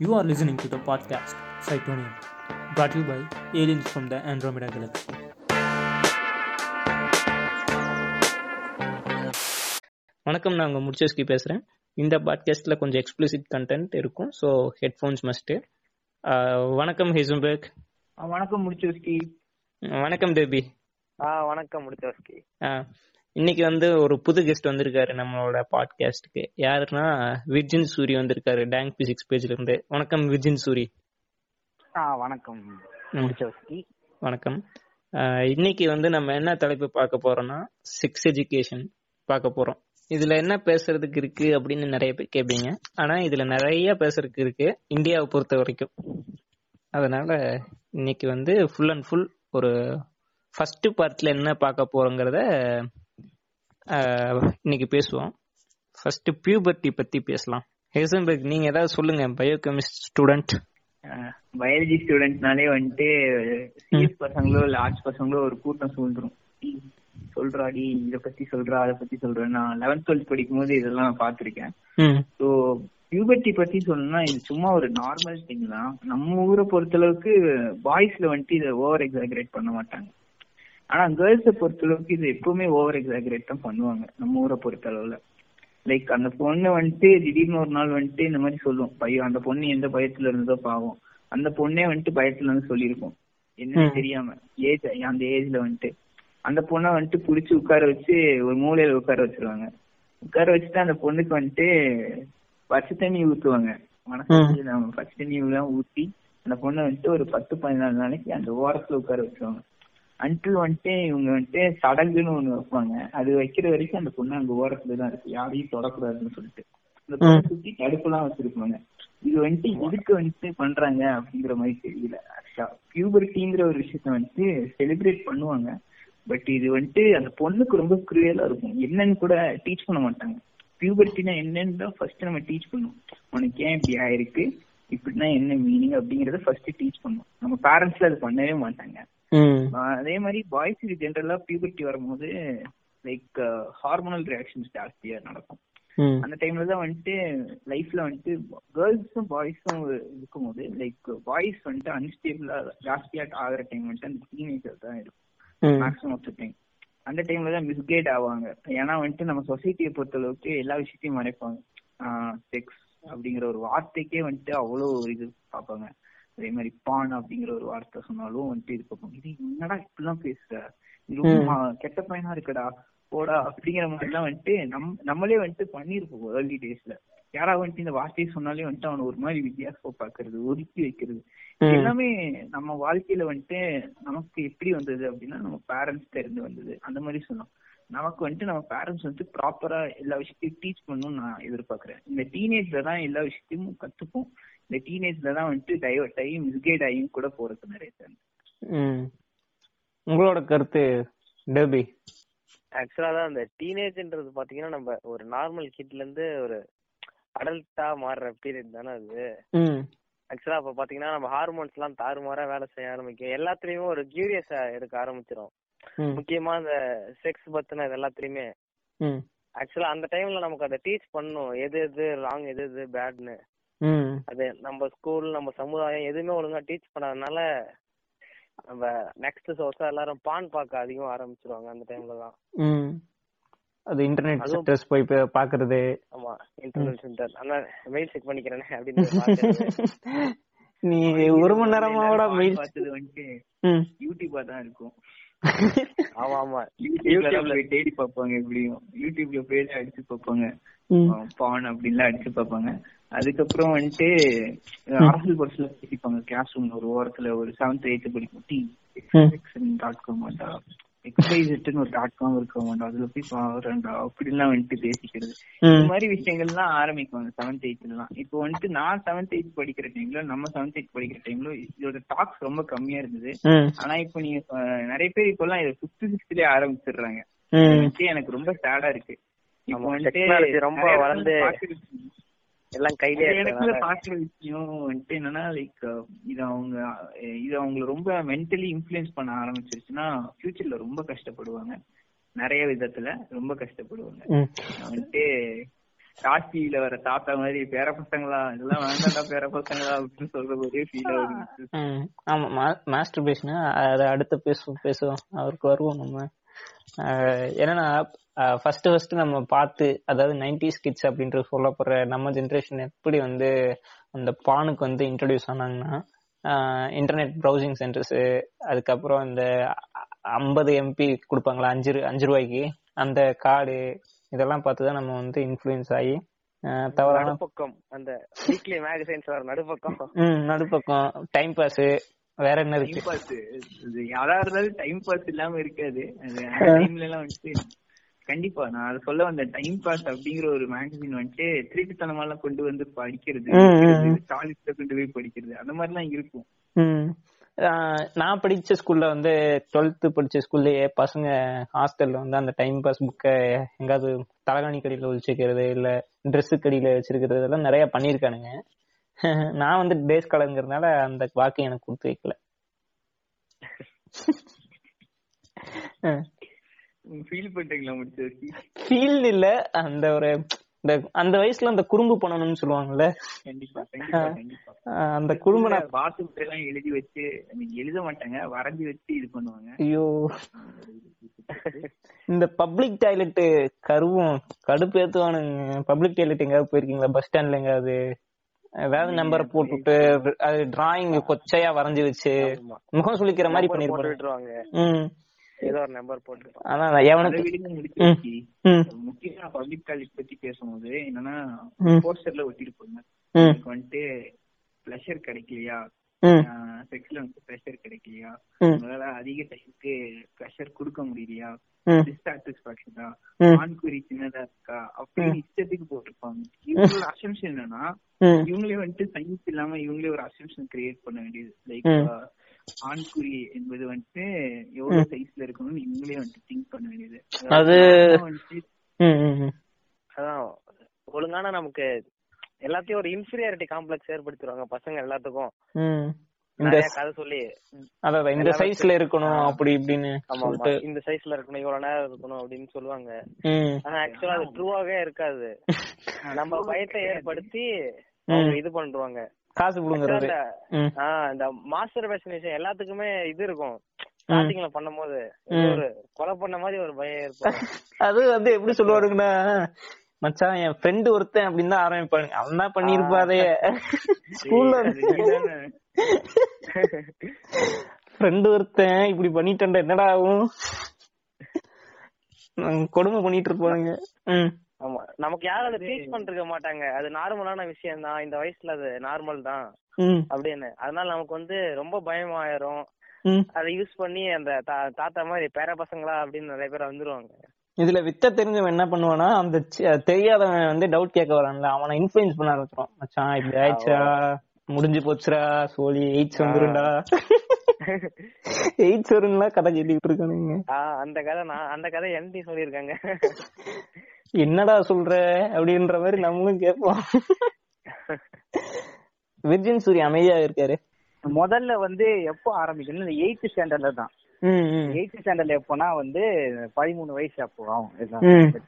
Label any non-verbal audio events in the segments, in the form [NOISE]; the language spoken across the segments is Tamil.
You are listening to the podcast Cytonium, brought to you by aliens from the Andromeda Galaxy. வணக்கம் நான் உங்கள் முடிச்சஸ்கி பேசுகிறேன் இந்த பாட்காஸ்ட்டில் கொஞ்சம் எக்ஸ்பிளிசிட் கண்டென்ட் இருக்கும் ஸோ ஹெட்ஃபோன்ஸ் மஸ்ட்டு வணக்கம் ஹிசம்பர்க் ஆ, வணக்கம் முடிச்சோஸ்கி வணக்கம் தேபி. ஆ வணக்கம் முடிச்சவஸ்கி இன்னைக்கு வந்து ஒரு புது கெஸ்ட் வந்திருக்காரு நம்மளோட பாட்காஸ்ட்டுக்கு யாருன்னா விர்ஜின் சூரி வந்திருக்காரு டேங்க் பிசிக்ஸ் பேஜ்ல இருந்து. வணக்கம் விர்ஜின் சூரி. ஆ வணக்கம். வணக்கம். இன்னைக்கு வந்து நம்ம என்ன தலைப்பு பார்க்க போறோம்னா செக்ஸ் எஜுகேஷன் பார்க்க போறோம். இதுல என்ன பேசுறதுக்கு இருக்கு அப்படின்னு நிறைய பேர் கேட்பீங்க ஆனா இதுல நிறைய பேசுறதுக்கு இருக்கு இந்தியாவை பொறுத்த வரைக்கும். அதனால இன்னைக்கு வந்து ஃபுல் அண்ட் ஃபுல் ஒரு ஃபர்ஸ்ட் பார்ட்ல என்ன பார்க்க போறோங்கிறத இன்னைக்கு பேசுவோம். ஃபர்ஸ்ட் பியூபர்ட்டி பத்தி பேசலாம். ஹேசன்பர்க் நீங்க ஏதாவது சொல்லுங்க பயோகெமிஸ்ட் ஸ்டூடெண்ட் பயாலஜி ஸ்டூடெண்ட்னாலே வந்துட்டு சிஎஸ் பசங்களோ இல்ல ஆர்ட்ஸ் பசங்களோ ஒரு கூட்டம் சூழ்ந்துரும். சொல்றாடி இத பத்தி சொல்றா அத பத்தி சொல்றேன் நான் லெவன்த் டுவெல்த் படிக்கும் போது இதெல்லாம் நான் பாத்திருக்கேன் ஸோ பியூபர்ட்டி பத்தி சொல்லணும்னா இது சும்மா ஒரு நார்மல் திங் தான். நம்ம ஊரை பொறுத்தளவுக்கு பாய்ஸ்ல வந்துட்டு இதை ஓவர் எக்ஸாகரேட் பண்ண மாட்டாங்க. ஆனா கேர்ள்ஸை பொறுத்தளவுக்கு இது எப்பவுமே ஓவர் எக்ஸாகரேட் தான் பண்ணுவாங்க. நம்ம ஊரை பொறுத்தளவுல. லைக் அந்த பொண்ணு வந்துட்டு திடீர்னு ஒரு நாள் வந்துட்டு இந்த மாதிரி சொல்லும். பையன் அந்த பொண்ணு எந்த பயத்துல இருந்ததோ பாவம். அந்த பொண்ணே வந்துட்டு பயத்துல இருந்து சொல்லியிருக்கும். என்னன்னு ம். தெரியாம. ஏஜ் அந்த ஏஜ்ல வந்துட்டு. அந்த பொண்ணை வந்துட்டு புடிச்சு உட்கார வச்சு ஒரு மூலையில உட்கார வச்சிருவாங்க. உட்கார வச்சுட்டு அந்த பொண்ணுக்கு வந்துட்டு பச்சை தண்ணி ஊத்துவாங்க. மனசு பச்சை தண்ணி எல்லாம் ஊத்தி அந்த பொண்ணை வந்துட்டு ஒரு பத்து பதினாலு நாளைக்கு அந்த ஓரத்துல உட்கார வச்சிருவாங்க. அன்டில் வந்துட்டு இவங்க வந்துட்டு சடங்குன்னு ஒண்ணு வைப்பாங்க. அது வைக்கிற வரைக்கும் அந்த பொண்ணு அங்க ஓரத்துல தான் இருக்கு. யாரையும் தொடக்கூடாதுன்னு சொல்லிட்டு. அந்த பொண்ணை சுத்தி தடுப்புலாம் வச்சிருப்பாங்க. இது வந்துட்டு எதுக்கு வந்துட்டு பண்றாங்க அப்படிங்கிற மாதிரி தெரியல. பியூபர்ட்டிங்கிற ஒரு விஷயத்த வந்துட்டு செலிப்ரேட் பண்ணுவாங்க. பட் இது வந்துட்டு அந்த பொண்ணுக்கு ரொம்ப குரியலா இருக்கும். என்னன்னு கூட டீச் பண்ண மாட்டாங்க. பியூபர்ட்டினா என்னன்னு தான் ஃபர்ஸ்ட் நம்ம டீச் பண்ணுவோம். உனக்கு ஏன் இப்படி ஆயிருக்கு? இப்படின்னா என்ன மீனிங் அப்படிங்கறத ஃபர்ஸ்ட் டீச் பண்ணுவோம். நம்ம பேரண்ட்ஸ்ல அது பண்ணவே மாட்டாங்க. அதே மாதிரி பாய்ஸுக்கு ஜென்ரலா பியூபர்ட்டி வரும்போது லைக் ஹார்மோனல் ரியாக்ஷன்ஸ் ஜாஸ்தியா நடக்கும். அந்த டைம்ல தான் வந்துட்டு லைஃப்ல வந்துட்டு கேர்ள்ஸும் பாய்ஸும் இருக்கும்போது லைக் பாய்ஸ் வந்துட்டு அன்ஸ்டேபிளா ஜாஸ்தியா ஆகிற டைம் வந்துட்டு அந்த டீனேஜர் தான் இருக்கும். மேக்ஸிமம் ஆஃப் த டைம் அந்த டைம்ல தான் மிஸ்கைட் ஆவாங்க. ஏன்னா வந்துட்டு நம்ம சொசைட்டியை பொறுத்த அளவுக்கு எல்லா விஷயத்தையும் மறைப்பாங்க. செக்ஸ் அப்படிங்கிற ஒரு வார்த்தைக்கே வந்துட்டு அவ்வளோ இது பார்ப்பாங்க. அதே மாதிரி பான் அப்படிங்கிற ஒரு வார்த்தை சொன்னாலும் வந்துட்டு இது பார்ப்பாங்க இது என்னடா இப்படிலாம் பேசுற? ரொம்ப கெட்ட பையனா இருக்குடா? போடா அப்படிங்கிற மாதிரிலாம் வந்துட்டு நம் நம்மளே வந்துட்டு பண்ணிருப்போம் ஏர்லி டேஸ்ல யாராவது வந்துட்டு இந்த வார்த்தையை சொன்னாலே வந்துட்டு அவனை ஒரு மாதிரி வித்தியாசமா பாக்குறது ஒதுக்கி வைக்கிறது. எல்லாமே நம்ம வாழ்க்கையில வந்துட்டு நமக்கு எப்படி வந்தது அப்படின்னா நம்ம பேரண்ட்ஸ் இருந்து வந்தது. அந்த மாதிரி சொன்னோம் நமக்கு வந்துட்டு நம்ம பேரண்ட்ஸ் வந்துட்டு ப்ராப்பரா எல்லா விஷயத்தையும் டீச் பண்ணணும்னு நான் எதிர்பார்க்கறேன். இந்த டீனேஜ்ல தான் எல்லா விஷயத்தையும் கத்துப்போம். இந்த டீனேஜ்ல தான் வந்துட்டு டைவர்ட் ஆகி மிஸ்கைட் ஆகியும் கூட போறது நிறைய பேர் ம். உங்களோட கருத்து டெபி ஆக்சுவலா தான் அந்த டீனேஜ்ன்றது பாத்தீங்கன்னா நம்ம ஒரு நார்மல் கிட்ல இருந்து ஒரு அடல்ட்டா மாறுற பீரியட் தானே அது. ம். ஆக்சுவலா அப்ப பாத்தீங்கன்னா நம்ம ஹார்மோன்ஸ் எல்லாம் தாறுமாறா வேலை செய்ய ஆரம்பிக்கும் எல்லாத்துலயுமே ஒரு கியூரியஸ் எடுக்க ஆரம்பிச்சிரும். ம். முக்கியமா அந்த செக்ஸ் பத்தின இது எல்லாத்துலயுமே. ம். ஆக்சுவலா அந்த டைம்ல நமக்கு அதை டீச் பண்ணும் எது எது ராங் எது எது பேட்னு அது நம்ம ஸ்கூல் நம்ம சமுதாயம் எதுவுமே ஒழுங்கா டீச் பண்ணாதனால நம்ம நெக்ஸ்ட் சோர்ஸா எல்லாரும் பான் பார்க்க அதிகம் ஆரம்பிச்சிருவாங்க அந்த டைம்ல தான். ம். அது இன்டர்நெட் செக்டர்ஸ் போய் பாக்குறது ஆமா இன்டர்நெட் சென்டர் ஆனா மெயில் செக் பண்ணிக்கிறேனே அப்படின்னு. [LAUGHS] நீ ஒரு மணி நேரமாவோட மெயில் பார்த்தது வந்துட்டு ம். யூடியூபா தான் இருக்கும். [LAUGHS] ஆமா ஆமா. யூடியூப்ல போய் தேடி பார்ப்பாங்க எப்படியும். யூடியூப்ல போய் அடிச்சு பார்ப்பாங்க. ம். பான் அப்படின்லாம் அடிச்சு பார்ப்பாங்க. அதுக்கப்புறம் வந்துட்டு அரசல் பரிசுல பேசிப்பாங்க கிளாஸ் ரூம் ஒரு ஓரத்துல ஒரு செவன்த் எயித்து படிக்கும் டி. டாட் காம் மாட்டா எக்ஸைஸ்ட்னு ஒரு டாட் காம் இருக்க மாட்டா அதுல போய் பாருண்டா அப்படிலாம் வந்துட்டு பேசிக்கிறது. இந்த மாதிரி விஷயங்கள்லாம் ஆரம்பிக்கும் செவன்த் எயித்லாம் இப்போ வந்துட்டு நான் செவன்த் எயித் படிக்கிற டைம்ல நம்ம செவன்த் எயித் படிக்கிற டைம்ல இதோட டாக்ஸ் ரொம்ப கம்மியா இருந்தது. ஆனா இப்போ நீங்க நிறைய பேர் இப்பெல்லாம் இதை ஃபிஃப்த் சிக்ஸ்த்லயே ஆரம்பிச்சிடுறாங்க. எனக்கு ரொம்ப சேடா இருக்கு. இப்போ வந்துட்டு ரொம்ப வளர்ந்து எல்லாம் கையிலே இடத்துல பாக்குற விஷயம் வந்துட்டு என்னன்னா லைக் இது அவங்க இது அவங்களை ரொம்ப மென்டலி இன்ஃபுளுன்ஸ் பண்ண ஆரம்பிச்சிருச்சுன்னா ஃபியூச்சர்ல ரொம்ப கஷ்டப்படுவாங்க. நிறைய விதத்துல ரொம்ப கஷ்டப்படுவாங்க. ம். வந்துட்டு காசியில வர தாத்தா மாதிரி பேர பசங்களா இதெல்லாம் வேண்டாம்டா பேர பசங்களா அப்படின்னு சொல்ற ஒரே ஃபீல் ஆகுது. ஆமா மாஸ்டர் பேஷன் அதை அடுத்து பேசுவோம் பேசுவோம். அவருக்கு வருவோம் நம்ம. என்னன்னா ஃபர்ஸ்ட் ஃபர்ஸ்ட் நம்ம பார்த்து அதாவது நைன்டிஸ் கிட்ஸ் அப்படின்ட்டு சொல்லப்படுற நம்ம ஜென்ரேஷன் எப்படி வந்து அந்த பானுக்கு வந்து இன்ட்ரடியூஸ் ஆனாங்கன்னா இன்டர்நெட் ப்ரௌசிங் சென்டர்ஸ் அதுக்கப்புறம் இந்த ஐம்பது எம்பி கொடுப்பாங்களா அஞ்சு அஞ்சு ரூபாய்க்கு அந்த கார்டு இதெல்லாம் பார்த்து தான் நம்ம வந்து இன்ஃப்ளூயன்ஸ் ஆகி தவறான நடுப்பக்கம் அந்த வீக்லி மேகசைன்ஸ் வர நடுப்பக்கம். ம் நடுப்பக்கம் டைம் பாஸ் வேற என்ன இருக்கு? டைம் பாஸ் யாரா இருந்தாலும் டைம் பாஸ் இல்லாம இருக்காது. டைம்ல எல்லாம் வந்துட்டு கண்டிப்பா. நான் அதை சொல்ல வந்த டைம் பாஸ் அப்படிங்கிற ஒரு மேகசின் வந்துட்டு திருட்டுத்தனமா எல்லாம் கொண்டு வந்து படிக்கிறது காலேஜ்ல கொண்டு போய் படிக்கிறது அந்த மாதிரி எல்லாம் இருக்கும் நான் படிச்ச ஸ்கூல்ல வந்து டுவெல்த் படிச்ச ஸ்கூல்லயே பசங்க ஹாஸ்டல்ல வந்து அந்த டைம் பாஸ் புக்கை எங்காவது தலகாணி கடியில ஒழிச்சுக்கிறது இல்ல Dress கடியில வச்சிருக்கிறது இதெல்லாம் நிறைய பண்ணிருக்கானுங்க [LAUGHS] நான் வந்து டேஸ் கலங்கிறதுனால அந்த வாக்கு எனக்கு கொடுத்து வைக்கல. [LAUGHS] ஃபீல் பண்றீங்களா முடிச்சு ஃபீல் இல்ல. அந்த ஒரு இந்த அந்த வயசுல அந்த குறும்பு பண்ணணும்னு சொல்லுவாங்கல்ல? அந்த குறும்பு நான் வாட்ஸ்அப் எல்லாம் எழுதி வச்சு எழுத மாட்டாங்க வரைஞ்சி வச்சு இது பண்ணுவாங்க. ஐயோ. இந்த பப்ளிக் டாய்லெட் கருவும் கடுப்பு ஏத்துவானுங்க. பப்ளிக் டாய்லெட் எங்கயாவது போயிருக்கீங்களா? பஸ் ஸ்டாண்ட்ல எங்கயாவது? ஏதாவது நம்பரை போட்டுட்டு அது டிராயிங் கொச்சையா வரைஞ்சு வச்சு. முகம் சுளிக்கிற மாதிரி பண்ணிருப்பாங்க. ஏதோ ஒரு நம்பர் போட்டு. அதான் அதை எவனுக்கு? முக்கியமா பப்ளிக் காலேஜ் பத்தி பேசும்போது என்னன்னா. போஸ்டர்ல ஒட்டிருப்பாங்க ம். எனக்கு வந்துட்டு பிளஷர் கிடைக்கலையா? செக்ஸ்ல வந்து ப்ரெஷர் கிடைக்கலையா. உங்களால அதிக டைமுக்கு ப்ரெஷர் கொடுக்க முடியலையா? டிஸ்சாட்டிஸ்பாக்சனா. ஆண்குறி சின்னதா இருக்கா? அப்படின்னு இஷ்டத்துக்கு போட்டிருப்பாங்க. இவங்களோட அசம்ஷன் என்னன்னா இவங்களே வந்துட்டு சயின்ஸ் இல்லாம இவங்களே ஒரு அசம்ஷன் கிரியேட் பண்ண வேண்டியது. லைக். ஆண்குறி என்பது வந்துட்டு எவ்வளவு சைஸ்ல இருக்கணும்னு இவங்களே வந்துட்டு திங்க் பண்ண வேண்டியது. அது-. அதான் ஒழுங்கான நமக்கு எல்லாத்தையும் ஒரு இன்ஃபீரியாரிட்டி காம்ப்ளெக்ஸ் ஏற்படுத்திடுவாங்க பசங்க எல்லாத்துக்கும். இந்த கதை சொல்லி அதான் இந்த சைஸ்ல இருக்கணும் அப்படி இப்படின்னு சொல்லிட்டு. இந்த சைஸ்ல இருக்கணும் இவ்வளவு நேரம் இருக்கணும் அப்படின்னு சொல்லுவாங்க. ஆனா ஆக்சுவலா அது ட்ரூவாவே இருக்காது. [LAUGHS] நம்ம பயத்தை ஏற்படுத்தி இது பண்றாங்க. காசு புடுங்குறது ஆஹ் இந்த மாஸ்டர் வேக்சினேஷன் எல்லாத்துக்குமே இது இருக்கும். ஸ்டார்டிங்ல பண்ணும்போது. ஒரு கொலை பண்ண மாதிரி ஒரு பயம் ஏற்படும். [LAUGHS] அது வந்து எப்படி சொல்லுவாருங்கன்னா மச்சான் என் ஃப்ரெண்டு ஒருத்தன் அப்படின்னு தான் ஆரம்பிப்பானுங்க அவன் தான் பண்ணிருப்பாதே ஸ்கூல்ல. ஃப்ரெண்டு ஒருத்தன் இப்படி பண்ணிட்டேன்டா என்னடா ஆகும்? கொடுமை பண்ணிட்டு இருப்பானுங்க ம். ஆமா நமக்கு யாரும் அதை டீச் பண்ணிருக்க மாட்டாங்க. அது நார்மலான விஷயம் தான் இந்த வயசுல அது நார்மல் தான். ம். அப்படின்னு. அதனால நமக்கு வந்து ரொம்ப பயமாயிரும். ம். அதை யூஸ் பண்ணி அந்த தாத்தா மாதிரி பேர பசங்களா அப்படின்னு நிறைய பேர் வந்துருவாங்க. இதுல வித்த தெரிஞ்சவன் என்ன பண்ணுவானா அந்த தெரியாதவன் வந்து டவுட் கேட்க வரான்ல. அவனை இன்ஃபுளுன்ஸ் பண்ண ஆரம்பிச்சிடும் மச்சான் இப்படி ஆயிடுச்சா? முடிஞ்சு போச்சுடா சோழி எய்ட்ஸ் வந்துருண்டா எய்ட்ஸ் வரும்லாம் கதை சொல்லிட்டு இருக்கானுங்க. அந்த கதை நான் அந்த கதை என்டி சொல்லியிருக்காங்க. என்னடா சொல்ற? அப்படின்ற மாதிரி நம்மளும் கேட்போம். விர்ஜின் சூரி அமைதியா இருக்காரு. முதல்ல வந்து எப்போ ஆரம்பிக்கணும் இந்த எயித்து ஸ்டாண்டர்ட்ல தான் எயித்து ஸ்டாண்டர்ட்ல எப்போனா வந்து பதிமூணு வயசு அப்போ ஆகும்.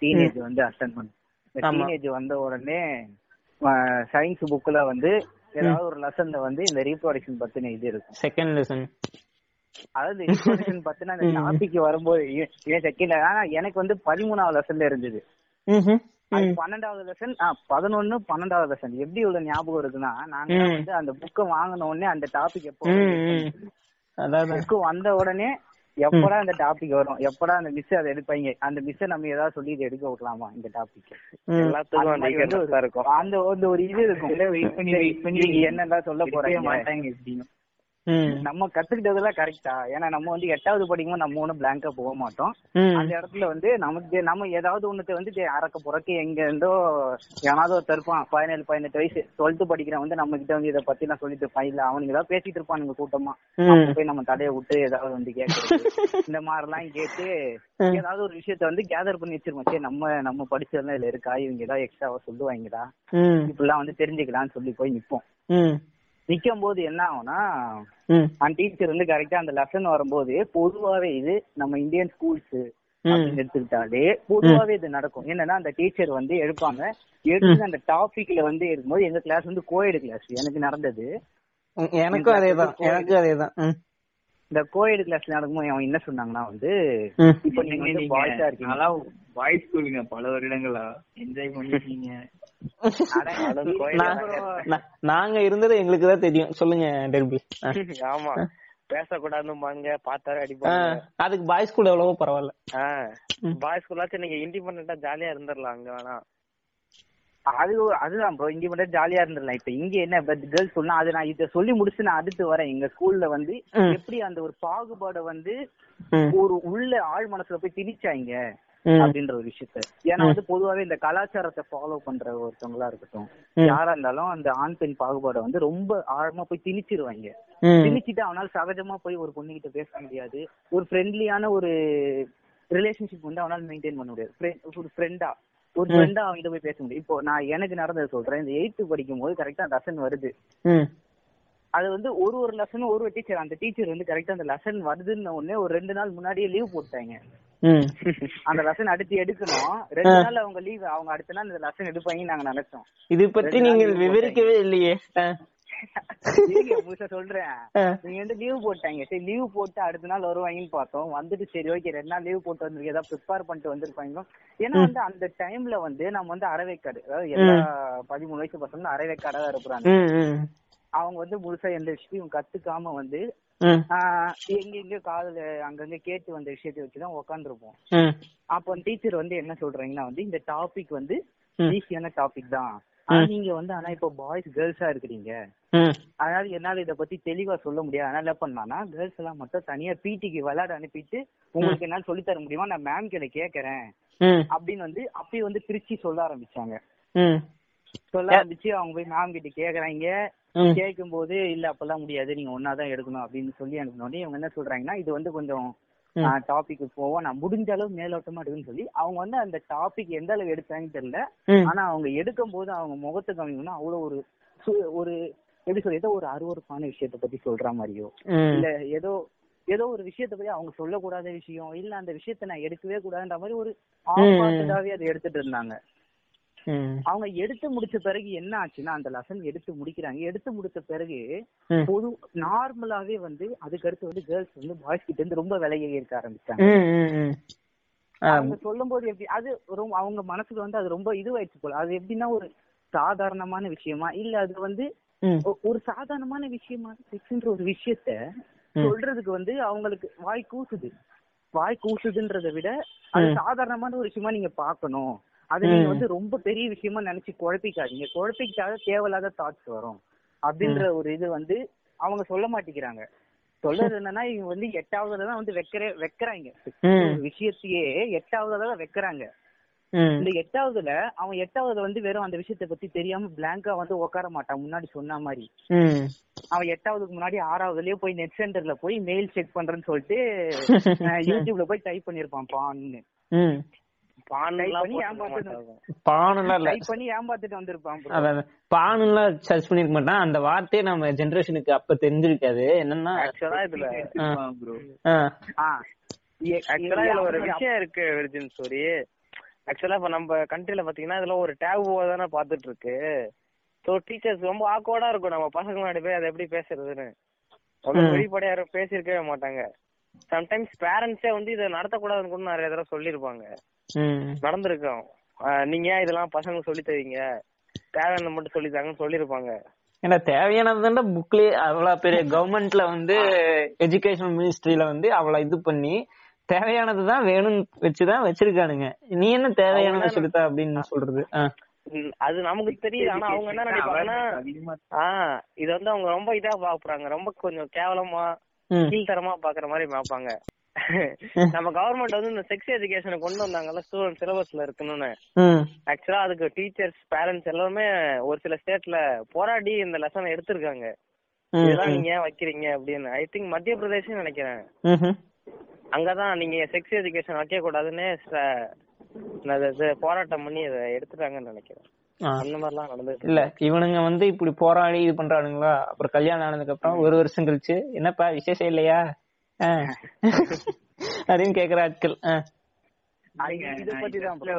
டீனேஜ் வந்து அட்டன் பண்ண. டீனேஜ் வந்த உடனே சயின்ஸ் புக்ல வந்து ஏதாவது ஒரு லெசன்ல வந்து இந்த ரீப்ரொடக்ஷன் பத்தின இது இருக்கும். செகண்ட் லெசன் அதாவது ரீப்ரொடக்ஷன் பத்தின அந்த. [LAUGHS] டாபிக் வரும்போது இவன் செகண்ட் ஆனா எனக்கு வந்து பதிமூணாவது லெசன்ல இருந்தது. பன்னெண்டாவது லெசன் பதினொன்னு பன்னெண்டாவது லெசன் எப்படி இவ்வளவு ஞாபகம் இருக்குன்னா நாங்க. வந்து அந்த புக்கை வாங்கின உடனே அந்த டாபிக் எப்போ புக்கு வந்த உடனே எப்படா அந்த டாபிக் வரும்? எப்படா அந்த மிஸ் அதை எடுப்பாங்க? அந்த மிஸ் நம்ம ஏதாவது சொல்லி இதை எடுக்க விடலாமா இந்த டாபிக் எல்லாத்துக்கும் அந்த ஒரு இது இருக்கும். வெயிட் பண்ணி வெயிட் பண்ணி என்னதான் சொல்ல போறீங்க? மாட்டாங்க எப்படியும் ம் நம்ம கத்துக்கிட்டதெல்லாம் கரெக்டா ஏன்னா நம்ம வந்து எட்டாவது படிக்கும்போது நம்ம ஒண்ணும் பிளாங்கா போக மாட்டோம். அந்த இடத்துல வந்து நமக்கு நம்ம ஏதாவது ஒண்ணுத்த வந்து அறக்க புறக்க எங்க இருந்தோ எவனாவது ஒருத்தர் இருப்பான் பதினேழு பதினெட்டு வயசு டுவெல்த் படிக்கிறவன் வந்து நம்ம கிட்ட வந்து இதை பத்தி நான் சொல்லிட்டு இருப்பான். இல்ல அவனுங்க ஏதாவது பேசிட்டு இருப்பானுங்க கூட்டமா. போய் நம்ம தலைய விட்டு ஏதாவது வந்து கேட்கறது [LAUGHS] இந்த மாதிரி எல்லாம் கேட்டு. ஏதாவது ஒரு விஷயத்த வந்து கேதர் பண்ணி வச்சிருப்போம். சரி நம்ம நம்ம படிச்சதெல்லாம் இதுல இருக்கா? இவங்க ஏதாவது எக்ஸ்ட்ராவா சொல்லுவாங்கடா இப்படிலாம் வந்து தெரிஞ்சுக்கலாம்னு சொல்லி போய் நிப்போம். நிக்கும் போது என்ன ஆகும்னா அந்த டீச்சர் வந்து கரெக்டா அந்த லெசன் வரும்போது பொதுவாவே இது நம்ம இந்தியன் ஸ்கூல்ஸ் எடுத்துக்கிட்டாலே பொதுவாவே இது நடக்கும். என்னன்னா அந்த டீச்சர் வந்து எடுப்பாங்க. எடுத்து அந்த டாபிக்ல வந்து இருக்கும்போது எங்க கிளாஸ் வந்து கோயடு கிளாஸ் எனக்கு நடந்தது. எனக்கும் அதேதான். எனக்கும் அதேதான். இந்த கோயடு கிளாஸ்ல நடக்கும்போது அவன் என்ன சொன்னாங்கன்னா வந்து. இப்ப நீங்க வந்து பாய்ஸா இருக்கீங்க. நல்லா பாய்ஸ் ஸ்கூலுங்க பல வருடங்களா? என்ஜாய் பண்ணிருக்கீங்க நாங்க இருந்தது எங்களுக்கு தான் தெரியும். சொல்லுங்க டெர்பி. ஆமா. பேசக்கூடாதுன்னு பார்த்தாவே அடிப்பாங்க. அதுக்கு பாய்ஸ் ஸ்கூல் எவ்வளவோ பரவாயில்ல. பாய்ஸ் ஸ்கூல்லாச்சும் நீங்க இண்டிபெண்டா ஜாலியா இருந்துடலாம் அங்க வேணா. அது அதுதான் ப்ரோ இங்க மட்டும் ஜாலியா இருந்துடலாம் இப்ப இங்க என்ன கேர்ள்ஸ் சொன்னா அது நான் இத சொல்லி முடிச்சு நான் அடுத்து வரேன் எங்க ஸ்கூல்ல வந்து. எப்படி அந்த ஒரு பாகுபாடை வந்து. ஒரு உள்ள ஆழ் மனசுல போய் திணிச்சாங்க. அப்படின்ற ஒரு விஷயத்த ஏன்னா வந்து பொதுவாவே இந்த கலாச்சாரத்தை ஃபாலோ பண்ற ஒருத்தவங்களா இருக்கட்டும். யாரா இருந்தாலும் அந்த ஆண் பெண் பாகுபாடை வந்து ரொம்ப ஆழமா போய் திணிச்சிருவாங்க. திணிச்சிட்டு அவனால சகஜமா போய் ஒரு பொண்ணுகிட்ட பேச முடியாது ஒரு ஃப்ரெண்ட்லியான ஒரு ரிலேஷன்ஷிப் வந்து அவனால மெயின்டைன் பண்ண முடியாது ஒரு ஃப்ரெண்டா ஒரு ஃப்ரெண்டா அவன்கிட்ட போய் பேச முடியும். இப்போ நான் எனக்கு நடந்தது சொல்றேன். இந்த எயித்து படிக்கும் போது கரெக்டா லெசன் வருது. அது வந்து ஒரு ஒரு லெசனும் ஒரு ஒரு டீச்சர் அந்த டீச்சர் வந்து கரெக்டா அந்த லெசன் வருதுன்னு உடனே ஒரு ரெண்டு நாள் முன்னாடியே லீவ் போட்டாங்க. அந்த லெசன் அடுத்து எடுக்கணும். ரெண்டு நாள் அவங்க லீவ் அவங்க அடுத்த நாள் இந்த லெசன் எடுப்பாங்கன்னு நாங்க நினைச்சோம். இது பத்தி நீங்கள் விவரிக்கவே இல்லையே. முழுசா சொல்றேன். நீங்க வந்து லீவ் போட்டாங்க சரி லீவ் போட்டு அடுத்த நாள் வருவாங்கன்னு பார்த்தோம். வந்துட்டு சரி ஓகே ரெண்டு நாள் லீவ் போட்டு வந்திருக்கு. ஏதாவது ப்ரிப்பேர் பண்ணிட்டு வந்திருப்பாங்க ஏன்னா வந்து அந்த டைம்ல வந்து நம்ம வந்து அறவைக்காடு அதாவது எல்லா பதிமூணு வயசு பசங்களும் அறவைக்காடா தான் இருக்கிறாங்க. அவங்க வந்து முழுசா எந்த விஷயத்தையும் கத்துக்காம வந்து எங்க எங்க காதுல அங்கங்க கேட்டு வந்த விஷயத்தை வச்சுதான் உட்காந்துருப்போம் ம். அப்போ டீச்சர் வந்து என்ன சொல்றாங்கன்னா வந்து இந்த டாபிக் வந்து. ஈஸியான டாபிக் தான். நீங்க வந்து ஆனா இப்போ பாய்ஸ் கேர்ள்ஸா இருக்கிறீங்க. அதனால என்னால இத பத்தி தெளிவா சொல்ல முடியாது. அதனால என்ன பண்ணானா கேர்ள்ஸ் எல்லாம் மட்டும் தனியா பிடிக்கு விளையாட அனுப்பிட்டு உங்களுக்கு என்னால சொல்லி தர முடியுமா? நான் மேம் கிட்ட கேக்குறேன். அப்படின்னு வந்து அப்பயே வந்து பிரிச்சு சொல்ல ஆரம்பிச்சாங்க. சொல்ல ஆரம்பிச்சு அவங்க போய் மேம் கிட்ட கேக்குறாங்க. கேட்கும் போது இல்ல அப்பெல்லாம் முடியாது. நீங்க ஒன்னாதான் எடுக்கணும் அப்படின்னு சொல்லி அனுப்பினோடனே இவங்க என்ன சொல்றாங்கன்னா இது வந்து கொஞ்சம் டாபிக் போவோம் நான் முடிஞ்ச அளவு மேலோட்டமா எடுக்குன்னு சொல்லி அவங்க வந்து அந்த டாபிக் எந்த அளவு எடுத்தாங்கன்னு தெரியல. ஆனா அவங்க எடுக்கும் போது அவங்க முகத்தை காமிக்கணும்னா அவ்வளவு ஒரு ஒரு எப்படி சொல்ற ஏதோ ஒரு அருவருப்பான விஷயத்த பத்தி சொல்ற மாதிரியோ. இல்ல ஏதோ ஏதோ ஒரு விஷயத்த பத்தி அவங்க சொல்லக்கூடாத விஷயம் இல்ல அந்த விஷயத்த நான் எடுக்கவே கூடாதுன்ற மாதிரி ஒரு ஆப்பாட்டடாவே அதை எடுத்துட்டு இருந்தாங்க. அவங்க எடுத்து முடிச்ச பிறகு என்ன ஆச்சுன்னா அந்த லெசன் எடுத்து முடிக்கிறாங்க. எடுத்து முடிச்ச பிறகு. பொது நார்மலாவே வந்து அதுக்கு அடுத்து வந்து கேர்ள்ஸ் வந்து பாய்ஸ் கிட்ட இருந்து ரொம்ப விலையை இருக்க ஆரம்பிச்சாங்க அவங்க சொல்லும் போது எப்படி அது ரொம்ப அவங்க மனசுக்கு வந்து அது ரொம்ப இதுவாயிடுச்சு போல. அது எப்படின்னா ஒரு சாதாரணமான விஷயமா இல்ல அது வந்து ஒரு சாதாரணமான விஷயமா செக்ஸ்ன்ற ஒரு விஷயத்த சொல்றதுக்கு வந்து அவங்களுக்கு வாய் கூசுது. வாய் கூசுதுன்றதை விட அது சாதாரணமான ஒரு விஷயமா நீங்க பாக்கணும் அது நீங்க வந்து ரொம்ப பெரிய விஷயமா நினைச்சு குழப்பிக்காதீங்க. குழப்பிக்கிட்டாத தேவையில்லாத தாட்ஸ் வரும். அப்படின்ற ஒரு இது வந்து அவங்க சொல்ல மாட்டேங்கிறாங்க. சொல்றது என்னன்னா இவங்க வந்து எட்டாவதுல தான் வந்து வைக்கிற வைக்கிறாங்க. விஷயத்தையே எட்டாவதுல தான் வைக்கிறாங்க. இந்த எட்டாவதுல அவன் எட்டாவதுல வந்து வெறும் அந்த விஷயத்த பத்தி தெரியாம பிளாங்கா வந்து உட்கார மாட்டான். முன்னாடி சொன்ன மாதிரி. அவன் எட்டாவதுக்கு முன்னாடி ஆறாவதுலயே போய் நெட் சென்டர்ல போய் மெயில் செக் பண்றேன்னு சொல்லிட்டு [LAUGHS] யூடியூப்ல போய் டைப் பண்ணிருப்பான் பான்னு. பான்லாம் சர்ச் பண்ணிருக்க மாட்டான்? அந்த வார்த்தையே நம்ம ஜெனரேஷனுக்கு அப்ப தெரிஞ்சிருக்காது. என்னன்னா ஆக்சுவலா இதுல ஒரு விஷயம் இருக்கு விர்ஜின் ஸ்டோரி ஆக்சுவலா இப்ப நம்ம கண்ட்ரில பாத்தீங்கன்னா இதுல ஒரு டேபுவா தானே பாத்துட்டு இருக்கு ஸோ டீச்சர்ஸ் ரொம்ப ஆக்வர்டா இருக்கும். நம்ம பசங்க முன்னாடி போய் அதை எப்படி பேசுறதுன்னு. வெளிப்படையா யாரும் பேசியிருக்கவே மாட்டாங்க. சம்டைம்ஸ் பேரண்ட்ஸே வந்து இதை நடத்தக்கூடாதுன்னு கூட நிறைய தடவை சொல்லியிருப்பாங்க. நடந்திருக்கோம் நீங்க ஏன் இதெல்லாம் பசங்க சொல்லி தரீங்க? தேவையானது மட்டும் சொல்லி தாங்கன்னு சொல்லியிருப்பாங்க. ஏன்னா தேவையானது புக்லயே அவ்வளவு பெரிய கவர்மெண்ட்ல வந்து எஜுகேஷன் மினிஸ்ட்ரியில வந்து அவ்வளவு இது பண்ணி தேவையானதுதான் வேணும்னு வச்சுதான் வச்சிருக்கானுங்க. நீ என்ன தேவையானதை சொல்லித்தா அப்படின்னு சொல்றது? அது நமக்கு தெரியுது. ஆனா அவங்க என்ன நினைப்பாங்கன்னா ஆஹ் இது வந்து அவங்க ரொம்ப இதா பாக்குறாங்க. ரொம்ப கொஞ்சம் கேவலமா. கீழ்த்தரமா பாக்குற மாதிரி பாப்பாங்க நம்ம கவர்மெண்ட் வந்து இந்த செக்ஸ் எஜுகேஷனை கொண்டு வந்தாங்கல்ல ஸ்டூடெண்ட் சிலபஸ்ல இருக்கணும்னு. ஆக்சுவலா அதுக்கு டீச்சர்ஸ் பேரண்ட்ஸ் எல்லாமே ஒரு சில ஸ்டேட்ல போராடி இந்த லெசனை எடுத்திருக்காங்க. இதெல்லாம் நீங்க ஏன் வைக்கிறீங்க அப்படின்னு. ஐ திங்க் மத்திய பிரதேசம் நினைக்கிறேன். அங்கதான் நீங்க செக்ஸ் எஜுகேஷன் வைக்க கூடாதுன்னு போராட்டம் பண்ணி அதை எடுத்துட்டாங்கன்னு நினைக்கிறேன். இல்ல இவனுங்க வந்து இப்படி போராடி இது பண்றானுங்களா? அப்புறம் கல்யாணம் ஆனதுக்கு அப்புறம் ஒரு வருஷம் கழிச்சு என்னப்பா விசேஷம் இல்லையா. [LAUGHS] அப்படின்னு கேக்குற ஆட்கள்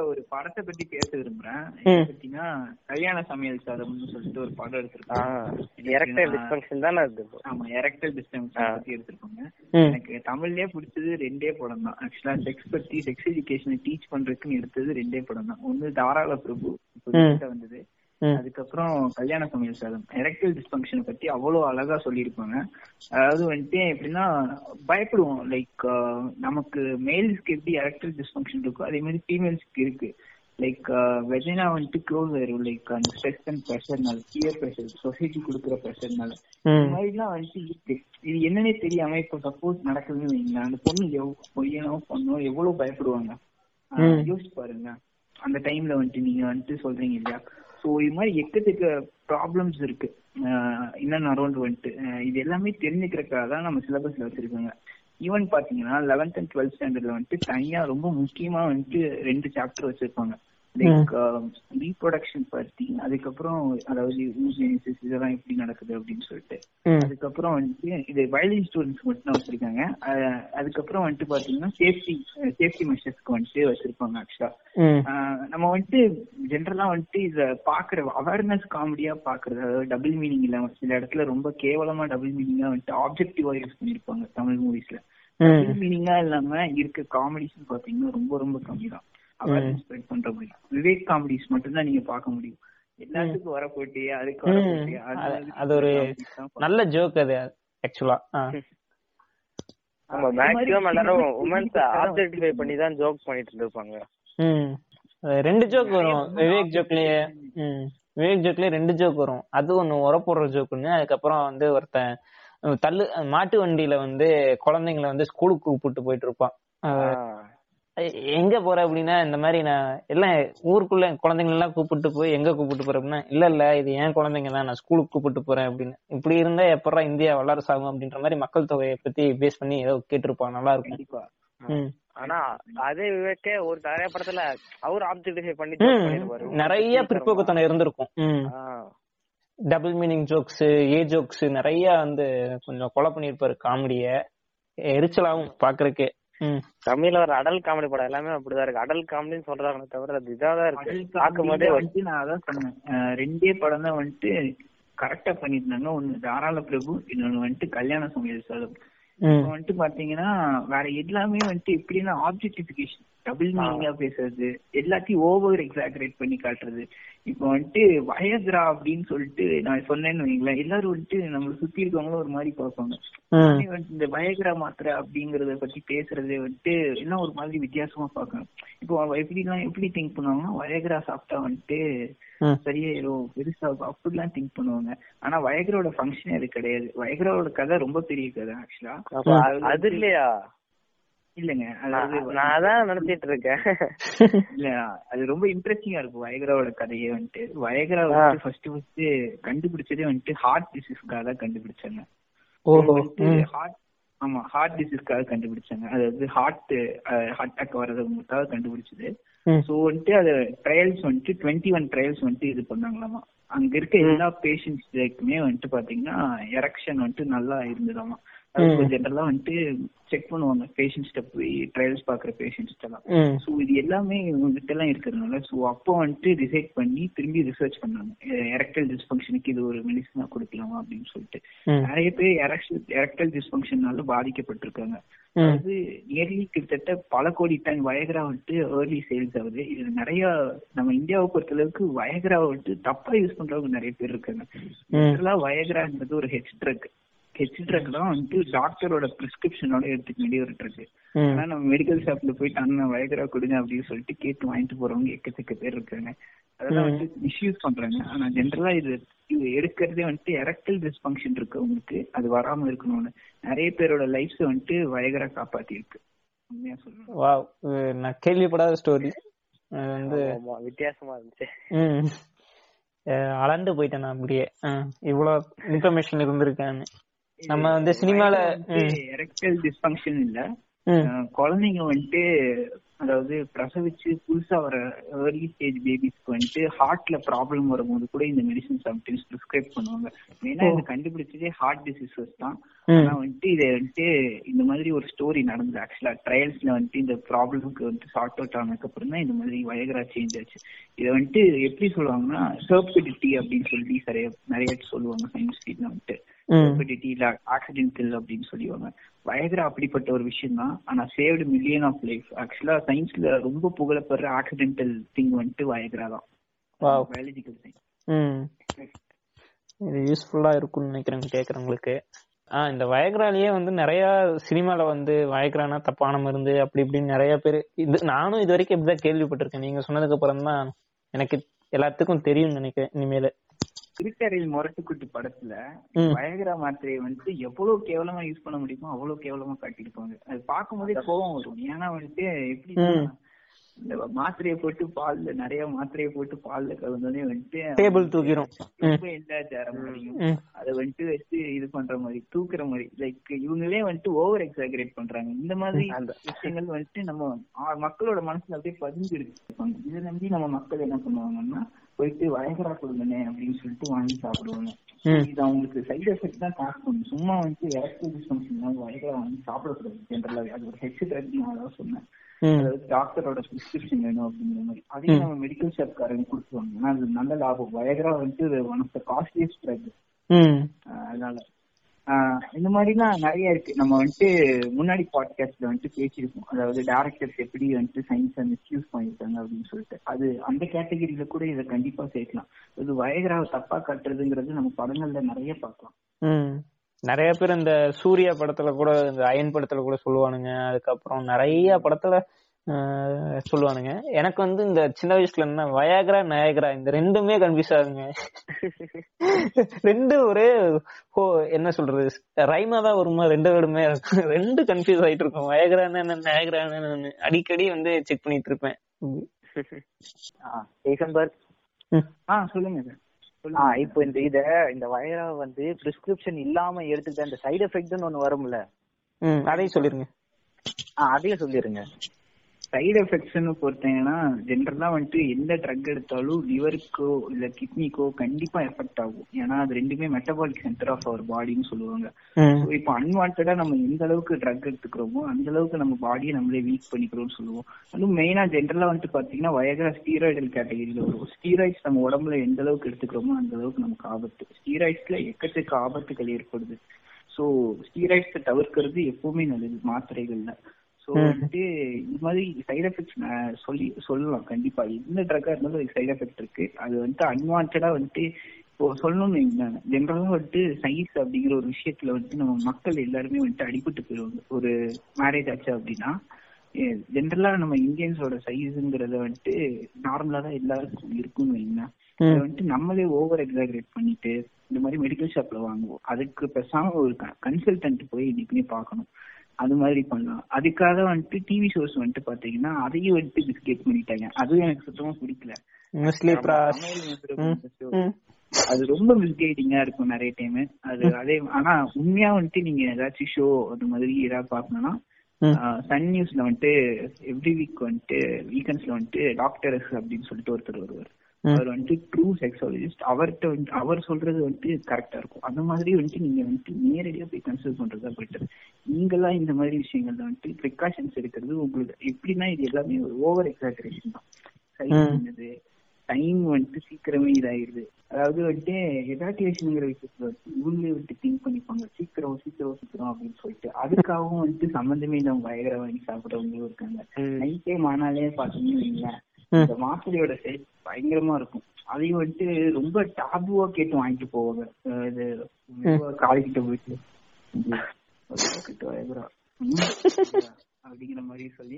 ஒரு படத்தை பத்தி பேச விரும்புறேன். கல்யாண சமையல் சாதம்னு சொல்லிட்டு ஒரு படம் எடுத்திருக்காங்க எரக்டைல் டிஸ்பங்ஷன் தானே ஆமா எரக்டல் ஆ. பத்தி எடுத்திருப்பாங்க. எனக்கு தமிழ்லயே பிடிச்சது ரெண்டே படம் தான். ஆக்சுவலா செக்ஸ் பத்தி செக்ஸ் எஜுகேஷனை டீச் பண்றதுக்குன்னு எடுத்தது ரெண்டே படம் தான். ஒன்னு தாராள பிரபு வந்தது. அதுக்கப்புறம் கல்யாண சமையல் சாதம். எரக்டல் டிஸ்பங்ஷனை பத்தி அவ்வளவு அழகா சொல்லியிருப்பாங்க. அதாவது வந்துட்டு எப்படின்னா பயப்படுவோம். லைக் நமக்கு மேல்ஸ்க்கு எப்படி எரக்டல் டிஸ்பங்ஷன் இருக்கோ அதே மாதிரி ஃபீமேல்ஸ்க்கு இருக்கு. லைக் வெஜினா வந்துட்டு க்ளோஸ் ஆயிரும். லைக் அந்த ஸ்ட்ரெஸ் அண்ட் ப்ரெஷர்னால பியர் ப்ரெஷர் சொசைட்டி கொடுக்குற ப்ரெஷர்னால இந்த. மாதிரிலாம் வந்துட்டு இருக்கு. இது என்னன்னே தெரியாம இப்ப சப்போஸ் நடக்குதுன்னு வைங்களேன். அந்த பொண்ணு எவ் பொய்யனோ பொண்ணோ எவ்வளவு பயப்படுவாங்க. யோசிச்சு பாருங்க. அந்த டைம்ல வந்துட்டு நீங்க வந்துட்டு சொல்றீங்க இல்லையா? சோ இது மாதிரி எக்கச்சக்க ப்ராப்ளம்ஸ் இருக்கு. இன்னும் அரௌண்ட் வந்துட்டு இது எல்லாமே தெரிஞ்சுக்கிறக்காக தான் நம்ம சிலபஸ்ல வச்சிருக்கோங்க. ஈவன் பாத்தீங்கன்னா லெவன்த் அண்ட் டுவெல்த் ஸ்டாண்டர்ட்ல வந்துட்டு தனியா ரொம்ப முக்கியமா வந்துட்டு ரெண்டு சாப்டர் வச்சிருப்பாங்க. லைக் ரீப்ரொடக்ஷன் பத்தி அதுக்கப்புறம் அதாவது யூஜெனிசிஸ் இதெல்லாம் எப்படி நடக்குது அப்படின்னு சொல்லிட்டு. அதுக்கப்புறம் வந்துட்டு இது வயலின் ஸ்டூடெண்ட்ஸ் மட்டும் தான் வச்சிருக்காங்க அதுக்கப்புறம் வந்துட்டு பாத்தீங்கன்னா சேஃப்டி சேஃப்டி மெஷர்ஸ்க்கு வந்துட்டு வச்சிருப்பாங்க ஆக்சுவலா. நம்ம வந்துட்டு ஜென்ரலா வந்துட்டு இத பாக்குற அவேர்னஸ் காமெடியா பாக்குறது அதாவது டபுள் மீனிங் இல்லாம சில இடத்துல ரொம்ப கேவலமா டபுள் மீனிங்கா வந்துட்டு ஆப்ஜெக்டிவா யூஸ் பண்ணிருப்பாங்க தமிழ் மூவிஸ்ல மீனிங்கா இல்லாம இருக்க காமெடிஸ் பாத்தீங்கன்னா ரொம்ப ரொம்ப கம்மி தான் அவேர்னஸ் ஸ்ப்ரெட் பண்ற முடியும் விவேக் காமெடிஸ் மட்டும் தான் நீங்க பார்க்க முடியும். எல்லாத்துக்கும் வர போட்டி அதுக்கு அது- ஒரு நல்ல ஜோக் அது ஆக்சுவலா ஆமா மேக்ஸிமம் எல்லாரும் உமன்ஸ் ஆப்ஜெக்டிஃபை பண்ணி தான் ஜோக் பண்ணிட்டு இருப்பாங்க ரெண்டு ஜோக் வரும். விவேக் ஜோக்லயே விவேக் ஜோக்லயே ரெண்டு ஜோக் வரும். அது ஒண்ணு உரப்போடுற ஜோக் ஒண்ணு அதுக்கப்புறம் வந்து ஒருத்தன் தள்ளு மாட்டு வண்டியில வந்து குழந்தைங்களை வந்து ஸ்கூலுக்கு கூப்பிட்டு போயிட்டு இருப்பான். எங்க போற அப்படின்னா இந்த மாதிரி நான் எல்லாம் ஊருக்குள்ள குழந்தைங்க எல்லாம் கூப்பிட்டு போய் எங்க கூப்பிட்டு போற அப்படின்னா இல்ல இல்ல இது என் குழந்தைங்க தான் நான் ஸ்கூலுக்கு கூப்பிட்டு போறேன் அப்படின்னு. இப்படி இருந்தா எப்படா இந்தியா வல்லரசு ஆகும் அப்படின்ற மாதிரி மக்கள் தொகையை பத்தி பேஸ் பண்ணி ஏதோ கேட்டிருப்பான் நல்லா இருக்கும். ஆனா அதே விவேக்கே ஒரு நிறைய படத்துல அவர் ஆப்ஜெக்டிஃபை பண்ணி நிறைய பிற்போக்குத்தனம் இருந்திருக்கும். Double meaning jokes A jokes நிறைய வந்து கொஞ்சம் கொலை பண்ணிருப்பாரு காமெடிய. எரிச்சலாகும் பாக்குறதுக்கே தமிழ்ல ஒரு அடல் காமெடி படம் எல்லாமே அப்படிதான் இருக்கு. அடல் காமெடின்னு சொல்றாங்க தவிர அது இதாதான் இருக்கு. பார்க்கும் போதே வந்துட்டு நான் அதான் சொன்னேன். ரெண்டே படம் தான் வந்துட்டு கரெக்டா பண்ணிருந்தாங்க ஒண்ணு தாராள பிரபு இன்னொன்னு வந்துட்டு கல்யாண சமையல் இப்ப வந்துட்டு பாத்தீங்கன்னா வேற எல்லாமே வந்துட்டு எப்படின்னா ஆப்ஜெக்டிபிகேஷன் டபுள் பேசுறது எல்லாத்தையும் ஓவர் எக்ஸாகரேட் பண்ணி காட்டுறது. இப்போ வந்துட்டு வயக்ரா அப்படின்னு சொல்லிட்டு நான் சொன்னேன்னு வைங்களேன் எல்லாரும் வந்துட்டு நம்மள சுத்தி இருக்கவங்களும் ஒரு மாதிரி பார்ப்பாங்க. இந்த வயக்ரா மாத்திரை அப்படிங்கறத பத்தி பேசுறதே வந்துட்டு எல்லாம் ஒரு மாதிரி வித்தியாசமா பார்க்கணும். இப்போ அவ எப்படிலாம் எப்படி திங்க் பண்ணுவாங்கன்னா வயக்ரா சாப்பிட்டா வந்துட்டு சரியாயிரும் பெருசாகும் அப்படிலாம் திங்க் பண்ணுவாங்க. ஆனா வயகரோட ஃபங்க்ஷன் அது கிடையாது. வயகரோட கதை ரொம்ப பெரிய கதை ஆக்சுவலா அது இல்லையா? இல்லங்க. நான் அதான் நினைச்சிட்டு இருக்கேன் இல்ல அது ரொம்ப இன்ட்ரெஸ்டிங்கா இருக்கும். வயகராவோட கதையே வந்துட்டு. வயகரா வந்துட்டு ஃபர்ஸ்ட் ஃபர்ஸ்ட் கண்டுபிடிச்சதே வந்துட்டு ஹார்ட் டிசீஸ்க்காக தான் கண்டுபிடிச்சாங்க. ஹார்ட் ஆமா ஹார்ட் டிசீஸ்க்காக கண்டுபிடிச்சாங்க. அதாவது ஹார்ட் ஹார்ட் அட்டாக் வர்றதுக்காக கண்டுபிடிச்சது. சோ வந்துட்டு அது ட்ரையல்ஸ் வந்துட்டு டுவெண்ட்டி ஒன் ட்ரையல்ஸ் வந்துட்டு இது பண்ணாங்களாமா. அங்க இருக்க எல்லா பேஷண்ட்ஸ்க்குமே வந்துட்டு பாத்தீங்கன்னா எரக்ஷன் வந்துட்டு நல்லா இருந்ததாமா. அது ஜென்ரலா வந்துட்டு செக் பண்ணுவாங்க. பேஷண்ட்ஸ்ட போய் ட்ரையல்ஸ் பாக்குற பேஷண்ட்ஸ் எல்லாம் சோ இது எல்லாமே உங்ககிட்ட எல்லாம் இருக்கிறதுனால சோ அப்போ வந்துட்டு டிசைட் பண்ணி திரும்பி ரிசர்ச் பண்ணாங்க. எரக்டல் டிஸ்பங்ஷனுக்கு இது ஒரு மெடிசனா கொடுக்கலாமா அப்படின்னு சொல்லிட்டு. நிறைய பேர் எரக்டல் டிஸ்பங்ஷனால பாதிக்கப்பட்டிருக்காங்க. அதாவது நியர்லி கிட்டத்தட்ட பல கோடி டன் வயகரா வந்துட்டு ஏர்லி சேல்ஸ் ஆகுது. இது நிறைய நம்ம இந்தியாவை பொறுத்த அளவுக்கு வயகரா வந்துட்டு தப்பா யூஸ் பண்றவங்க நிறைய பேர் இருக்காங்க. வயகரான்றது ஒரு ஹெச் ட்ரக் ஹெச் ட்ரக் தான் வந்துட்டு டாக்டரோட பிரிஸ்கிரிப்ஷனோட எடுத்துக்க வேண்டிய ஒரு ட்ரக் ஆனா நம்ம மெடிக்கல் ஷாப்ல போயிட்டு அண்ணன் வயகரா கொடுங்க அப்படின்னு சொல்லிட்டு கேட்டு வாங்கிட்டு போறவங்க எக்கச்சக்க பேர் இருக்காங்க. அதெல்லாம் வந்துட்டு மிஸ்யூஸ் பண்றாங்க. ஆனா ஜென்ரலா இது இது எடுக்கிறதே வந்துட்டு எரக்டல் டிஸ்பங்க்ஷன் இருக்கு உங்களுக்கு. அது வராம இருக்கணும்னு. நிறைய பேரோட லைஃப்ஸ் வந்துட்டு வயகரா காப்பாத்தி இருக்கு உண்மையா சொல்றேன் வாவ். இது நான் கேள்விப்படாத ஸ்டோரி அது வந்து வித்தியாசமா இருந்துச்சு. அளண்டு போயிட்டேன் நான் அப்படியே. இவ்வளவு இன்ஃபர்மேஷன் இருந்திருக்கான்னு. நம்ம வந்து சினிமால எரக்டல் டிஸ்பங்க்ஷன் இல்ல. குழந்தைங்க வந்துட்டு அதாவது பிரசவிச்சு புதுசா வர ஏர்லி ஸ்டேஜ் பேபிஸ்க்கு வந்துட்டு ஹார்ட்ல ப்ராப்ளம் வரும்போது கூட இந்த மெடிசன் சம்டைம்ஸ் ப்ரிஸ்கிரைப் பண்ணுவாங்க. மெயினா இது கண்டுபிடிச்சதே ஹார்ட் டிசீசஸ் தான். ஆனா வந்துட்டு இதை வந்துட்டு இந்த மாதிரி ஒரு ஸ்டோரி நடந்தது. ஆக்சுவலா ட்ரையல்ஸ்ல வந்துட்டு இந்த ப்ராப்ளம்க்கு வந்துட்டு சார்ட் அவுட் ஆனதுக்கு அப்புறம் தான் இந்த மாதிரி வயகரா சேஞ்ச் ஆச்சு. இதை வந்துட்டு எப்படி சொல்லுவாங்கன்னா சர்பிடிட்டி அப்படின்னு சொல்லி நிறைய நிறைய சொல்லுவாங்க சயின்ஸ் ஃபீல்ட்ல வந்துட்டு. சர்பிடிட்டி இல்ல ஆக்சிடென்டல் அப்படின்னு சொல்லுவாங்க வயகரா அப்படிப்பட்ட ஒரு விஷயம் தான் ஆனா சேவ்டு மில்லியன் ஆஃப் லைஃப் ஆக்சுவலா சயின்ஸ்ல ரொம்ப புகழப்படுற ஆக்சிடென்டல் திங் வந்துட்டு வயகரா தான். பயாலஜிக்கல் சயின்ஸ் இது யூஸ்ஃபுல்லா இருக்கும்னு நினைக்கிறேன் கேக்குறவங்களுக்கு. ஆஹ் இந்த வயக்ராலேயே வந்து நிறைய சினிமால வந்து வயக்ரானா தப்பான மருந்து அப்படி இப்படின்னு நிறைய பேர் இது நானும் இது வரைக்கும் இப்படிதான் கேள்விப்பட்டிருக்கேன். நீங்க சொன்னதுக்கு அப்புறம் தான் எனக்கு எல்லாத்துக்கும் தெரியும் நினைக்கிறேன் இனிமேல. திருக்கரையில் முரட்டுக்குட்டி படத்துல வயகரா மாத்திரையை வந்துட்டு எவ்வளவு கேவலமா யூஸ் பண்ண முடியுமோ அவ்வளவு கேவலமா காட்டியிருப்பாங்க. அது பார்க்கும்போதே கோவம் வரும். ஏன்னா வந்துட்டு எப்படி இந்த மாத்திரையை போட்டு பால்ல நிறைய மாத்திரையை போட்டு பால்ல கலந்தோடனே வந்துட்டு டேபிள் தூக்கிரும். ரொம்ப எல்லாச்சார மாதிரியும் அதை வந்துட்டு வச்சு இது பண்ற மாதிரி தூக்குற மாதிரி. லைக் இவங்களே வந்துட்டு ஓவர் எக்ஸாகரேட் பண்றாங்க. இந்த மாதிரி விஷயங்கள் வந்துட்டு நம்ம மக்களோட மனசுல அப்படியே பதிஞ்சு இருக்கு இதை நம்பி நம்ம மக்கள் என்ன பண்ணுவாங்கன்னா போயிட்டு வயகரா கொடுங்கண்ணே அப்படின்னு சொல்லிட்டு வாங்கி சாப்பிடுவாங்க. இது அவங்களுக்கு சைடு எஃபெக்ட் தான் காசு பண்ணும் சும்மா வந்துட்டு எலக்ட்ரிக் டிஸ்பென்ஷன் வயகரா வாங்கி சாப்பிடக்கூடாது. ஜென்ரலாவே அது ஒரு ஹெச் ட்ரக் நான் அதான் சொன்னேன். அதாவது டாக்டரோட பிரிஸ்கிரிப்ஷன் வேணும் அப்படிங்கிற மாதிரி. அதையும் நம்ம மெடிக்கல் ஷாப்காரங்க கொடுத்துருவாங்க. ஏன்னா அது நல்ல லாபம். வயகரா வந்துட்டு one of the costliest drug அதனால. இந்த மாதிரிலாம் நிறைய இருக்கு. நம்ம வந்துட்டு முன்னாடி பாட்காஸ்ட்ல வந்துட்டு பேசியிருக்கோம் அதாவது டேரக்டர்ஸ் எப்படி வந்துட்டு சயின்ஸை மிஸ்யூஸ் பண்ணிருக்காங்க அப்படின்னு சொல்லிட்டு. அது அந்த கேட்டகரியில கூட இதை கண்டிப்பா சேர்க்கலாம். இது வயகராவை தப்பா காட்டுறதுங்கிறது நம்ம படங்கள்ல நிறைய பார்க்கலாம். நிறைய பேர் இந்த சூர்யா படத்துல கூட இந்த அயன் படத்துல கூட சொல்லுவானுங்க. அதுக்கப்புறம் நிறைய படத்துல சொல்லுவானுங்க. எனக்கு வந்து இந்த சின்ன வயசுல என்ன வயாகரா நயகரா இந்த ரெண்டுமே கன்ஃபியூஸ் ஆகுங்க. [LAUGHS] ரெண்டு ஒரே ஓ என்ன சொல்றது ரைமா தான் வருமா ரெண்டு வேர்டுமே ரெண்டு கன்ஃபியூஸ் ஆயிட்டு இருக்கும். வயகரா என்ன நயகரா என்ன அடிக்கடி வந்து செக் பண்ணிட்டு இருப்பேன். சொல்லுங்க சார் இப்போ இந்த இத இந்த வயரா வந்து பிரிஸ்கிரிப்ஷன் இல்லாம எடுத்துக்கிட்ட இந்த சைடு எஃபெக்ட்னு ஒண்ணு வரும்ல. அதையும் சொல்லிருங்க. அதையும் சொல்லிருங்க. சைடு எஃபெக்ட்ஸ்னு பொறுத்தீங்கன்னா ஜென்ரலா வந்துட்டு எந்த ட்ரக் எடுத்தாலும் லிவருக்கோ இல்ல கிட்னிக்கோ கண்டிப்பா எஃபெக்ட் ஆகும். ஏன்னா அது ரெண்டுமே மெட்டபாலிக் சென்டர் ஆஃப் அவர் பாடின்னு சொல்லுவாங்க. இப்போ அன்வான்டா நம்ம எந்த அளவுக்கு ட்ரக் எடுத்துக்கிறோமோ அந்த அளவுக்கு நம்ம பாடியை நம்மளே வீக் பண்ணிக்கிறோம்னு சொல்லுவோம். அதுவும் மெயினா ஜென்ரலா வந்துட்டு பாத்தீங்கன்னா வயகரா ஸ்டீராய்டல் கேட்டகரியில வரும். ஸ்டீராய்ட்ஸ் நம்ம உடம்புல எந்த அளவுக்கு எடுத்துக்கிறோமோ அந்த அளவுக்கு நமக்கு ஆபத்து. ஸ்டீராய்ட்ஸ்ல எக்கச்சக்க ஆபத்துகள் ஏற்படுது. ஸோ ஸ்டீராய்ட்ஸை தவிர்க்கிறது எப்பவுமே நல்லது மாத்திரைகள்ல. ஸோ வந்துட்டு இது மாதிரி சைட் எஃபெக்ட்ஸ் சொல்லி சொல்லலாம். கண்டிப்பா. எந்த ட்ரக்கா இருந்தாலும் அதுக்கு சைட் எஃபெக்ட் இருக்கு. அது வந்துட்டு அன்வான்டா வந்துட்டு இப்போ சொல்லணும்னு ஜென்ரலா வந்துட்டு சயின்ஸ் அப்படிங்கிற ஒரு விஷயத்துல வந்துட்டு நம்ம மக்கள் எல்லாருமே வந்துட்டு அடிபட்டு போயிருவாங்க ஒரு மேரேஜ் ஆச்சு அப்படின்னா ஜென்ரலா நம்ம இந்தியன்ஸோட சைஸ்ங்கிறத வந்துட்டு நார்மலா தான் எல்லாருக்கும் இருக்கும்னு வைங்க அதை வந்துட்டு நம்மளே ஓவர் எக்ஸாகரேட் பண்ணிட்டு இந்த மாதிரி மெடிக்கல் ஷாப்ல வாங்குவோம். அதுக்கு பேசாம ஒரு கன்சல்டன்ட் போய் இன்னைக்குமே பார்க்கணும். அது மாதிரி பண்ணலாம். அதுக்காக வந்துட்டு டிவி ஷோஸ் வந்துட்டு பாத்தீங்கன்னா அதையும் வந்துட்டு பிஸ்கெட் பண்ணிட்டாங்க. அதுவும் எனக்கு சுத்தமா பிடிக்கல. அது ரொம்ப மிஸ்கைடிங்கா இருக்கும் நிறைய டைம் அது அதே ஆனா உண்மையா வந்துட்டு நீங்க ஏதாச்சும் ஷோ அது மாதிரி ஏதாவது பாக்கணும்னா சன் நியூஸ்ல வந்துட்டு எவ்ரி வீக் வந்துட்டு வீக்கெண்ட்ஸ்ல வந்துட்டு டாக்டர்ஸ் அப்படின்னு சொல்லிட்டு ஒருத்தர் வருவார். அவர் வந்துட்டு ட்ரூ செக்ஸாலஜிஸ்ட் அவர்கிட்ட வந்து அவர் சொல்றது வந்துட்டு கரெக்டா இருக்கும். அந்த மாதிரி வந்துட்டு நீங்க வந்துட்டு நேரடியா போய் கன்சல்ட் பண்றதா பெட்டர் நீங்களாம் இந்த மாதிரி விஷயங்கள்ல வந்துட்டு ப்ரிகாஷன்ஸ் எடுக்கிறது உங்களுக்கு எப்படின்னா இது எல்லாமே ஒரு ஓவர் எக்ஸாகரேஷன் தான். சைனது டைம் வந்துட்டு சீக்கிரமே இதாயிருது. அதாவது வந்துட்டு எவாக்குவேஷன்ங்கிற விஷயத்துல வந்து இவங்களே வந்துட்டு திங்க் பண்ணிப்பாங்க. சீக்கிரம் சீக்கிரம் சீக்கிரம் அப்படின்னு சொல்லிட்டு. அதுக்காகவும் வந்துட்டு சம்மந்தமே இல்லாம பயங்கர வாங்கி சாப்பிடறவங்களும் இருக்காங்க. நைட் டைம் ஆனாலே பாத்தீங்கன்னு வைங்களேன் இந்த மாத்திரையோட சேல் பயங்கரமா இருக்கும். அதையும் வந்துட்டு ரொம்ப டாபுவா கேட்டு வாங்கிட்டு போவாங்க. இது காலேஜ்கிட்ட போயிட்டு அப்படிங்கிற மாதிரி சொல்லி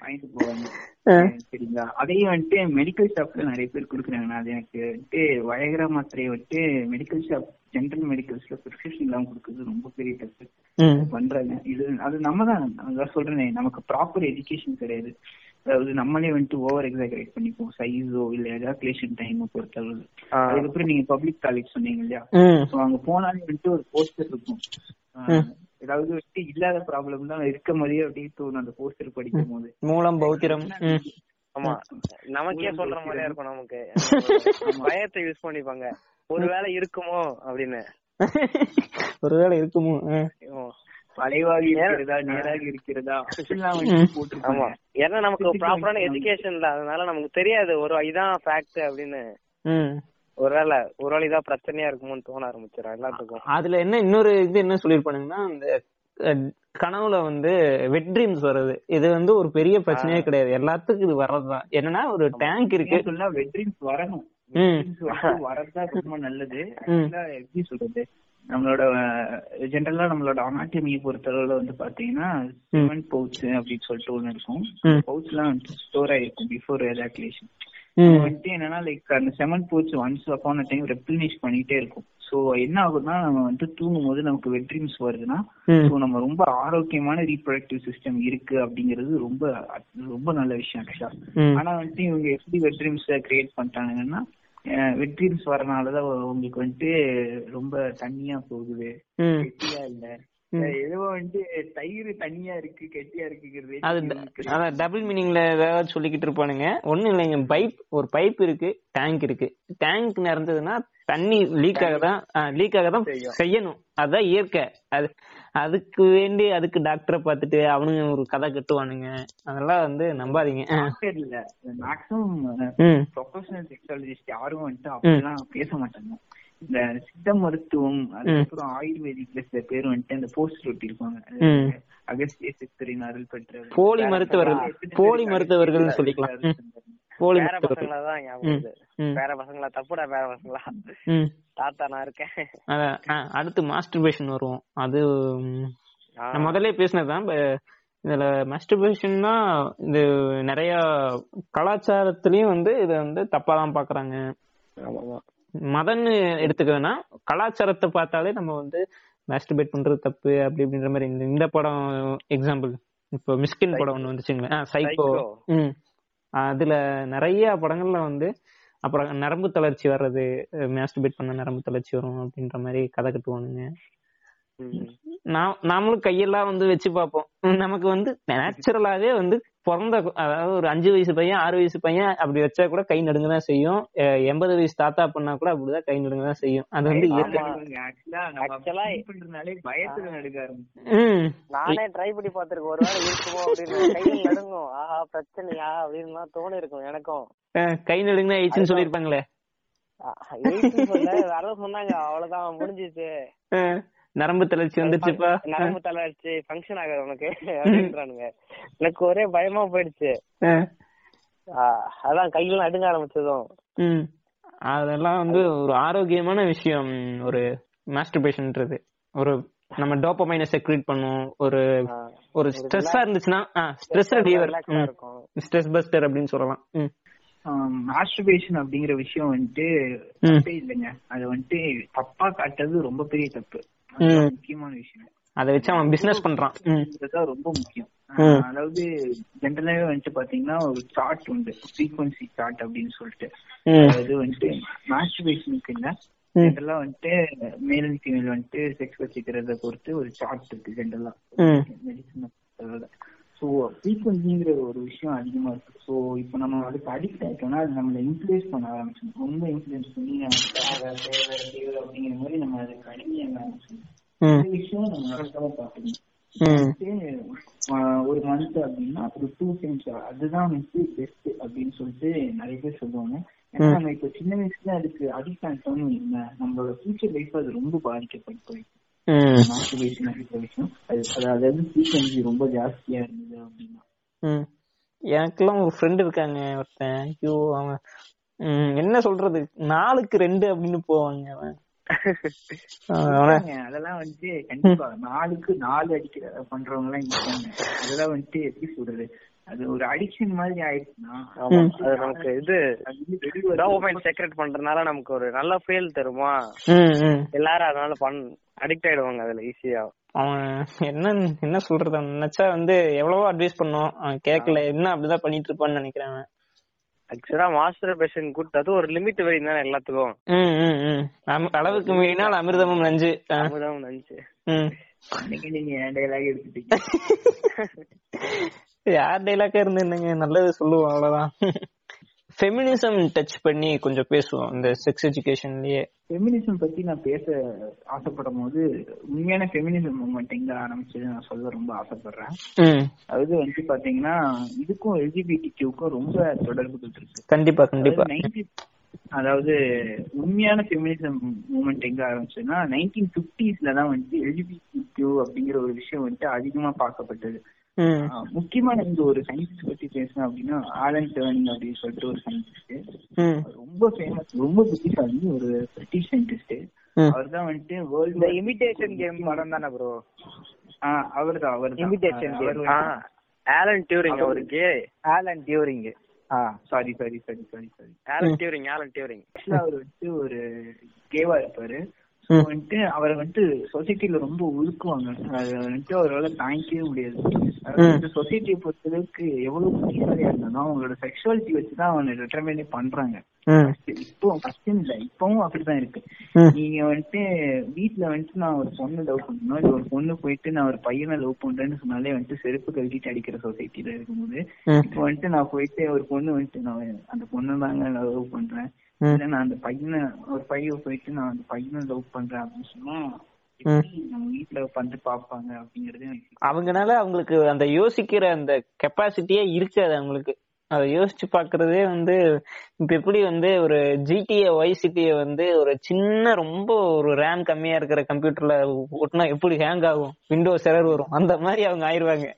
வாங்கிட்டு போவாங்க. சரிங்களா அதையும் வந்துட்டு மெடிக்கல் ஷாப்ல நிறைய பேர் கொடுக்குறாங்க அது எனக்கு வந்துட்டு வயகர மாத்திரையை வந்துட்டு மெடிக்கல் ஷாப் ஜென்ரல் மெடிக்கல்ஸ்ல பிரிஸ்கிரிப்ஷன் இல்லாம கொடுக்குறது ரொம்ப பெரிய தப்பு. பண்றாங்க. இது அது நம்ம தான். சொல்றேனே நமக்கு ப்ராப்பர் எஜுகேஷன் கிடையாது. அதாவது நம்மளே வந்துட்டு ஓவர் எக்ஸாகரேட் பண்ணிப்போம் சைஸோ இல்ல எஜாகுலேஷன் டைம் பொறுத்தளவு. அதுக்கப்புறம் நீங்க பப்ளிக் காலேஜ் சொன்னீங்க இல்லையா? ஸோ அங்க போனாலே வந்துட்டு ஒரு போஸ்டர் இருக்கும். ஏதாவது வந்துட்டு இல்லாத ப்ராப்ளம் தான் இருக்க மாதிரியே அப்படின்னு தோணும் அந்த போஸ்டர் படிக்கும் போது மூலம் பௌத்திரம். ஆமா. நமக்கே சொல்ற மாதிரியா இருக்கும் நமக்கு. பயத்தை யூஸ் பண்ணிப்பாங்க. ஒருவேளை இருக்குமோ அப்படின்னு. [LAUGHS] ஒருவேளை இருக்குமோ. வளைவாக இருக்கிறதா நேராக இருக்கிறதா? [LAUGHS] ஆமா. ஏன்னா நமக்கு ப்ராப்பரான எஜுகேஷன் இல்ல. அதனால நமக்கு தெரியாது. ஒரு இதான் ஃபேக்ட் அப்படின்னு. ம். ஒருவேளை ஒருவேளை இதான் பிரச்சனையா இருக்குமோன்னு தோண ஆரம்பிச்சிடும் எல்லாத்துக்கும். அதுல என்ன இன்னொரு இது என்ன சொல்லிருப்பானுங்கன்னா அந்த அஹ், கனவுல வந்து வெட் ட்ரீம்ஸ் வருது இது வந்து ஒரு பெரிய பிரச்சனையே கிடையாது. எல்லாத்துக்கும் இது வர்றதுதான். என்னன்னா ஒரு டேங்க் இருக்கு. சொன்னா வெட்ரிங்ஸ் வரணும். வரதுதான் ரொம்ப நல்லது. எப்படி சொல்றது? நம்மளோட ஜென்ரலா நம்மளோட அனாட்டமியை பொறுத்தளவுல வந்து பாத்தீங்கன்னா சிமெண்ட் பவுச் அப்படின்னு சொல்லிட்டு ஒண்ணு இருக்கும். பவுச் எல்லாம் ஸ்டோர் ஆயிருக்கும் பிஃபோர் எவாக்குலேஷன் ம். வந்துட்டு என்னன்னா லைக் அந்த செமன் பவுச் ஒன்ஸ் அப்பான டைம் ரெப்ளினிஷ் பண்ணிட்டே இருக்கும் சோ என்ன ஆகுதுன்னா நம்ம வந்து தூங்கும் போது நமக்கு வெட்ரீம்ஸ் வருதுன்னா. ஸோ நம்ம ரொம்ப ஆரோக்கியமான ரீப்ரொடக்டிவ் சிஸ்டம் இருக்கு அப்படிங்கிறது ரொம்ப ரொம்ப நல்ல விஷயம் ஆக்சுவலா. ஆனா வந்துட்டு இவங்க எப்படி வெட்ரீம்ஸ் கிரியேட் பண்ணிட்டாங்கன்னா வெட்ரீம்ஸ் வரனாலதான் உங்களுக்கு வந்துட்டு ரொம்ப தண்ணியா போகுது. கெட்டியா இல்ல. ஏதோ வந்துட்டு தயிர் தண்ணியா இருக்கு கெட்டியா இருக்குங்கிறது அது டபுள் மீனிங்ல ஏதாவது சொல்லிக்கிட்டு இருப்பானுங்க. ஒண்ணும் இல்லைங்க பைப் ஒரு பைப் இருக்கு டேங்க் இருக்கு. டேங்க் நிறைஞ்சதுன்னா தண்ணி லீக் ஆக தான் லீக் ஆக தான் செய்யணும். அதுதான் இயற்கை. அது அதுக்கு வேண்டி அதுக்கு டாக்டரை பார்த்துட்டு அவனுங்க ஒரு கதை கட்டுவானுங்க. அதெல்லாம் வந்து நம்பாதீங்க. இல்ல மேக்ஸிமம் ப்ரொஃபஷனல் செக்ஸாலஜிஸ்ட் யாரும் வந்துட்டு அப்படிலாம் பேச மாட்டாங்க. இந்த சித்த மருத்துவம் அதுக்கப்புறம் ஆயுர்வேதிக்ல சில பேர் வந்துட்டு அந்த போஸ்ட் ஒட்டி இருப்பாங்க. அகஸ்திய சித்தரின் அருள் பெற்ற போலி மருத்துவர்கள் போலி மருத்துவர்கள்னு சொல்லிக்கலாம். போலி பேர பசங்களா தான் ஞாபகம். பேர பசங்களா? தப்புடா பேர பசங்களா? ம். தாத்தா நான் இருக்கேன். அடுத்து மாஸ்டர்பேஷன் வருவோம். அது. நான் முதல்ல பேசினதுதான் இதுல மாஸ்டர்பேஷன் தான் இது நிறைய கலாச்சாரத்திலயும் வந்து இத வந்து தப்பா தான் பாக்குறாங்க. மதன்னு எடுத்துக்கிறதுனா கலாச்சாரத்தை பார்த்தாலே நம்ம வந்து மாஸ்டர்பேட் பண்றது தப்பு அப்படி அப்படின்ற மாதிரி. இந்த படம் எக்ஸாம்பிள் இப்போ மிஸ்கின் படம் ஒண்ணு வந்துச்சுங்களேன். சைக்கோ. ம். அதுல நிறைய படங்கள்ல வந்து அப்புறம் நரம்பு தளர்ச்சி வர்றது மாஸ்டர்பேட் பண்ண நரம்பு தளர்ச்சி வரும் அப்படின்ற மாதிரி கதை கட்டுவானுங்க. நாமளும் கையெல்லாம் வந்து வச்சு பார்ப்போம். நமக்கு வந்து நேச்சுரலாவே வந்து பிறந்த அதாவது ஒரு அஞ்சு வயசு பையன் ஆறு வயசு பையன் அப்படி வச்சா கூட கை நடுங்க தான் செய்யும் எண்பது வயசு தாத்தா பண்ணா கூட அப்படிதான் கை நடுங்க தான் செய்யும். அது வந்து நானே ட்ரை பண்ணி பார்த்திருக்கேன். ஒருவேளை இருக்குமோ அப்படின்னு. கையில் நடுங்கும். ஆஹா பிரச்சனையா அப்படின்னு தோணி இருக்கும் எனக்கும். கை நடுங்க ஆயிடுச்சுன்னு சொல்லிருப்பாங்களே சொன்னாங்க. அவ்வளவுதான் முடிஞ்சிச்சு. நரம்பு தளர்ச்சி வந்துருச்சுப்பா நரம்பு தளர்ச்சி ஃபங்க்ஷன் ஆகாது உனக்கு. அப்படின்றானுங்க. எனக்கு ஒரே பயமா போயிடுச்சு. அதான் கையில நடுங்க ஆரம்பிச்சதும். ம். அதெல்லாம் வந்து ஒரு ஆரோக்கியமான விஷயம் ஒரு மாஸ்டர்பேஷன்ன்றது ஒரு நம்ம டோப்பமைனை செக்ரேட் பண்ணும். ஒரு ஒரு ஸ்ட்ரெஸ்ஸா இருந்துச்சுன்னா ஸ்ட்ரெஸ் ரிலீவர் ஸ்ட்ரெஸ் பஸ்டர் அப்படின்னு சொல்லலாம். ம். மாஸ்டர்பேஷன் அப்படிங்கிற விஷயம் வந்துட்டு. தப்பே இல்லைங்க. அது வந்துட்டு தப்பா காட்டுறது ரொம்ப பெரிய தப்பு. முக்கியமான விஷயம். அதை வச்சு அவன் பிசினஸ் பண்றான். இதுதான் ரொம்ப முக்கியம். அதாவது ஜென்ரலாவே வந்துட்டு பாத்தீங்கன்னா ஒரு சார்ட் உண்டு. ஃப்ரீக்வன்சி சார்ட் அப்படின்னு சொல்லிட்டு. அது வந்துட்டு மாஸ்டர்பேஷனுக்கு இல்ல. ஜென்ரலா வந்துட்டு மேல் அண்ட் ஃபீமேல் வந்துட்டு செக்ஸ் வச்சுக்கிறத பொறுத்து ஒரு சார்ட் இருக்கு ஜென்ரலா. மெடிசன் ஸோ ஃப்ரீக்வன்சிங்கிற ஒரு விஷயம் அதிகமா இருக்கு. ஸோ இப்போ நம்ம அதுக்கு அடிக்ட் ஆயிட்டோம்னா அது நம்மளை இன்ஃபுளுஸ் பண்ண ஆரம்பிச்சிடும். ரொம்ப இன்ஃபுளுஸ் பண்ணி நம்ம தேவை தேவை தேவை அப்படிங்கிற மாதிரி நம்ம அதுக்கு அடிமையாக இந்த விஷயம் நம்ம நடக்காம பார்க்கணும் ஒரு மந்த் அப்படின்னா ஒரு டூ டைம்ஸ் அதுதான் வந்து பெஸ்ட் அப்படின்னு சொல்லிட்டு நிறைய பேர் சொல்லுவாங்க. ஏன்னா நம்ம இப்ப சின்ன வயசுல அதுக்கு அடிக்ட் ஆகிட்டோம்னு நம்மளோட ஃபியூச்சர் லைஃப் அது ரொம்ப பாதிக்கப்பட்டு போயிருக்கு அதாவது ஃப்ரீக்வன்சி ரொம்ப ஜாஸ்தியா இருந்தது அப்படின்னா. எனக்கெல்லாம் ஒரு ஃப்ரெண்ட் இருக்காங்க ஒருத்தன். ஐயோ அவன் என்ன சொல்றது? நாளுக்கு ரெண்டு அப்படின்னு போவாங்க அவன். [LAUGHS] அதெல்லாம் வந்துட்டு கண்டிப்பா. நாலுக்கு நாலு அடிக்கிற பண்றவங்க எல்லாம் அதெல்லாம் வந்துட்டு எப்படி சொல்றது? அது ஒரு அடிக்ஷன் மாதிரி ஆயிடுச்சுன்னா அது நமக்கு இது டோபமைன் செக்ரெட் பண்றதுனால நமக்கு ஒரு நல்ல ஃபீல் தருமா? எல்லாரும் அதனால பண் அடிக்ட் ஆயிடுவாங்க அதுல ஈஸியா அவன் என்ன என்ன சொல்றது நினைச்சா வந்து எவ்வளவோ அட்வைஸ் பண்ணோம் அவன் கேட்கல என்ன அப்படிதான் பண்ணிட்டு இருப்பான்னு நினைக்கிறேன். ஆக்சுவலா மாஸ்டர் பேஷன் கூட்டு அது ஒரு லிமிட் வரையும் தானே எல்லாத்துக்கும். அளவுக்கு மீறினால் அமிர்தமும் நஞ்சு. ஆ, அமுதம் நினைச்சு ம். அன்னைக்கு நீங்க டைலாக் எடுத்துட்டீங்க? [LAUGHS] யார் டைலாக்கா இருந்து என்னங்க நல்லது சொல்லுவோம் அவ்வளவுதான். ஃபெமினிசம் டச் பண்ணி கொஞ்சம் பேசுவோம் இந்த செக்ஸ் எஜுகேஷன்லயே ஃபெமினிசம் பத்தி நான் பேச ஆசைப்படும் போது உண்மையான ஃபெமினிசம் மூமெண்ட் எங்க ஆரம்பிச்சது நான் சொல்ல ரொம்ப ஆசைப்படுறேன். ம். அது வந்து பாத்தீங்கன்னா இதுக்கும் எல்ஜிபிடி கியூக்கும் ரொம்ப தொடர்புகள் இருக்கு கண்டிப்பா கண்டிப்பா. அதாவது 90 அதாவது உண்மையான ஃபெமினிசம் மூமெண்ட் எங்க ஆரம்பிச்சதுன்னா நைன்டீன் பிப்டிஸ்ல தான் வந்து எல்ஜிபிடி கியூ அப்படிங்கிற ஒரு விஷயம் வந்துட்டு அதிகமா பார்க்கப்பட்டது. ம். ஆஹ் முக்கியமான இந்த ஒரு சயின்டிஸ்ட் பத்தி பேசணும் அப்படின்னா ஆலன் டேர்னிங் அப்படின்னு சொல்லிட்டு ஒரு சயின்டிஸ்ட் ம். ரொம்ப ஃபேமஸ் ரொம்ப புத்திசாலி ஒரு பிரிட்டிஷ் சயின்டிஸ்ட் அவர் தான் வந்துட்டு வேர்ல்டு இமிடேஷன் கேம் படம் தானே ப்ரோ அவர் தான் அவர். ஆ ஆலன் டியூரிங் அவரு gay Alan Turing sorry sorry sorry sorry sorry Alan Turing Alan Turing அவர் வந்துட்டு ஒரு கேவா இருப்பாரு. வந்துட்டு அவரை வந்துட்டு சொசைட்டில ரொம்ப ஒதுக்குவாங்க. அது வந்துட்டு அவரால் தாங்கிக்கவே முடியாது. அதாவது சொசைட்டியை பொறுத்தளவுக்கு எவ்வளவு புத்திசாலியா இருந்தாலும் அவங்களோட செக்ஷுவாலிட்டி வச்சுதான் அவனை டிட்டர்மைனே பண்றாங்க. இப்போ ஃபர்ஸ்ட் இல்ல இப்பவும் அப்படிதான் இருக்கு. நீங்க வந்துட்டு வீட்ல வந்துட்டு நான் ஒரு பொண்ணு லவ் பண்ணணும்? இல்ல ஒரு பொண்ணு போயிட்டு நான் ஒரு பையனை லவ் பண்றேன்னு சொன்னாலே வந்துட்டு செருப்பு கழட்டிட்டு அடிக்கிற சொசைட்டில இருக்கும்போது. இப்போ வந்துட்டு நான் போயிட்டு ஒரு பொண்ணு வந்துட்டு நான் அந்த பொண்ணு தாங்க நான் லவ் பண்றேன். இல்ல நான் அந்த பையனை ஒரு பையன் போயிட்டு நான் அந்த பையனை லவ் பண்றேன் அப்படின்னு சொன்னா நம்ம வீட்டுல வந்து பாப்பாங்க அப்படிங்கறது அவங்கனால அவங்களுக்கு அந்த யோசிக்கிற அந்த கெப்பாசிட்டியே இருக்காது அவங்களுக்கு. அதை யோசிச்சு பாக்குறதே வந்து இப்ப எப்படி வந்து ஒரு ஜிடிஏ ஒய் சிட்டியை வந்து ஒரு சின்ன ரொம்ப ஒரு ரேம் கம்மியா இருக்கிற கம்ப்யூட்டர்ல ஒட்டினா எப்படி ஹேங் ஆகும்? விண்டோஸ் எரர் வரும். அந்த மாதிரி அவங்க ஆயிருவாங்க.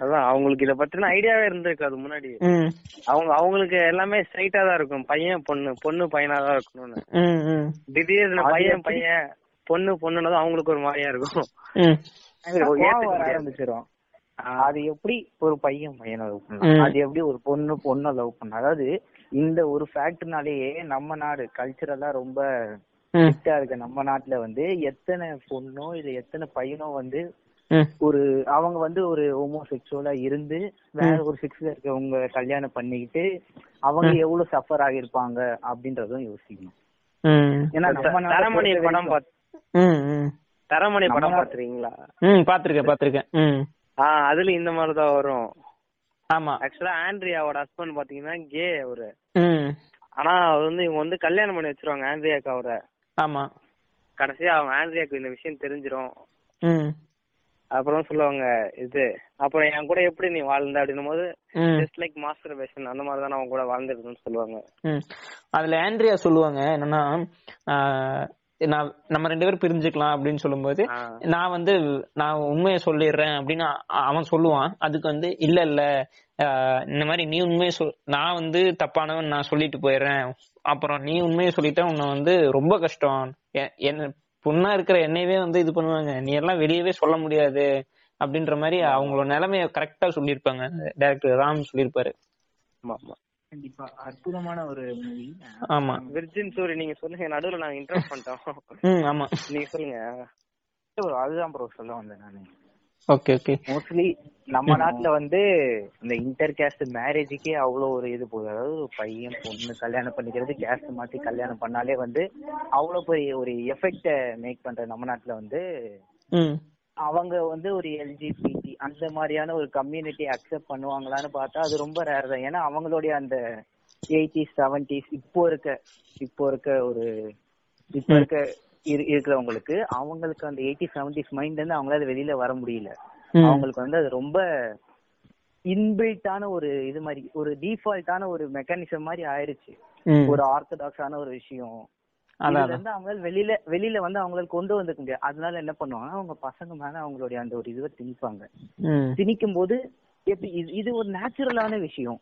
அதான் அவங்களுக்கு இத பத்தின ஐடியாவே இருந்திருக்காது முன்னாடி. ம். அவங்க அவங்களுக்கு எல்லாமே ஸ்ட்ரைட்டா தான் இருக்கும். பையன் பொண்ணு பொண்ணு பையனா தான் இருக்கணும்னு. ம் ம். திடீர்னு பையன் பையன் பொண்ணு பொண்ணுனதும் அவங்களுக்கு ஒரு மாதிரியா இருக்கும். அது எப்படி ஒரு பையன் பையனை லவ். பண்ணலாம்? அது எப்படி ஒரு பொண்ணு பொண்ணை லவ் பண்ணலாம்? அதாவது இந்த ஒரு ஃபேக்ட்னாலேயே நம்ம நாடு கல்ச்சரலா ரொம்ப ம். ஸ்ட்ரிக்டா இருக்க. நம்ம நாட்டுல வந்து எத்தனை பொண்ணோ இல்ல எத்தனை பையனோ வந்து ஒரு அவங்க வந்து ஒரு ஹோமோசெக்சுவலா இருந்து வேற ஒரு செக்ஸ்ல இருக்கவங்க கல்யாணம் பண்ணிக்கிட்டு அவங்க எவ்வளவு சஃபர் ஆகியிருப்பாங்க அப்படின்றதும் யோசிக்கணும். ம். ஏன்னா தரமணி படம் தரமணி படம் பாத்துறீங்களா ம் பாத்திருக்கேன் பாத்திருக்கேன். அதுல இந்த மாதிரிதான் வரும். ஆமா. ஆக்சுவலா ஆண்ட்ரியாவோட ஹஸ்பண்ட் பாத்தீங்கன்னா கே அவரு. ம். ஆனா அவர் வந்து இவங்க வந்து கல்யாணம் பண்ணி வச்சிருவாங்க ஆண்ட்ரியாக்கு அவரை. ஆமா. கடைசியா அவங்க ஆண்ட்ரியாக்கு இந்த விஷயம் தெரிஞ்சிரும். ம். அப்புறம் சொல்லுவாங்க இது அப்புறம் என் கூட எப்படி நீ வாழ்ந்த அப்படின்னும் போது ஜஸ்ட் லைக் மாஸ்டர் பேஷன் அந்த மாதிரி தான் அவங்க கூட வாழ்ந்துருக்குன்னு சொல்லுவாங்க. அதுல ஆண்ட்ரியா சொல்லுவாங்க என்னன்னா நான் நம்ம ரெண்டு பேரும் பிரிஞ்சுக்கலாம் அப்படின்னு சொல்லும்போது. நான் வந்து நான் உண்மையை சொல்லிடுறேன் அப்படின்னு அவன் சொல்லுவான். அதுக்கு வந்து இல்ல இல்ல ஆஹ், இந்த மாதிரி நீ உண்மையை சொல் நான் வந்து தப்பானவன் நான் சொல்லிட்டு போயிடுறேன். அப்புறம் நீ உண்மையை சொல்லிட்டா உன்னை வந்து ரொம்ப கஷ்டம். என்ன பொண்ணா இருக்கிற என்னையவே வந்து இது பண்ணுவாங்க. நீ எல்லாம் வெளியவே சொல்ல முடியாது அப்படின்ற மாதிரி அவங்களோட நிலைமைய கரெக்டா சொல்லியிருப்பாங்க. டைரக்டர் ராம் சொல்லியிருப்பாரு. ஆமா ஆமா. கண்டிப்பா. அற்புதமான ஒரு மூவி ஆமா. விர்ஜின் சூரி நீங்க சொல்லுங்க. நடுவுல நாங்க இன்டர்வ் பண்ணிட்டோம். ம் ஆமா. நீங்க சொல்லுங்க. bro, அதுதான் ப்ரோ சொல்ல வந்தேன் நானு. Okay okay. மோஸ்ட்லி நம்ம [LAUGHS] நாட்டுல வந்து இந்த இன்டர் கேஸ்ட் மேரேஜுக்கே அவ்வளவு ஒரு இது போகுது. அதாவது பையன் பொண்ணு கல்யாணம் பண்ணிக்கிறது கேஸ்ட் மாத்தி கல்யாணம் பண்ணாலே வந்து அவ்வளவு பெரிய ஒரு எஃபெக்ட மேக் பண்ற நம்ம நாட்டுல வந்து அவங்க வந்து ஒரு எல்ஜிபிடி அந்த மாதிரியான ஒரு கம்யூனிட்டி அக்செப்ட் பண்ணுவாங்களான்னு பார்த்தா அது ரொம்ப ரேர் தான். ஏன்னா அவங்களுடைய அந்த எயிட்டிஸ் செவன்டிஸ் இப்போ இருக்க இப்போ இருக்க ஒரு இப்போ இருக்க இரு- இருக்கிறவங்களுக்கு அவங்களுக்கு அந்த எயிட்டி செவன்டிஸ் மைண்ட்ல இருந்து அவங்களால வெளியில வர முடியல. அவங்களுக்கு வந்து அது ரொம்ப இன்பில்ட்டான ஒரு இது மாதிரி ஒரு டிஃபால்ட்டான ஒரு மெக்கானிசம் மாதிரி ஆயிருச்சு. ஒரு ஆர்த்தடாக்ஸான ஒரு விஷயம். இருந்து அவங்களால வெளியில வெளியில வந்து அவங்களால கொண்டு வந்துக்க முடியாது அதனால என்ன பண்ணுவாங்கன்னா அவங்க பசங்க மேல அவங்களுடைய அந்த ஒரு இதுவை திணிப்பாங்க. திணிக்கும் போது எப்படி இது ஒரு நேச்சுரலான விஷயம்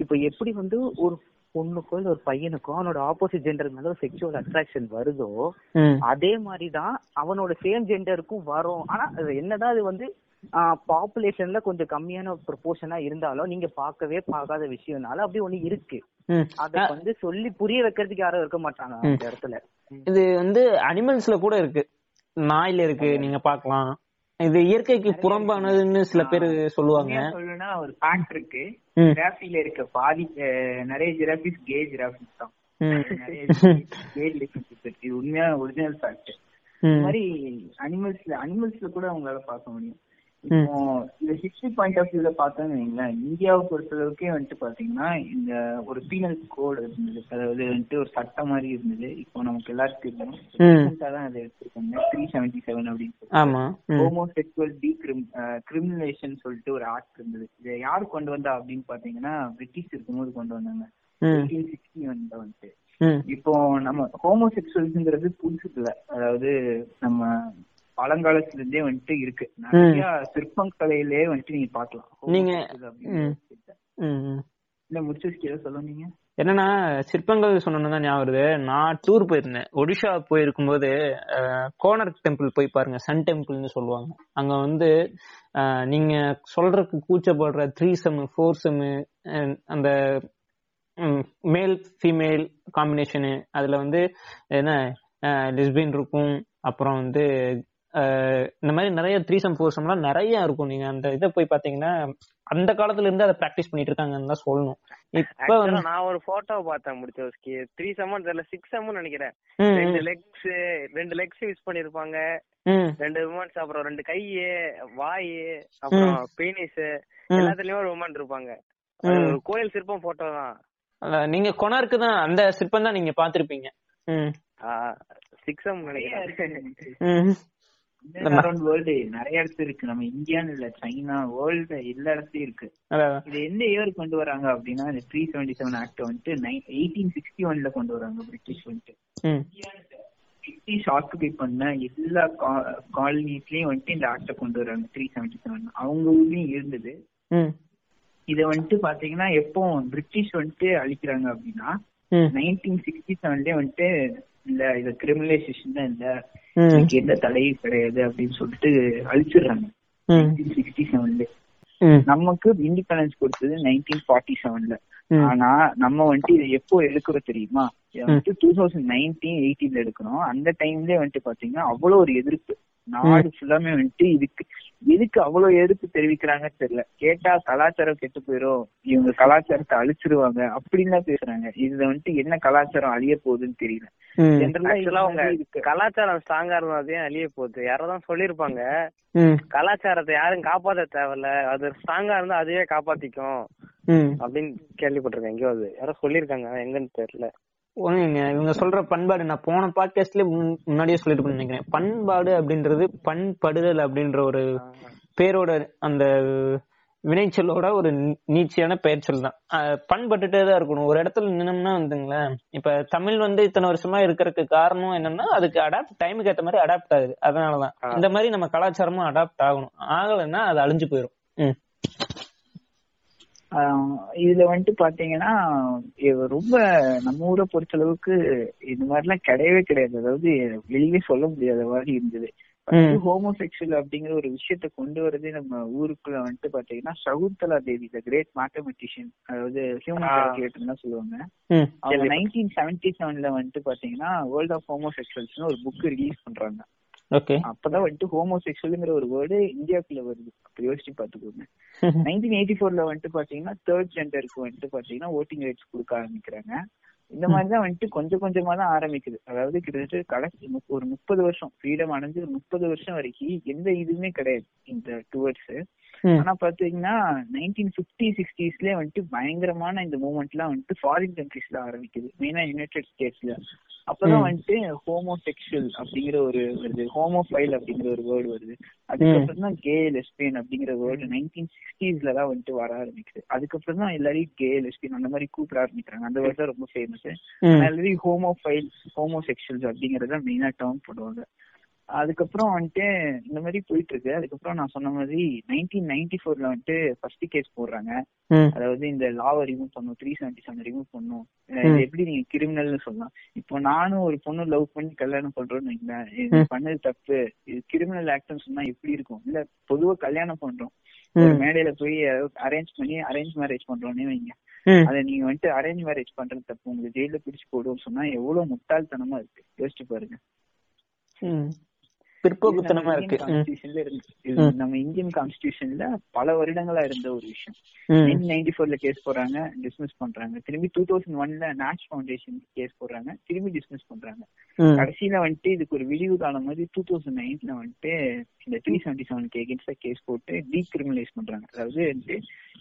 இப்ப எப்படி வந்து ஒரு பொண்ணுக்கோ இல்ல ஒரு பையனுக்கோ அவனோட ஆப்போசிட் ஜெண்டர் மேல ஒரு செக்ஷுவல் அட்ராக்ஷன் வருதோ. அதே மாதிரிதான் அவனோட சேம் ஜெண்டருக்கும் வரும் ஆனா அது என்னதான் அது வந்து பாப்புலேஷன்ல கொஞ்சம் கம்மியான ப்ரொபோர்ஷனா இருந்தாலும் நீங்க பார்க்கவே பார்க்காத விஷயம்னால அப்படி ஒண்ணு இருக்கு. அத வந்து சொல்லி புரிய வைக்கிறதுக்கு யாரும் இருக்க மாட்டாங்க அந்த இடத்துல. இது வந்து அனிமல்ஸ்ல கூட இருக்கு. நாயில இருக்கு நீங்க பார்க்கலாம். இது இயற்கைக்கு புறம்பானதுன்னு சில பேர் சொல்லுவாங்க. சொல்லணும்னா ஒரு ஃபேக்ட் இருக்கு. ஜிராஃபில இருக்க பாதி நிறைய ஜிராஃபிஸ் கே ஜிராஃபிஸ் தான். இது உண்மையான ஒரிஜினல் ஃபேக்ட் மாதிரி அனிமல்ஸ்ல அனிமல்ஸ்ல கூட அவங்களால பார்க்க முடியும். இப்போ இந்த ஹிஸ்டரி பாயிண்ட் ஆஃப் வியூல பார்த்தோம்னு வைங்களேன் இந்தியாவை பொறுத்தளவுக்கே வந்துட்டு பாத்தீங்கன்னா இந்த ஒரு பீனல் கோடு இருந்தது. அதாவது வந்துட்டு ஒரு சட்டம் மாதிரி இருந்தது. இப்போ நமக்கு எல்லாருக்கும் தெரியும். தான் அதை எடுத்திருக்காங்க. த்ரீ செவன்டி செவன் அப்படின்னு சொல்லி ஆமா. ம். ஹோமோசெக்சுவல் டி கிரிமினேஷன் சொல்லிட்டு ஒரு ஆக்ட் இருந்தது. இதை யார் கொண்டு வந்தா அப்படின்னு பாத்தீங்கன்னா பிரிட்டிஷ் இருக்கும்போது கொண்டு வந்தாங்க. எயிட்டீன் சிக்ஸ்டி ஒன்ல வந்துட்டு. இப்போ நம்ம ஹோமோசெக்சுவல்ங்கிறது புதுசு இல்ல அதாவது நம்ம பழங்காலத்துல இருந்தே வந்துட்டு இருக்கு. நிறைய சிற்பக்கலையிலே வந்துட்டு நீங்க பாக்கலாம் நீங்க-. இல்ல முடிச்சு சொல்ல நீங்க என்னன்னா சிற்பங்கள் சொன்னோன்னு தான் ஞாபகம் வருது. நான் டூர் போயிருந்தேன். ஒடிஷா போயிருக்கும்போது அஹ், கோனர்க் டெம்பிள் போய் பாருங்க. சன் டெம்பிள்னு சொல்லுவாங்க. அங்க வந்து நீங்க சொல்றதுக்கு கூச்சப்படுற த்ரீ செம்மு ஃபோர் செம்மு அந்த மேல் ஃபீமேல் காம்பினேஷனு அதுல வந்து என்ன லெஸ்பியன் இருக்கும். அப்புறம் வந்து இந்த மாதிரி நிறைய த்ரீ சம் ஃபோர் சம்லாம் நிறைய இருக்கும். நீங்க அந்த இதை போய் பாத்தீங்கன்னா அந்த காலத்துல இருந்து அதை ப்ராக்டிஸ் பண்ணிட்டு இருக்காங்கன்னு தான் சொல்லணும். இப்ப நான் ஒரு போட்டோ பார்த்தேன் முடிச்ச த்ரீ செம்மன் தெரியல சிக்ஸ் செம்மன் நினைக்கிறேன் ரெண்டு. லெக்ஸ் ரெண்டு லெக்ஸ் யூஸ் பண்ணிருப்பாங்க ரெண்டு உமன்ஸ் அப்புறம் ரெண்டு கை வாய் அப்புறம் பீனிஸ். எல்லாத்துலயும் ஒரு உமன் இருப்பாங்க. ஒரு கோயில் சிற்பம் போட்டோ தான். நீங்க கொனார்க்கு தான் அந்த சிற்பம் தான் நீங்க பாத்திருப்பீங்க சிக்ஸ் செம் நினைக்கிறேன். அரௌண்ட் வேர்ல்டு நிறைய இடத்துல இருக்கு. நம்ம இந்தியான்னு இல்ல சைனா வேர்ல்டு எல்லா இடத்துலயும் இருக்கு. இது எந்த இயர் கொண்டு வராங்க அப்படின்னா இந்த த்ரீ செவன்டி செவன் ஆக்ட் வந்துட்டு எயிட்டீன் சிக்ஸ்டி ஒன்ல கொண்டு வராங்க பிரிட்டிஷ் வந்துட்டு. பிரிட்டிஷ் ஆக்குபை பண்ண எல்லா காலனிஸ்லயும் வந்துட்டு இந்த ஆக்ட கொண்டு வராங்க த்ரீ செவன்டி செவன் அவங்க ஊர்லயும் இருந்தது இத வந்துட்டு பாத்தீங்கன்னா எப்போ பிரிட்டிஷ் வந்துட்டு அழிக்கிறாங்க அப்படின்னா நைன்டீன் சிக்ஸ்டி செவன்லயே வந்துட்டு இல்ல இது கிரிமினலைசேஷன் தான் இல்ல. இதுக்கு எந்த தடையும் கிடையாது அப்படின்னு சொல்லிட்டு அழிச்சிடுறாங்க. சிக்ஸ்டி செவன்ல நமக்கு இண்டிபெண்டன்ஸ் கொடுத்தது நைன்டீன் ஃபார்ட்டி செவன்ல. ஆனா நம்ம வந்துட்டு இதை எப்போ எடுக்கிறோம் தெரியுமா? வந்துட்டு டூ தௌசண்ட் நைன்டீன் எயிட்டீன்ல எடுக்கிறோம். அந்த டைம்லயே வந்துட்டு பாத்தீங்கன்னா அவ்வளவு ஒரு எதிர்ப்பு. நாடு ஃபுல்லாமே வந்துட்டு இதுக்கு எதுக்கு அவ்வளவு எதிர்ப்பு தெரிவிக்கிறாங்கன்னு தெரியல. கேட்டா கலாச்சாரம் கெட்டு போயிரும். இவங்க கலாச்சாரத்தை அழிச்சிருவாங்க அப்படின்னு தான் பேசுறாங்க. இதுல வந்துட்டு என்ன கலாச்சாரம் அழிய போகுதுன்னு தெரியல. கலாச்சாரம் ஸ்ட்ராங்கா இருந்ததே அழிய போகுது. யாரோ தான் சொல்லிருப்பாங்க ம். கலாச்சாரத்தை யாரும் காப்பாத்த தேவையில்ல. அது ஸ்ட்ராங்கா இருந்தா அதுவே காப்பாத்திக்கும். ம். அப்படின்னு கேள்விப்பட்டிருக்கேன். எங்கேயோ அது. யாரோ சொல்லிருக்காங்க எங்கன்னு தெரியல. ஒண்ணுங்க. இவங்க சொல்ற பண்பாடு நான் போன பாட்காஸ்ட்ல முன்னாடியே சொல்லிட்டு நினைக்கிறேன். பண்பாடு அப்படின்றது பண்படுதல் அப்படின்ற ஒரு பேரோட அந்த வினைச்சொல்லோட ஒரு நீ- நீட்சியான பெயர் சொல் தான் பண்பட்டுட்டே தான் இருக்கணும். ஒரு இடத்துல நின்னோம்னா வந்துங்களேன் இப்ப தமிழ் வந்து இத்தனை வருஷமா இருக்கிறதுக்கு காரணம் என்னன்னா அதுக்கு அடாப்ட் டைமுக்கு ஏத்த மாதிரி அடாப்ட் ஆகுது. அதனாலதான். இந்த மாதிரி நம்ம கலாச்சாரமும் அடாப்ட் ஆகணும். ஆகலைன்னா அது அழிஞ்சு போயிடும் ம். ஆஹ் இதுல வந்துட்டு பாத்தீங்கன்னா ரொம்ப நம்ம ஊரை பொறுத்த அளவுக்கு இது மாதிரிலாம் கிடையவே கிடையாது. அதாவது வெளியே சொல்ல முடியாத மாதிரி இருந்தது. ஹோமோசெக்சுவல் அப்படிங்கிற ஒரு விஷயத்த கொண்டு வரதே நம்ம ஊருக்குள்ள வந்துட்டு பாத்தீங்கன்னா Shakuntala Devi the great mathematician அதாவது ஹியூமன். கால்குலேட்டர் தான் சொல்லுவாங்க. அவங்க நைன்டீன் செவன்டி செவன்ல வந்துட்டு பாத்தீங்கன்னா வேர்ல்ட் ஆஃப் ஹோமோசெக்சுவல்ஸ்னு ஒரு புக் ரிலீஸ் பண்றாங்க. அப்பதான் வந்துட்டு ஹோமோசெக்சுவல்ங்கிற ஒரு வேர்டு இந்தியாக்குள்ள வருது. அப்ப யோசிச்சு பாத்துக்கோங்க நைன்டீன் எயிட்டி ஃபோர்ல வந்துட்டு பாத்தீங்கன்னா தேர்ட் ஜெண்டருக்கு வந்துட்டு பாத்தீங்கன்னா ஓட்டிங் ரைட்ஸ் கொடுக்க ஆரம்பிக்கிறாங்க. இந்த மாதிரிதான் வந்துட்டு கொஞ்சம் கொஞ்சமா தான் ஆரம்பிக்குது. அதாவது கிட்டத்தட்ட கடைசி ஒரு முப்பது வருஷம் ஃப்ரீடம் அடைஞ்சு முப்பது வருஷம் வரைக்கும் எந்த இதுவுமே கிடையாது இந்த டுவர்ட்ஸ் ஆனா பாத்தீங்கன்னா நைன்டீன் பிப்டி சிக்ஸ்டீஸ்லயே வந்துட்டு பயங்கரமான இந்த மூவ்மெண்ட் எல்லாம் வந்துட்டு ஃபாரின் கண்ட்ரீஸ்ல ஆரம்பிக்குது. மெயினா யுனைடெட் ஸ்டேட்ஸ்ல அப்பதான். வந்துட்டு ஹோமோசெக்சுவல் அப்படிங்கிற ஒரு வருது. ஹோமோஃபைல் அப்படிங்கிற ஒரு வேர்டு வருது. அதுக்கப்புறம் தான் கே லெஸ்பியன் அப்படிங்கிற வேர்டு நைன்டீன் சிக்ஸ்டீஸ்ல தான் வந்துட்டு வர ஆரம்பிக்குது. அதுக்கப்புறம் தான் எல்லாரையும் கே லெஸ்பியன் அந்த மாதிரி கூப்பிட ஆரம்பிக்கிறாங்க. அந்த வேர்டு தான் ரொம்ப ஃபேமஸ் ம். ஆல்ரெடி ஹோமோஃபைல் ஹோமோசெக்சுவல்ஸ் அப்படிங்கறத மெயினா டேர்ம் போடுவாங்க. அதுக்கப்புறம் வந்துட்டு இந்த மாதிரி போயிட்டு இருக்கு அதுக்கப்புறம் நான் சொன்ன மாதிரி நைன்டீன் நைன்டி ஃபோர்ல வந்துட்டு ஃபர்ஸ்ட் கேஸ் போடுறாங்க. அதாவது இந்த லாவை ரிமூவ் பண்ணும் த்ரீ செவன்டி செவன் ரிமூவ் பண்ணும் இது எப்படி நீங்க கிரிமினல்னு சொல்லலாம். இப்போ நானும் ஒரு பொண்ணு லவ் பண்ணி கல்யாணம் பண்றோம்னு வைங்களேன். இது பண்ணது தப்பு. இது கிரிமினல் ஆக்ட்னு சொன்னா எப்படி இருக்கும்? இல்ல பொதுவா கல்யாணம் பண்றோம். ஒரு மேடையில போய் அரேஞ்ச் பண்ணி அரேஞ்ச் மேரேஜ் பண்றோம்னே வைங்க. அதை நீங்க வந்துட்டு அரேஞ்ச் மேரேஜ் பண்றது தப்பு. உங்களுக்கு ஜெயில பிடிச்சு போடுவோம் சொன்னா எவ்வளவு முட்டாள்தனமா இருக்கு. யோசிச்சு பாருங்க. பிற்போக்குத்தனமா இருக்கு. நம்ம இந்தியன் கான்ஸ்டியூஷன்ல பல வருடங்களா இருந்த ஒரு விஷயம். நைன்டீன் நைன்டி ஃபோர்ல கேஸ் போடுறாங்க டிஸ்மிஸ் பண்றாங்க. திரும்பி டூ தௌசண்ட் ஒன்ல நேஷ் ஃபவுண்டேஷன் கேஸ் போடுறாங்க திரும்பி டிஸ்மிஸ் பண்றாங்க. கடைசியில வந்துட்டு இதுக்கு ஒரு விடிவு காலம் மாதிரி டூ தௌசண்ட் நைன்ல வந்துட்டு இந்த த்ரீ செவன்டி செவன் கேகன்ஸ்டா கேஸ் போட்டு டீக்ரிமினலைஸ் பண்றாங்க. அதாவது வந்துட்டு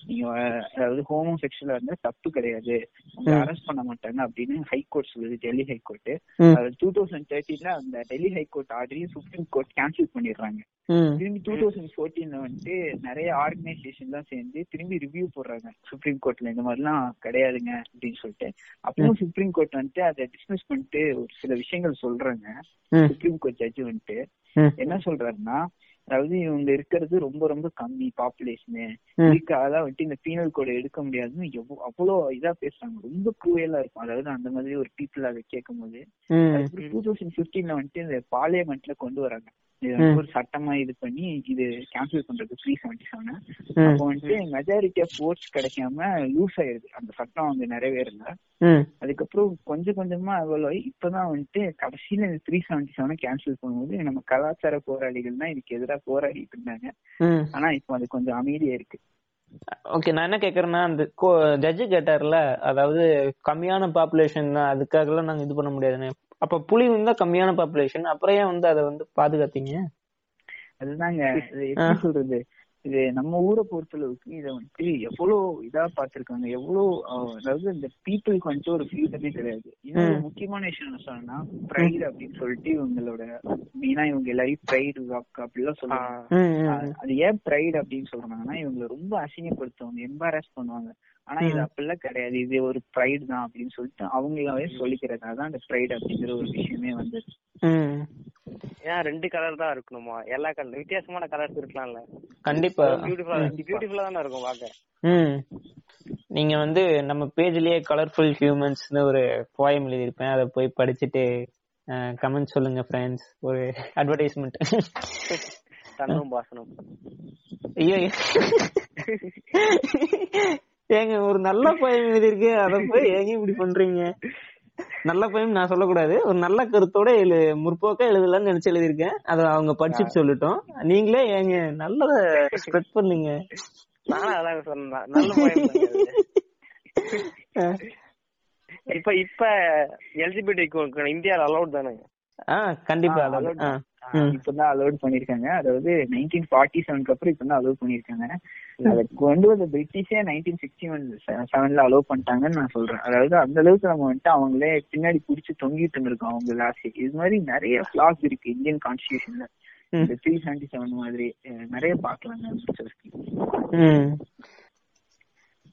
நீங்க அதாவது ஹோமோ செக்ஷுவலா இருந்தா தப்பு கிடையாது. உங்களை. அரெஸ்ட் பண்ண மாட்டாங்க அப்படின்னு ஹைகோர்ட் சொல்லுது Delhi high court two thousand தேர்ட்டில அந்த டெல்லி ஹைகோர்ட் ஆர்டரையும் சுப்ரீம் கேன்சல் பண்ணிடுறாங்க. திரும்பி டூ தௌசண்ட் ஃபோர்டீன்ல வந்துட்டு நிறைய ஆர்கனைசேஷன் தான் சேர்ந்து திரும்பி ரிவ்யூ போடுறாங்க சுப்ரீம் கோர்ட்ல இந்த மாதிரிலாம் கிடையாதுங்க அப்படின்னு சொல்லிட்டு அப்பவும் சுப்ரீம் கோர்ட் வந்துட்டு அதை டிஸ்மிஸ் பண்ணிட்டு ஒரு சில விஷயங்கள் சொல்றாங்க. சுப்ரீம் கோர்ட் ஜட்ஜ் வந்துட்டு. என்ன சொல்றாருன்னா அதாவது இவங்க இருக்கிறது ரொம்ப ரொம்ப கம்மி பாப்புலேஷனு ம். இதுக்காக வந்துட்டு இந்த பீனல் கோடை எடுக்க முடியாதுன்னு எவ்வளவு அவ்வளோ இதா பேசுறாங்க. ரொம்ப க்ரூயலா இருக்கும். அதாவது அந்த மாதிரி ஒரு பீப்புள் அதை கேட்கும் போது. டூ தௌசண்ட் பிப்டீன்ல வந்துட்டு இந்த பார்லிமெண்ட்ல கொண்டு வராங்க. ஒரு சட்டமா இது பண்ணி இது கேன்சல் பண்றது த்ரீ செவன்டி செவன். அப்போ வந்துட்டு மெஜாரிட்டி ஆஃப் ஓட்ஸ் கிடைக்காம லூஸ் ஆயிருது. அந்த சட்டம் வந்து நிறைவேறல. ம். அதுக்கப்புறம் கொஞ்சம் கொஞ்சமா எவ்வளோ ஆகி இப்பதான் வந்துட்டு கடைசியில இந்த த்ரீ செவன்டி செவனை கேன்சல் பண்ணும்போது நம்ம கலாச்சார போராளிகள் தான் இதுக்கு எதிராக போராடிட்டு இருந்தாங்க. ம். ஆனா இப்போ அது கொஞ்சம் அமைதியா இருக்கு. ஓகே நான் என்ன கேக்குறேன்னா அந்த ஜட்ஜு கேட்டார்ல அதாவது கம்மியான பாப்புலேஷன் தான் அதுக்காகலாம் நாங்க இது பண்ண முடியாதுன்னு. அப்ப புலி வந்து கம்மியான பாப்புலேஷன் அப்புறம் ஏன் வந்து அதை வந்து பாதுகாத்தீங்க? அதுதாங்க. இது எப்படி சொல்றது? இது நம்ம ஊரை பொறுத்தளவுக்கு இதை வந்துட்டு எவ்வளவு இதா பார்த்திருக்காங்க. எவ்வளவு அதாவது இந்த பீப்புளுக்கு வந்துட்டு ஒரு ஃபியூச்சரே கிடையாது. இன்னொரு. முக்கியமான விஷயம் என்ன சொன்னா ப்ரைடு அப்படின்னு சொல்லிட்டு இவங்களோட மெயினா இவங்க எல்லாரையும் ப்ரைடு ராக் அப்படிலாம் சொல்லுவாங்க. அது ஏன் ப்ரைடு அப்படின்னு சொல்றாங்கன்னா இவங்களை ரொம்ப அசிங்கப்படுத்துவாங்க எம்பாரஸ் பண்ணுவாங்க. ஆனா இது. அப்படிலாம் கிடையாது. இது ஒரு ப்ரைடு தான் அப்படின்னு சொல்லிட்டு அவங்களாவே சொல்லிக்கிறது அதான் அந்த ப்ரைடு அப்படிங்கிற ஒரு விஷயமே வந்து ம். ஏன் ரெண்டு கலர் தான் இருக்கணுமா? எல்லா கலர் வித்தியாசமான கலர்ஸ் இருக்கலாம்ல. கண்டிப்பா. பியூட்டிஃபுல்லா பியூட்டிஃபுல்லா தானே இருக்கும் பாக்க ம். நீங்க வந்து நம்ம பேஜ்லயே கலர்ஃபுல் ஹியூமன்ஸ்னு ஒரு போயம் எழுதியிருப்பேன். அதை போய் படிச்சுட்டு கமெண்ட் சொல்லுங்க ஃப்ரெண்ட்ஸ் ஒரு அட்வர்டைஸ்மெண்ட் தன்னும் பாசனம். ஐயோ. [LAUGHS] ஏங்க ஒரு நல்ல போயம் எழுதியிருக்கு அதை போய் ஏங்க இப்படி பண்றீங்க? நல்ல போயம் நான் சொல்லக்கூடாது. ஒரு நல்ல கருத்தோட எழு முற்போக்கா எழுதலாம்னு நினைச்சு எழுதியிருக்கேன். அதை அவங்க படிச்சுட்டு சொல்லட்டும். நீங்களே ஏங்க நல்லத ஸ்ப்ரெட் பண்ணுங்க. இப்ப இப்ப எல்ஜிபிடி இந்தியால அலௌட் தானே ஆ கண்டிப்பா ஆ, இப்பதான் அலோட் பண்ணிருக்காங்க அதாவது நைன்டீன் ஃபார்ட்டி செவனுக்கு அப்புறம் இப்பதான் அலோட் பண்ணிருக்காங்க அதை கொண்டு வந்த பிரிட்டிஷே நைன்டீன் சிக்ஸ்டி ஒன் செவன்ல அலோவ் பண்ணிட்டாங்கன்னு நான் சொல்றேன். அதாவது அந்த அளவுக்கு நம்ம வந்துட்டு அவங்களே பின்னாடி புடிச்சு தொங்கிட்டு இருந்திருக்கோம் அவங்க லாஸ்ட் இது மாதிரி நிறைய ஃபிளாஸ் இருக்கு இந்தியன் கான்ஸ்டியூஷன்ல. இந்த த்ரீ செவன்டி செவன் மாதிரி நிறைய பாக்கலாங்க ம்.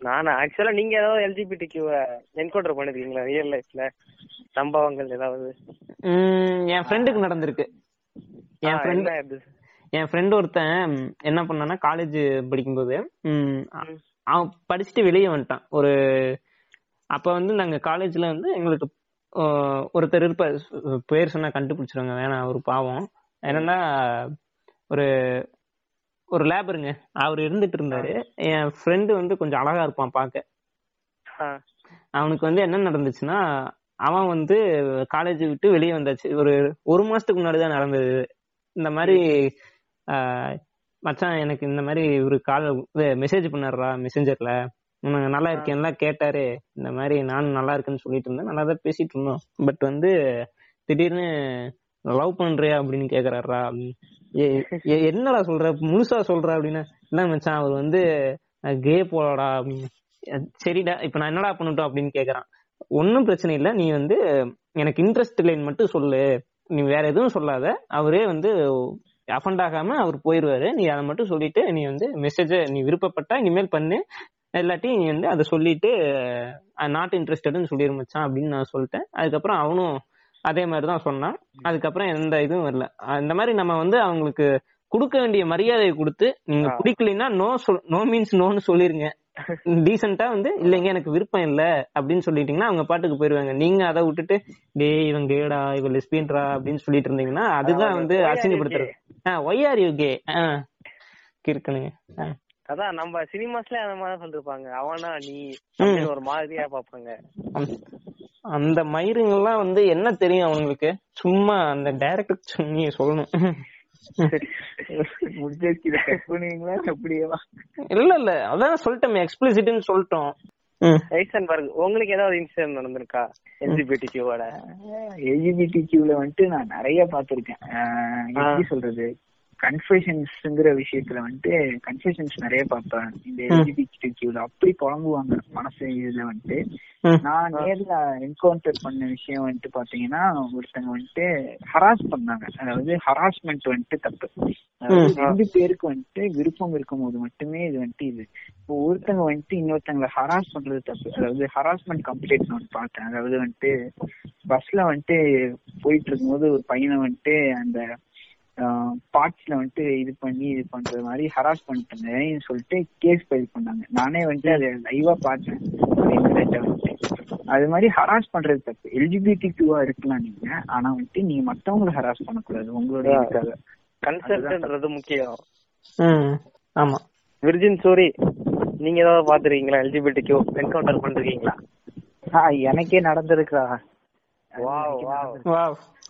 நான் ஆக்சுவலா நீங்க ஏதாவது எல்ஜிபிடிக்கு என்கவுண்டர் பண்ணிருக்கீங்களா ரியல் லைஃப்ல சம்பவங்கள் ஏதாவது? ம், என் ஃப்ரெண்டுக்கு நடந்திருக்கு. என் ஃப்ரெண்ட்? என் ஃப்ரெண்ட் ஒருத்தன் என்ன பண்ணான்னா காலேஜ் படிக்கும்போது. அவன் படிச்சுட்டு வெளியே வந்துட்டான். ஒரு அப்ப வந்து நாங்க காலேஜ்ல வந்து எங்களுக்கு ஒருத்தர் இருப்பார். சு- பேர் சொன்னா கண்டுபிடிச்சிருவாங்க. வேணாம் ஒரு பாவம். என்னன்னா ஒரு ஒரு லேபருங்க அவர் இருந்துட்டு இருந்தாரு. என் ஃப்ரெண்டு வந்து கொஞ்சம் அழகா இருப்பான் பார்க்க. ஆ, அவனுக்கு வந்து என்ன நடந்துச்சுன்னா அவன் வந்து காலேஜ் விட்டு வெளியே வந்தாச்சு. ஒரு ஒரு மாசத்துக்கு முன்னாடி தான் நடந்தது இந்த மாதிரி மச்சான் எனக்கு இந்த மாதிரி ஒரு கால் மெசேஜ் பண்ணாருடா மெசேஞ்சர்ல உனக்கு நல்லா இருக்கேன்ல கேட்டாரு. இந்த மாதிரி நானும் நல்லா இருக்குன்னு சொல்லிட்டு இருந்தேன். நல்லா தான் பேசிட்டு இருந்தோம். பட் வந்து திடீர்னு லவ் பண்றியா? அப்படின்னு கேக்குறாரா ஏ- என்னடா சொல்ற? முழுசா சொல்ற அப்படின்னு என்ன மச்சான் அவர் வந்து கே போலடா. அப்படின்னு. சரிடா இப்ப நான் என்னடா பண்ணட்டும் அப்படின்னு கேக்குறான். ஒன்னும் பிரச்சனை இல்ல. நீ வந்து எனக்கு இன்ட்ரெஸ்ட் இல்லைன்னு மட்டும் சொல்லு. நீ வேற எதுவும் சொல்லாத. அவரே வந்து அஃபண்ட் ஆகாம அவர் போயிருவாரு. நீ அதை மட்டும் சொல்லிட்டு நீ வந்து மெசேஜ நீ விருப்பப்பட்டா இனிமேல் பண்ணு. இல்லாட்டி நீ வந்து அதை சொல்லிட்டு நாட் இன்ட்ரெஸ்டட்னு மச்சான் அப்படின்னு நான் சொல்லிட்டேன். அதுக்கப்புறம் அவனும் அதே மாதிரி தான் சொன்னான். அதுக்கப்புறம் எந்த இதுவும் வரல. இந்த மாதிரி நம்ம வந்து அவங்களுக்கு கொடுக்க வேண்டிய மரியாதையை கொடுத்து நீங்க. பிடிக்கலைன்னா நோ சொல் நோ மீன்ஸ் நோன்னு சொல்லிருங்க. டீசெண்டா வந்து இல்லைங்க எனக்கு விருப்பம் இல்ல அப்படின்னு சொல்லிட்டீங்கன்னா அவங்க பாட்டுக்கு போயிருவாங்க. நீங்க அதை விட்டுட்டு டேய் இவன் கேடா இவன் லெஸ்பியன்டா அப்படின்னு சொல்லிட்டு இருந்தீங்கன்னா அதுதான் வந்து அசிங்கப்படுத்துறது. ஒய் ஆர் யூ கே கிறுக்கணுங்க ஆ. அதான் நம்ம சினிமாஸ்ல அந்த மாதிரி சொல்லிருப்பாங்க. அவனா நீ ஒரு மாதிரியா பாப்பாங்க அந்த- அந்த மயிருங்கெல்லாம் வந்து என்ன தெரியும் அவங்களுக்கு? சும்மா அந்த டைரக்டர் நீ சொல்லணும். முடிஞ்சிருச்சு இதை கட் பண்ணுவீங்களா? அப்படியேவா? இல்ல இல்ல. அதான் சொல்லிட்டோமே. எக்ஸ்பிளிசிட்னு சொல்லிட்டோம் உங்களுக்கு ஏதாவது இன்சிடென்ட் நடந்திருக்கா? எல்ஜிபிடி கியூவோட எல்ஜிபிடி கியூல வந்துட்டு நான் நிறைய பாத்திருக்கேன் எப்படி சொல்றது? கன்ஃபெஷன்ஸ்ங்கிற விஷயத்துல வந்துட்டு கன்ஃபெஷன்ஸ் நிறைய பார்ப்பேன். இந்த எல்ஜிபிடி கியூல அப்படி குழம்புவாங்க மனசு இதுல வந்துட்டு. நான் நேர்ல என்கவுண்டர் பண்ண விஷயம் வந்துட்டு பாத்தீங்கன்னா ஒருத்தங்க வந்துட்டு ஹராஸ் பண்ணாங்க. அதாவது ஹராஸ்மெண்ட் வந்துட்டு தப்பு. ரெண்டு பேருக்கு வந்துட்டு விருப்பம் இருக்கும் போது மட்டுமே இது வந்துட்டு இது. இப்போ ஒருத்தங்க வந்துட்டு இன்னொருத்தங்களை ஹராஸ் பண்றது தப்பு. அதாவது ஹராஸ்மெண்ட் கம்ப்ளைண்ட் ஒன்று பார்த்தேன். அதாவது வந்துட்டு பஸ்ல வந்துட்டு போயிட்டு இருக்கும்போது ஒரு பையனை வந்துட்டு அந்த பார்ட்ஸ்ல வந்துட்டு இது பண்ணி இது பண்றது மாதிரி ஹராஸ் பண்ணிட்டேன்னு சொல்லிட்டு கேஸ் ஃபைல் பண்ணாங்க. நானே வந்துட்டு அதை லைவா பார்த்தேன். வந்துட்டு. அது மாதிரி ஹராஸ் பண்றது தப்பு. எல்ஜிபிடி கியூவா இருக்கலாம் நீங்க. ஆனா வந்துட்டு நீங்க மத்தவங்களை ஹராஸ் பண்ணக்கூடாது. உங்களோட இதுக்காக. கன்செப்ட்ன்றது முக்கியம். ம் ஆமா. விர்ஜின் சூரி நீங்க ஏதாவது பாத்துருக்கீங்களா எல்ஜிபிடி கியூ என்கவுண்டர் பண்றீங்களா ஆ, எனக்கே நடந்திருக்கா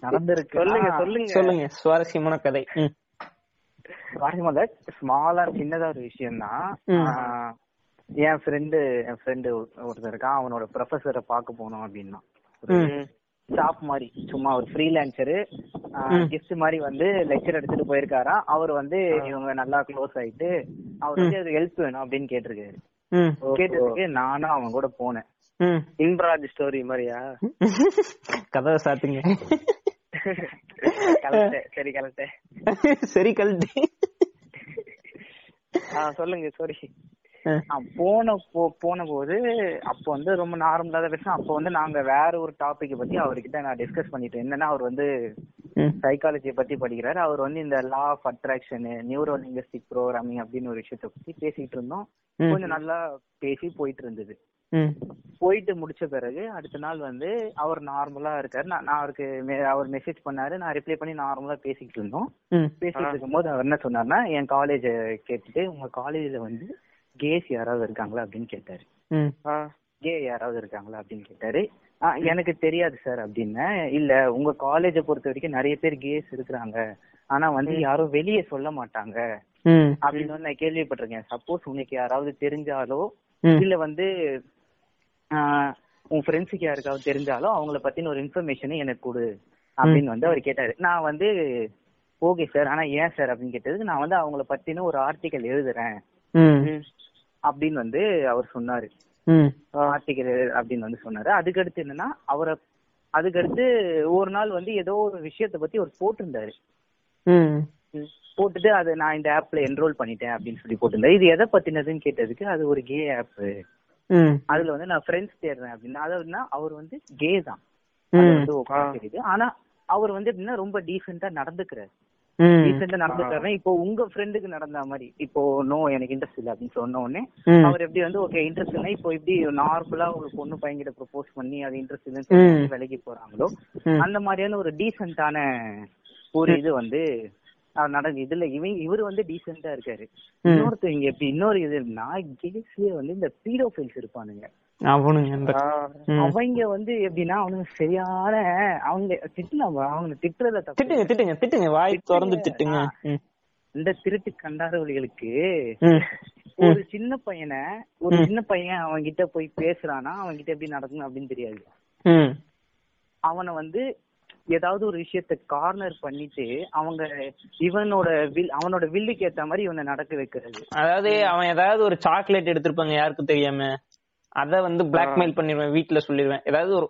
நடந்திருக்கு. சொல்லுங்க சொல்லுங்க. சொல்லுங்க சுவாரஸ்யமான கதை. ஸ்மாலா சின்னதா ஒரு விஷயம் தான். என் ஃப்ரெண்டு என் ஃப்ரெண்டு ஒருத்தர் இருக்கான். அவனோட ப்ரொஃபஸரை பார்க்க போனோம் அப்படின்னா. ஸ்டாப் மாதிரி சும்மா ஒரு ஃப்ரீலான்சரு கெஸ்ட் மாதிரி வந்து லெக்சர் எடுத்துட்டு போயிருக்காராம். அவர் வந்து இவங்க நல்லா க்ளோஸ் ஆயிட்டு அவர் வந்து அது ஹெல்ப் வேணும் அப்படின்னு கேட்டிருக்காரு. ம். கேட்டதுக்கு நானும் அவன் கூட போனேன். இன்பராஜ் ஸ்டோரி மாதிரியா? கதவை சாத்துங்க. சரி கலட்டேன். சரி கழட்டி ஆ சொல்லுங்க சாரி போன போன போது அப்போ வந்து ரொம்ப நார்மலா தான் பேசுறேன் அப்போ வந்து நாங்க வேற ஒரு டாபிக் பத்தி அவர்கிட்ட நான் டிஸ்கஸ் பண்ணிட்டேன். என்னன்னா அவர் வந்து சைக்காலஜியை பத்தி படிக்கிறாரு. அவர் வந்து இந்த law of attraction neuro linguistic programming அப்படின்னு ஒரு விஷயத்த பத்தி பேசிட்டு இருந்தோம். கொஞ்சம் நல்லா பேசி போயிட்டு இருந்தது. போயிட்டு முடிச்ச பிறகு அடுத்த நாள் வந்து அவர் நார்மலா இருக்காரு. நான் அவருக்கு அவர் மெசேஜ் பண்ணாரு. நான் ரிப்ளை பண்ணி நார்மலா பேசிக்கிட்டு இருந்தோம். ம். பேசிட்டு இருக்கும்போது அவர் என்ன சொன்னார்னா என் காலேஜ கேட்டுட்டு உங்க காலேஜ்ல வந்து கேஸ் யாராவது இருக்காங்களா அப்படின்னு கேட்டாரு. ம். கே யாராவது இருக்காங்களா அப்படின்னு கேட்டாரு. ஆ, எனக்கு தெரியாது சார் அப்படின்னேன் இல்ல உங்க காலேஜை பொறுத்த வரைக்கும் நிறைய பேர் கேஸ் இருக்கிறாங்க. ஆனா வந்து யாரும் வெளியே சொல்ல மாட்டாங்க. ம். அப்படின்னு நான் கேள்விப்பட்டிருக்கேன். சப்போஸ் உனக்கு யாராவது தெரிஞ்சாலோ ம். இல்ல வந்து உன் ஃப்ரெண்ட்ஸுக்கு யாருக்காவது தெரிஞ்சாலோ அவங்கள பத்தின ஒரு இன்ஃபர்மேஷனை எனக்கு கொடு அப்படின்னு வந்து அவர் கேட்டாரு. நான் வந்து ஓகே சார் ஆனா ஏன் சார் அப்படின்னு கேட்டதுக்கு நான் வந்து அவங்கள பத்தின ஒரு ஆர்டிக்கல் எழுதுறேன் அப்படின்னு வந்து அவர் சொன்னாரு. ஆர்டிக்கல் அப்படின்னு வந்து சொன்னாரு. அதுக்கடுத்து என்னன்னா அவரை அதுக்கடுத்து ஒரு நாள் வந்து ஏதோ ஒரு விஷயத்த பத்தி அவர் போட்டிருந்தாரு. போட்டுட்டு அது நான் இந்த ஆப்ல என்ரோல் பண்ணிட்டேன் அப்படின்னு சொல்லி போட்டிருந்தாரு. இது எதை பத்தினதுன்னு கேட்டதுக்கு அது ஒரு கே ஆப் அதுல வந்து நான் ஃப்ரெண்ட்ஸ் தேடுறேன் அப்படின்னா. அதாவதுன்னா அவர் வந்து கே தான். தெரியுது. ஆனா அவர் வந்து எப்படின்னா ரொம்ப டீசெண்டா நடந்துக்கிறாரு. ம். டீசெண்டா நடந்துக்கிறாருன்னா இப்போ உங்க ஃப்ரெண்டுக்கு நடந்த மாதிரி இப்போ நோ எனக்கு இன்ட்ரெஸ்ட் இல்ல அப்படின்னு சொன்ன உடனே அவர் எப்படி வந்து ஓகே இன்ட்ரெஸ்ட் இல்ல இப்போ இப்படி நார்மலா ஒரு பொண்ணு பையன்கிட்ட ப்ரொபோஸ் பண்ணி அது இன்ட்ரெஸ்ட் இல்லைன்னு விலகி போறாங்களோ. அந்த மாதிரியான ஒரு டீசென்டான ஒரு இது வந்து நடந்து இதுல இவங்க இவர் வந்து டீசெண்டா இருக்காரு. இன்னொருத்தவங்க எப்படி இன்னொரு இது நான் கேஸ்லயே வந்து இந்த பீடோஃபைல்ஸ் இருப்பானுங்க. அவங்க வந்து எப்படின்னா அவனுங்க சரியான அவங்க திட்டலாம் அவங்க திட்டுறத திட்டுங்க திட்டுங்க திட்டுங்க. வாய் திறந்து திட்டுங்க. இந்த திருட்டு கண்டாரவழிகளுக்கு. ஒரு சின்ன பையனை ஒரு சின்ன பையன் அவன் கிட்ட போய் பேசுறானா அவன் கிட்ட எப்படி நடக்கணும் அப்படின்னு தெரியாது. அவனை வந்து ஏதாவது ஒரு விஷயத்த கார்னர் பண்ணிட்டு அவங்க இவனோட வில் அவனோட வில்லுக்கு ஏத்த மாதிரி இவனை நடக்க வைக்கிறது. அதாவது அவன் ஏதாவது ஒரு சாக்லேட் எடுத்திருப்பாங்க யாருக்கும் தெரியாம. அத வந்து பிளாக்மெயில் பண்ணிடுவேன் வீட்ல சொல்லிடுவேன் ஏதாவது ஒரு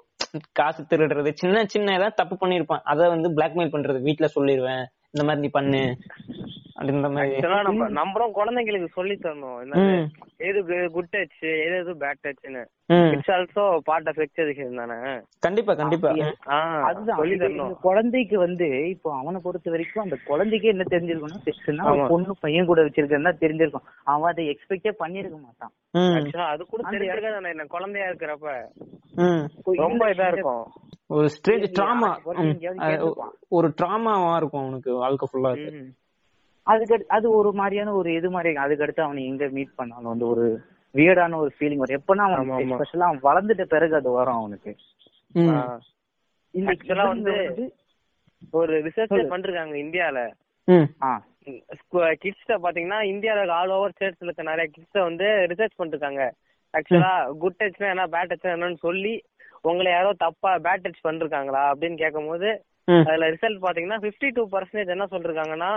காசு திருடுறது சின்ன சின்ன ஏதாவது தப்பு பண்ணிருப்பான். அத வந்து பிளாக்மெயில் பண்றது வீட்ல சொல்லிடுவேன் இந்த மாதிரி நீ பண்ணு. அப்படின்ற மாதிரி. ஆக்சுவலா நம்ம நம்மளும் குழந்தைங்களுக்கு சொல்லி தரணும். எது குட் டச் எது எது bad டச்னு. It's also part of exhibition தானே? கண்டிப்பா கண்டிப்பா. அதுதான். குழந்தைக்கு வந்து இப்போ அவனை பொறுத்த வரைக்கும் அந்த குழந்தைக்கே என்ன தெரிஞ்சிருக்கும்னா செக்ஸ்னா. பொண்ணு பையன் கூட வச்சிருக்கா தெரிஞ்சிருக்கும். அவன் அதை எக்ஸ்பெக்டே பண்ணிருக்க மாட்டான். ஆக்சுவலா அது கூட தெரிஞ்சிருக்காது என்ன குழந்தையா இருக்கிறப்ப. ரொம்ப இதா இருக்கும். ஒரு ஸ்ட்ரேட் ட்ராமா ஒரு ட்ராமாவா இருக்கும் அவனுக்கு வாழ்க்கை ஃபுல்லா. அதுக்கு அது ஒரு மாதிரியான ஒரு இது மாதிரி அதுக்கடுத்து அவனை எங்க மீட் பண்ணாலும் வந்து ஒரு வியர்டான ஒரு ஃபீலிங் வரும். எப்பனா அவன். ஸ்பெஷலா அவன் வளர்ந்துட்ட பிறகு அது வரும் அவனுக்கு. இந்த வந்து ஒரு ரிசர்ச் பண்றாங்க இந்தியால. கிட்ஸ்ட பாத்தீங்கன்னா இந்தியால ஆல் ஓவர் ஸ்டேட்ஸ்ல இருக்க நிறைய கிட்ஸ வந்து ரிசர்ச் பண்ணிருக்காங்க. ஆக்சுவலா குட் டச்னா என்ன பேட் டச்னா என்னன்னு சொல்லி உங்களை யாரோ தப்பா பேட் டச் பண்ணிருக்காங்களா அப்படின்னு கேட்கும்போது அதுல ரிசல்ட் பாத்தீங்கன்னா 52% டூ பர்சன்டேஜ் என்ன சொல்லிருக்காங்கன்னா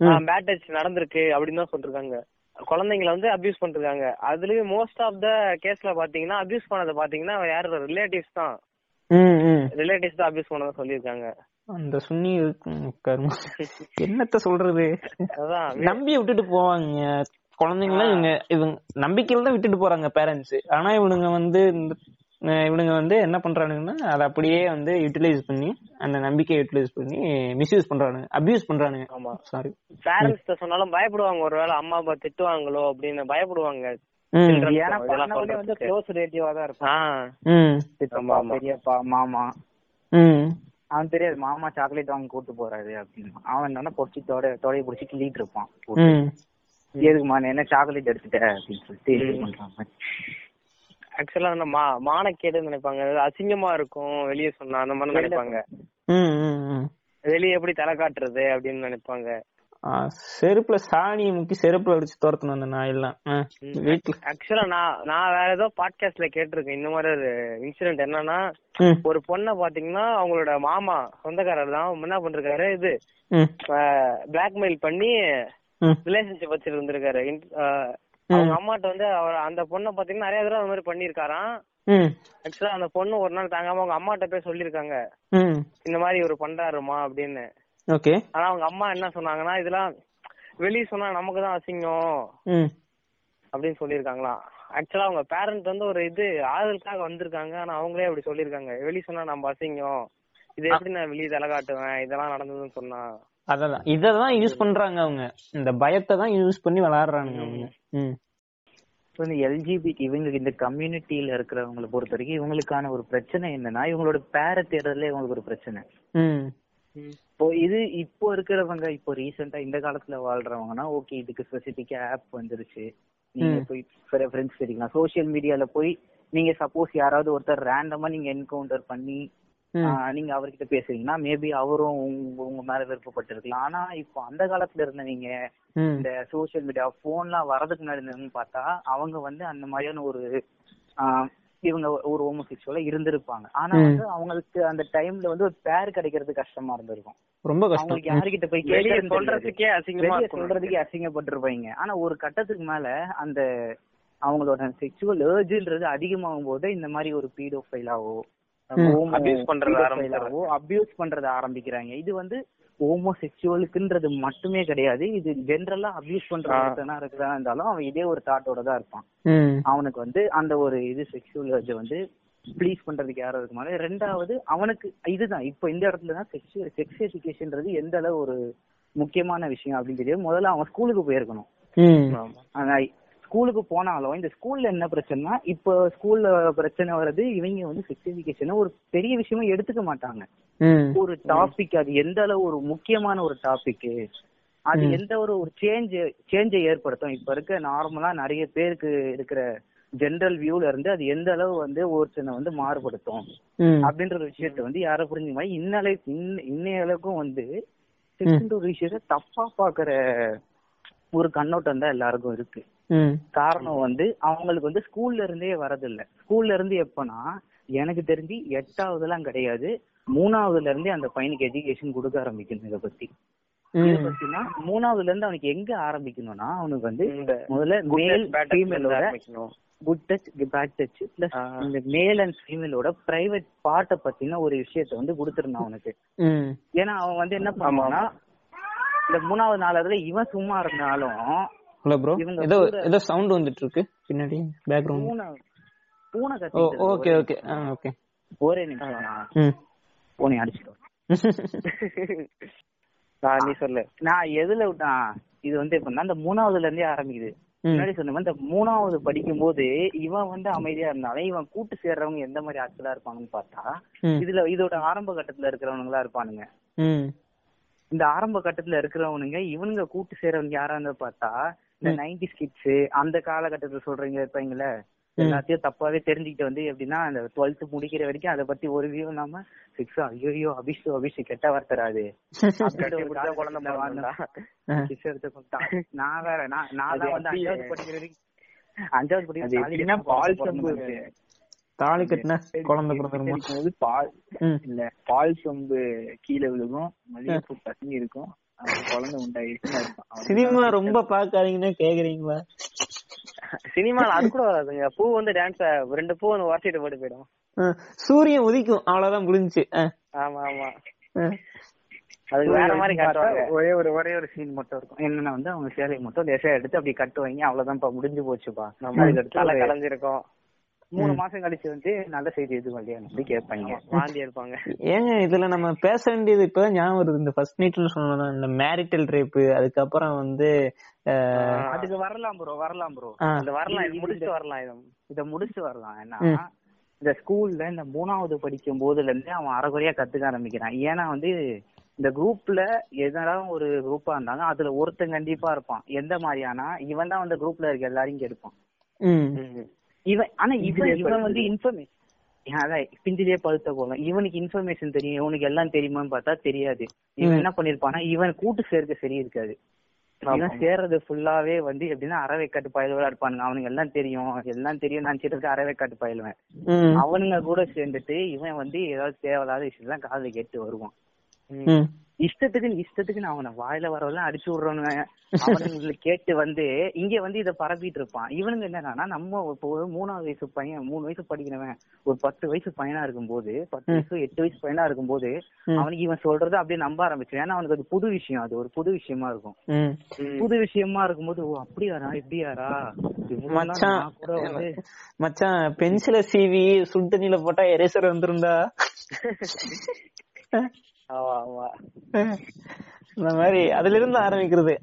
ம். பேட் டச் நடந்திருக்கு அப்படின்னு தான் சொல்லிருக்காங்க. குழந்தைங்களை வந்து அபியூஸ் பண்ணிருக்காங்க. அதுலயும் மோஸ்ட் ஆஃப் த கேஸ்ல பாத்தீங்கன்னா அபியூஸ் பண்ணது பாத்தீங்கன்னா யாரு ரிலேட்டிவ்ஸ் தான். ரிலேட்டிவ்ஸ் தான் அபியூஸ் பண்ணத சொல்லியிருக்காங்க. அந்த கரும. என்னத்த சொல்றது? அதான். நம்பி விட்டுட்டு போவாங்க. குழந்தைங்கள இவங்க இவங்க நம்பிக்கையில தான் விட்டுட்டு போறாங்க பேரண்ட்ஸ் ஆனா இவனுங்க வந்து இந்த இவனுங்க வந்து என்ன பண்றானுங்கன்னா அதை அப்படியே வந்து யூட்டிலைஸ் பண்ணி அந்த நம்பிக்கையை யூட்டிலைஸ் பண்ணி மிஸ்யூஸ் பண்றானுங்க அபியூஸ் பண்றானுங்க. ஆமா. சாரி பேரண்ட்ஸ் சொன்னாலும் பயப்படுவாங்க. ஒருவேளை அம்மா அப்பா திட்டுவாங்களோ அப்படின்னு பயப்படுவாங்க. ஏன்னா வந்து. க்ளோஸ் ரிலேட்டிவா தான் இருப்பான். பெரியப்பா மாமா. ம். அவன் தெரியாது மாமா சாக்லேட் வாங்கி கூட்டு போறாரு அப்படின்னு. அவன் என்னன்னா பொடிச்சு தொட தொடைய பிடிச்சி கிள்ளிட்டு இருப்பான். ம். எதுக்குமா நீ என்ன சாக்லேட் எடுத்துட்ட? அப்படின்னு சொல்லிட்டு பண்றாங்க ஆக்சுவலா அந்த மா மானக்கேடுன்னு நினைப்பாங்க. அசிங்கமா இருக்கும் வெளியே சொன்னா அந்த மாதிரி நினைப்பாங்க. வெளியே எப்படி தலை காட்டுறது அப்படின்னு நினைப்பாங்க. செருப்புல சாணியை முக்கி செருப்புல அடிச்சு துரத்தணும் அந்த ஆ, வீட்டுல ஆக்சுவலா நான் நான் வேற ஏதோ பாட்காஸ்ட்ல கேட்டிருக்கேன். இந்த மாதிரி ஒரு இன்சிடென்ட் என்னன்னா ஒரு பொண்ணை பாத்தீங்கன்னா அவங்களோட மாமா சொந்தக்காரர் தான். என்ன பண்றாரு இது பிளாக்மெயில் பண்ணி ரிலேஷன்ஷிப் ஆஹ் அவங்க அம்மாட்ட வந்து அவர் அந்த பொண்ணை பாத்தீங்கன்னா நிறைய தடவை அந்த மாதிரி பண்ணிருக்காராம் ஆக்சுவலா அந்த பொண்ணு ஒரு நாள் தாங்காம அவங்க அம்மாட்ட போய் சொல்லிருக்காங்க இந்த மாதிரி இவர் பண்றாருமா அப்படின்னு. ஓகே. ஆனா அவங்க அம்மா என்ன சொன்னாங்கன்னா இதெல்லாம் வெளிய சொன்னா நமக்கு தான் அசிங்கம். அப்படின்னு சொல்லியிருக்காங்களாம். ஆக்சுவலா அவங்க பேரண்ட் வந்து ஒரு இது ஆறுதலுக்காக வந்திருக்காங்க. ஆனா அவங்களே அப்படி சொல்லியிருக்காங்க. வெளிய சொன்னா நம்ம அசிங்கம். இது எப்படி நான் வெளியே தலை காட்டுவேன்? இதெல்லாம் நடந்ததுன்னு சொன்னா. அதான் இததான் யூஸ் பண்றாங்க அவங்க. இந்த பயத்தை தான் யூஸ் பண்ணி விளையாடுறானுங்க அவங்க. ம். இப்போ இந்த எல்ஜிபிடி இவங்க இந்த கம்யூனிட்டியில இருக்கிறவங்களை பொறுத்த வரைக்கும் இவங்களுக்கான ஒரு பிரச்சனை என்னன்னா இவங்களோட பேரை தேடுறதுல இவங்களுக்கு ஒரு பிரச்சனை. ம். இப்போ இது இப்போ இருக்கிறவங்க இப்போ ரீசெண்டா இந்த காலத்துல வாழ்றவங்கன்னா ஓகே இதுக்கு ஸ்பெசிபிக்கா ஆப் வந்துருச்சு. நீங்க. போய் ஃப்ரெண்ட்ஸ் தெரிக்கலாம் சோஷியல் மீடியால போய் நீங்க சப்போஸ் யாராவது ஒருத்தர் ரேண்டமா நீங்க என்கவுண்டர் பண்ணி நீங்க அவர்கிட்ட பேசுறீங்கன்னா மேபி அவரும் உங்க உங்க மேல விருப்பப்பட்டிருக்கலாம். ஆனா இப்போ அந்த காலத்துல இருந்தவங்க இந்த சோஷியல் மீடியா போன்லாம் வரதுக்கு முன்னாடி இருந்தவங்க பார்த்தா அவங்க வந்து அந்த மாதிரியான ஒரு இவங்க ஒரு ஹோமோசெக்சுவலா இருந்திருப்பாங்க. ஆனா. வந்து அவங்களுக்கு அந்த டைம்ல வந்து ஒரு பேர் கிடைக்கிறது கஷ்டமா இருந்திருக்கும். ரொம்ப கஷ்டம். அவங்களுக்கு யாருகிட்ட போய். சொல்றதுக்கே அசிங்கமா சொல்றதுக்கே அசிங்கப்பட்டிருப்பாங்க. ஆனா ஒரு கட்டத்துக்கு மேல அந்த அவங்களோட செக்சுவல் ஏர்ஜ்ன்றது அதிகமாகும் போது இந்த மாதிரி ஒரு பீடோஃபைலாவோ Abuse பண்றத ஆரம்பிக்கிறாங்க. அபியூஸ் பண்றத ஆரம்பிக்கிறாங்க. இது வந்து ஹோமோசெக்சுவலுக்குன்றது மட்டுமே கிடையாது. இது ஜென்ரலா அபியூஸ் பண்ற. ஒருத்தனா இருக்கிறதா இருந்தாலும் அவன் இதே ஒரு தாட்டோட தான் இருப்பான். ம். அவனுக்கு வந்து அந்த ஒரு இது செக்ஷுவல் ஏர்ஜ் வந்து ப்ளீஸ் பண்றதுக்கு யாரும் இருக்க மாட்டாங்க. ரெண்டாவது அவனுக்கு இதுதான். இப்போ இந்த இடத்துல தான் செக்ஷுவல் செக்ஸ் எஜுகேஷன்ன்றது எந்த அளவு ஒரு முக்கியமான விஷயம் அப்படின்னு தெரியும் முதல்ல அவன் ஸ்கூலுக்கு போயிருக்கணும். ம். ஆமா. ஆனா ஸ்கூலுக்கு போனாலும் இந்த ஸ்கூல்ல என்ன பிரச்சனைனா இப்போ ஸ்கூல்ல பிரச்சனை வர்றது இவங்க வந்து செக்ஸ் எஜுகேஷன் ஒரு பெரிய விஷயமா எடுத்துக்க மாட்டாங்க. ஒரு டாபிக் அது எந்த அளவு ஒரு முக்கியமான ஒரு டாபிக் அது எந்த ஒரு ஒரு சேஞ்ச் சேஞ்சை ஏற்படுத்தும். இப்ப இருக்க நார்மலா நிறைய பேருக்கு இருக்கிற ஜெனரல் வியூல இருந்து அது எந்த அளவு வந்து ஒருத்தனை வந்து மாறுபடுத்தும். அப்படின்ற ஒரு விஷயத்த வந்து யாரை புரிஞ்சுக்க மாதிரி இன்னலை இன்ன- இன்னைய அளவுக்கும் வந்து செக்ஸ்ன்ற ஒரு விஷயத்த தப்பா பாக்குற ஒரு கண்ணோட்டம் தான் எல்லாருக்கும் இருக்கு. காரணம் வந்து அவங்களுக்கு வந்து ஸ்கூல்ல இருந்தே வரதில்ல. ஸ்கூல்ல இருந்து எப்பனா எனக்கு தெரிஞ்சு எட்டாவதுலாம் கிடையாது. மூணாவதுல இருந்தே அந்த பையனுக்கு எஜுகேஷன் கொடுக்க ஆரம்பிக்கணும் இத பத்தி. மூணாவதுல இருந்து அவனுக்கு எங்க ஆரம்பிக்கணும்னா அவனுக்கு வந்து முதல்ல male ஃபீமேலோட. Good touch bad touch plus. இந்த மேல் அண்ட் ஃபீமேலோட பிரைவேட் பார்ட்ட பத்தின ஒரு விஷயத்த வந்து கொடுத்துருந்தான் அவனுக்கு. ம். ஏன்னா அவன் வந்து என்ன பண்ணுவான்னா இந்த மூணாவது நாலாவதுல இவன் சும்மா இருந்தாலும் ஹலோ ப்ரோ ஏதோ ஏதோ சவுண்ட் வந்துட்டு இருக்கு பின்னாடி பேக்ரவுண்ட் பூனை இருக்கு. ஓகே ஓகே ஓகே ஒரே நிமிஷம் பூனை. ஆ, நீ சொல்லு. நான் எதுல விட்டான் இது வந்து எப்படின்னா இந்த மூணாவதுல இருந்தே ஆரம்பிக்குது. முன்னாடி சொன்ன இந்த மூணாவது படிக்கும் போது இவன் வந்து அமைதியா இருந்தாலும் இவன் கூட்டு சேர்றவங்க எந்த மாதிரி ஆட்களா இருப்பாங்கன்னு பார்த்தா இதுல இதோட ஆரம்ப கட்டத்துல இருக்கிறவனுங்களா இருப்பானுங்க. இந்த ஆரம்ப கட்டத்துல இருக்கிறவனுங்க இவனுங்க கூட்டு சேர்றவங்க யாரா இருந்தா பார்த்தா இந்த நைன்டி கிட்ஸ் அந்த காலகட்டத்துல சொல்றீங்க இருப்பாங்கல்ல எல்லாத்தையும் தப்பாவே தெரிஞ்சுக்கிட்டு வந்து எப்படின்னா அந்த டுவெல்த் முடிக்கிற வரைக்கும் அதை பத்தி ஒரு வியூ இல்லாம சிக்ஸ் ஐயோ அபிஷ் அபிஷ் கெட்ட வார்த்தராது. [LAUGHS] நான் வேற நான் நான் தான் வந்து அஞ்சாவது படிக்கிற வரைக்கும் அஞ்சாவது அது படிக்கிற பால் சொம்பு. தாலி கட்டினா குழந்தை பிறந்துருமா? இருக்கும்போது பால். இல்ல பால் சொம்பு கீழே விழுகும் மல்லிகைப்பூ பசங்க இருக்கும். குழந்தை. அவ்வளவுதான். சினிமா ரொம்ப பாக்காதீங்கன்னு கேக்குறீங்களா? சினிமால அது கூட வராதுங்க. பூ வந்து டான்ஸ் ரெண்டு பூ வந்து உரசிட்டு போட்டு போயிடும். சூரியன் உதிக்கும். அவ்வளவுதான் முடிஞ்சுச்சு அஹ், ஆமா ஆமா. அதுக்கு வேற மாதிரி காட்டுவாங்க. ஒரே ஒரு ஒரே ஒரு சீன் மட்டும் இருக்கும். என்னன்னா வந்து அவங்க சேலையை மட்டும் லேசா எடுத்து அப்படி கட்டுவாங்க. அவ்வளவுதான்ப்பா முடிஞ்சு போச்சுப்பா. நம்ம கலைஞ்சிருக்கும். மூணு மாசம் கழிச்சு வந்து நல்ல செய்தி எதுவும் இல்லையா அப்படி கேட்பாங்க. வாந்தி எடுப்பாங்க. ஏங்க இதுல நம்ம பேச வேண்டியது இப்ப ஞாபகம் வருது இந்த ஃபர்ஸ்ட் நைட்ல சொன்னதான் இந்த மேரிட்டல் ரேப்பு அதுக்கப்புறம் வந்து அதுக்கு வரலாம் ப்ரோ வரலாம் ப்ரோ இந்த வரலாம் இது முடிச்சுட்டு வரலாம் இது இத முடிச்சு வரலாம். ஏன்னா. இந்த ஸ்கூல்ல இந்த மூணாவது படிக்கும் போதுல இருந்தே அவன் அறகுறையா கத்துக்க ஆரம்பிக்கிறான். ஏன்னா வந்து இந்த குரூப்ல எதனாலும் ஒரு குரூப்பா இருந்தாலும் அதுல ஒருத்தன் கண்டிப்பா இருப்பான். எந்த மாதிரியானா இவன் தான் வந்து குரூப்ல இருக்க எல்லாரையும் கெடுப்பான். ம், இவன் ஆனா இவன் இவன் வந்து. இன்ஃபர்மேஷன் அதான் பிஞ்சிலே பழுத்த கோலம் இவனுக்கு இன்ஃபர்மேஷன் தெரியும் இவனுக்கு எல்லாம் தெரியுமான்னு பார்த்தா தெரியாது. இவன். என்ன பண்ணிருப்பானா இவன் கூட்டு சேர்க்க சரி இருக்காது. இவன் சேர்றது ஃபுல்லாவே வந்து எப்படின்னா அறவை காட்டு பயலுவா இருப்பானுங்க. அவனுக்கு எல்லாம் தெரியும். எல்லாம் தெரியும். நினைச்சிட்டு இருக்க அறவை காட்டு பயலுவன் அவனுங்க கூட சேர்ந்துட்டு இவன் வந்து ஏதாவது தேவையில்லாத விஷயம் காதுல கேட்டு வருவான். இஷ்டத்துக்கு இஷ்டத்துக்கு நான் அவனை வாயில வரவெல்லாம் அடிச்சு அவனுங்களை கேட்டு வந்து இங்க வந்து இத பரப்பிட்டு இருப்பான். இவனுங்க என்னன்னா நம்ம இப்போ ஒரு மூணாவது வயசு பையன் மூணு வயசு படிக்கிறவன் ஒரு பத்து வயசு பையனா இருக்கும்போது பத்து வயசு எட்டு வயசு பையனா இருக்கும்போது ம். அவனுக்கு இவன் சொல்றத அப்படியே நம்ப ஆரம்பிச்சு ஏன்னா அவனுக்கு அது புது விஷயம் அது ஒரு புது விஷயமா இருக்கும். புது விஷயமா இருக்கும்போது ஓ அப்படியாரா இப்படியாரா மச்சான் மச்சான் பென்சில சீவி சுடு தண்ணியில போட்டா எரேசர் வந்துருந்தா [LAUGHS] ஆமா ஆமா. இந்த மாதிரி அதுல இருந்து ஆரம்பிக்கிறது.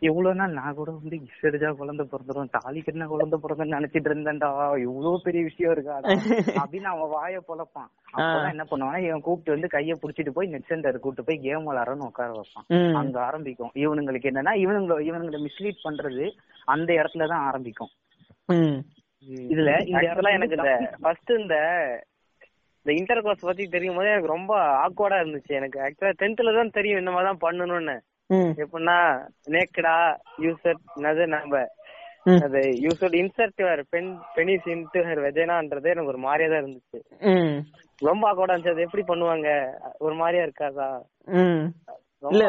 எவ்வளவு நாள் நான் கூட வந்து இசடிச்சா குழந்தை பிறந்துரும் தாலி கட்டின குழந்தை பிறந்தன்னு நினைச்சிட்டு இருந்தேன்டா. இவ்வளவு பெரிய விஷயம் இருக்காடா அப்படின்னு அவன் வாய பொழப்பான். அப்பதான் என்ன பண்ணுவானா இவன் கூப்பிட்டு வந்து கைய புடிச்சிட்டு போய் நெட் சென்டர் கூப்பிட்டு போய் கேம் விளாடன்னு உட்கார வைப்பான். அங்க ஆரம்பிக்கும். இவனுங்களுக்கு என்னன்னா இவனுங்களை இவனுங்களை மிஸ்லீட் பண்றது அந்த இடத்துலதான் ஆரம்பிக்கும். இதுல இந்த இடத்துல எனக்கு இந்த ஃபர்ஸ்ட் இந்த இந்த இன்டர் கோர்ஸ் பத்தி தெரியும் போதே எனக்கு ரொம்ப ஆக்வர்டா இருந்துச்சு. எனக்கு ஆக்சுவலா டென்த்ல தான் தெரியும் இந்த மாதிரி தான் பண்ணணும்னு. எப்படின்னா நேக்கடா யூசர் என்னது நம்ம. அது user insert pen penis into her வெஜைனான்றது எனக்கு ஒரு மாதிரியா தான் இருந்துச்சு. ரொம்ப ஆக்வர்டா இருந்துச்சு. அது எப்படி பண்ணுவாங்க? ஒரு மாதிரியா இருக்காதா? இல்ல.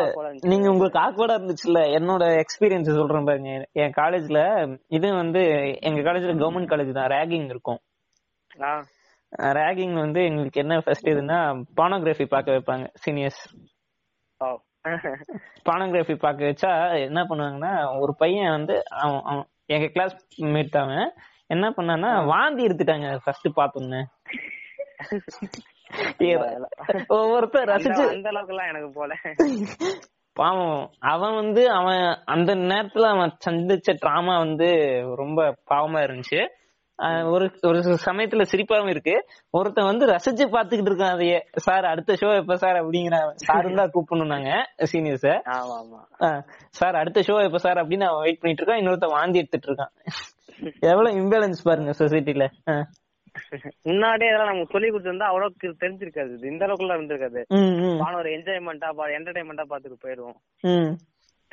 நீங்க உங்களுக்கு ஆக்வர்டா இருந்துச்சுல்ல என்னோட எக்ஸ்பீரியன்ஸ் சொல்றேன் பாருங்க. என் காலேஜ்ல இது வந்து எங்க காலேஜ்ல கவர்மெண்ட் காலேஜ் தான் ரேகிங் இருக்கும். ரேகிங் வந்து எங்களுக்கு என்ன ஃபர்ஸ்ட் இதுன்னா பானோகிராஃபி பார்க்க வைப்பாங்க சீனியர்ஸ் பானோகிராஃபி பார்க்க வச்சா என்ன பண்ணுவாங்கன்னா ஒரு பையன் வந்து அவன் எங்க கிளாஸ் மேட் அவன் என்ன பண்ணான்னா வாந்தி எடுத்துட்டாங்க ஃபர்ஸ்ட் பார்த்தோன்னே ஒவ்வொருத்தர் ரசிச்சு அந்த- அந்த அளவுக்கு எல்லாம் எனக்கு போல. பாவம். அவன் வந்து அவன் அந்த நேரத்துல அவன் சந்திச்ச டிராமா வந்து ரொம்ப பாவமா இருந்துச்சு. ஒரு ஒரு சமயத்துல சிரிப்பாவும் இருக்கு. ஒருத்தன் வந்து ரசிச்சு பாத்துக்கிட்டு இருக்கான் அதையே. சார் அடுத்த ஷோ எப்ப சார்? அப்படிங்கிற சார் தான் கூப்பிடணும் நாங்க சீனியர்ஸ ஆமா ஆமா சார் அடுத்த ஷோ எப்ப சார்? அப்படின்னு அவன் வெயிட் பண்ணிட்டு இருக்கான். இன்னொருத்தன் வாந்தி எடுத்துட்டு இருக்கான். [LAUGHS] எவ்வளவு இம்பேலன்ஸ் பாருங்க சொசைட்டில முன்னாடியே இதெல்லாம் நமக்கு சொல்லி கொடுத்திருந்தா அவ்வளவுக்கு தெரிஞ்சிருக்காது. இந்த அளவுக்கு எல்லாம் இருந்திருக்காது ஒரு என்ஜாய்மெண்டா என்டர்டைன்மெண்டா பாத்துட்டு போயிடுவோம்.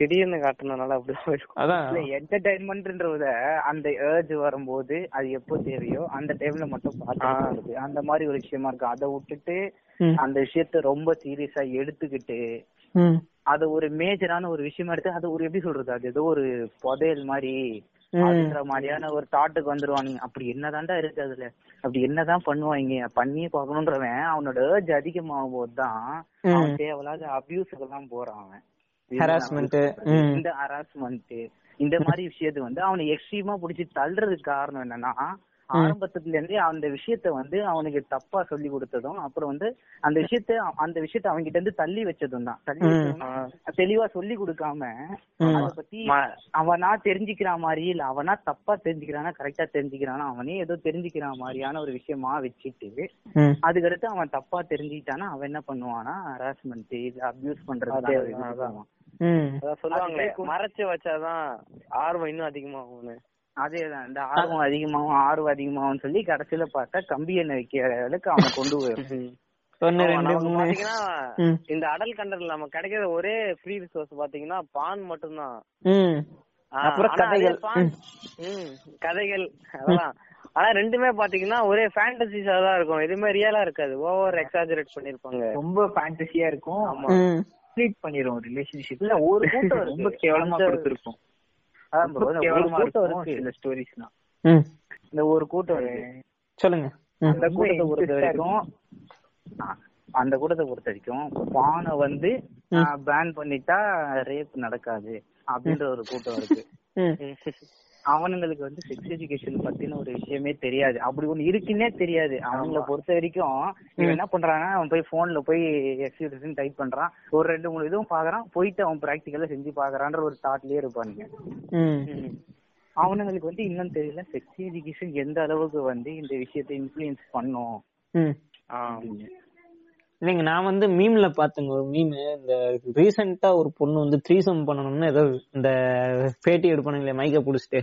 திடீர்னு காட்டுனதுனால அப்படி என்டர்டைன்மெண்ட்ன்றத அந்த ஏர்ஜ் வரும்போது அது எப்போ தேவையோ அந்த டைம்ல மட்டும் பார்த்து அந்த மாதிரி ஒரு விஷயமா இருக்கு. அதை விட்டுட்டு. அந்த விஷயத்த ரொம்ப சீரியஸா எடுத்துக்கிட்டு. அது ஒரு மேஜரான ஒரு விஷயமா எடுத்து அது ஒரு எப்படி சொல்றது? அது ஏதோ ஒரு புதையல் மாதிரி. அப்படின்ற மாதிரியான ஒரு தாட்டுக்கு வந்துருவானுங்க. அப்படி என்னதான்டா இருக்கு அதுல? அப்படி என்னதான் பண்ணுவாங்க? பண்ணியே பார்க்கணுன்றவன் அவனோட ஏர்ஜ் அதிகமாகும் போதுதான் அவன் தேவையில்லாத அபியூஸுக்கு எல்லாம் போறான் அவன். Harassment. ம். இந்த ஹராஸ்மெண்ட் இந்த மாதிரி விஷயத்த வந்து அவனை எக்ஸ்ட்ரீமா புடிச்சு தள்ளுறதுக்கு காரணம் என்னன்னா ஆரம்பத்துல இருந்தே அந்த விஷயத்த வந்து அவனுக்கு தப்பா சொல்லி கொடுத்ததும் அப்புறம் வந்து அந்த விஷயத்த அந்த விஷயத்த அவங்க கிட்ட இருந்து தள்ளி வச்சதும் தான் தள்ளி தெளிவா சொல்லி கொடுக்காம அத பத்தி அவனா தெரிஞ்சுக்கிற மாதிரி இல்ல அவனா தப்பா தெரிஞ்சுக்கிறானா கரெக்டா தெரிஞ்சுக்கிறானா அவனே ஏதோ தெரிஞ்சுக்கிற மாதிரியான ஒரு விஷயமா வச்சுட்டு. அதுக்கடுத்து அவன் தப்பா தெரிஞ்சுக்கிட்டானா அவன் என்ன பண்ணுவானா ஹராஸ்மெண்ட் இது அபியூஸ் பண்றது சொல்லுவாங்களே மறைச்சு வச்சாதான் ஆர்வம் இன்னும் அதிகமாகும்னு. அதேதான் இந்த ஆர்வம் அதிகமாகும் ஆர்வம் அதிகமாகும் சொல்லி கடைசியில பார்த்தா கம்பி எண்ணெய் வைக்கிற அளவுக்கு [LAUGHS] அவன் கொண்டு போயிடும். இந்த அடல் கண்டன்ட் நமக்கு கிடைக்கிற ஒரே ஃப்ரீ ரிசோர்ஸ் பாத்தீங்கன்னா பான் மட்டும்தான். கதைகள். பான் ம், கதைகள் அதெல்லாம். ஆனா ரெண்டுமே பாத்தீங்கன்னா ஒரே ஃபேண்டசிஸா தான் இருக்கும். எதுவுமே ரியலா இருக்காது. ஓவர் எக்ஸாஜரேட் பண்ணிருப்பாங்க. ரொம்ப ஃபேண்டசியா இருக்கும். ஆமா. ம். கம்ப்ளீட் பண்ணிரும் ரிலேஷன்ஷிப் இல்ல ஒரு கூட்டம். [LAUGHS] ரொம்ப கேவலமா அந்த- கொடுத்திருக்கும் கேவலமா இருக்கும் இருக்கு சில ஸ்டோரிஸ்லாம் ம். இந்த ஒரு கூட்டம் சொல்லுங்க. அந்த கூட்டத்தை பொறுத்த வரைக்கும் அந்த கூட்டத்தை பொறுத்த வரைக்கும் பானை வந்து பேன் பண்ணிட்டா ரேப் நடக்காது. அப்படின்ற ஒரு கூட்டம் இருக்கு. ம். [LAUGHS] அவனுங்களுக்கு வந்து செக்ஸ் எஜுகேஷன் பத்தின ஒரு விஷயமே தெரியாது. அப்படி ஒண்ணு இருக்குன்னே தெரியாது. அவங்கள பொறுத்த வரைக்கும் இவன் என்ன பண்றான்னா அவன் போய் போன்ல போய் எக்ஸ் டைப் பண்றான். ஒரு ரெண்டு மூணு இதுவும் பாக்குறான். போயிட்டு அவன் பிராக்டிக்கலா செஞ்சு பாக்குறான்ற ஒரு தாட்லயே இருப்பானுங்க. அவனுங்களுக்கு வந்து இன்னும் தெரியல. செக்ஸ் எஜுகேஷன் எந்த அளவுக்கு வந்து இந்த விஷயத்தை இன்ஃபுளுயன்ஸ் பண்ணும். இல்லைங்க நான் வந்து மீம்ல பாத்தேங்க ஒரு மீம் இந்த ரீசெண்டா ஒரு பொண்ணு வந்து த்ரீசம் பண்ணணும்னு ஏதோ இந்த பேட்டி எடுப்பானுங்களே மைக்க புடிச்சிட்டு.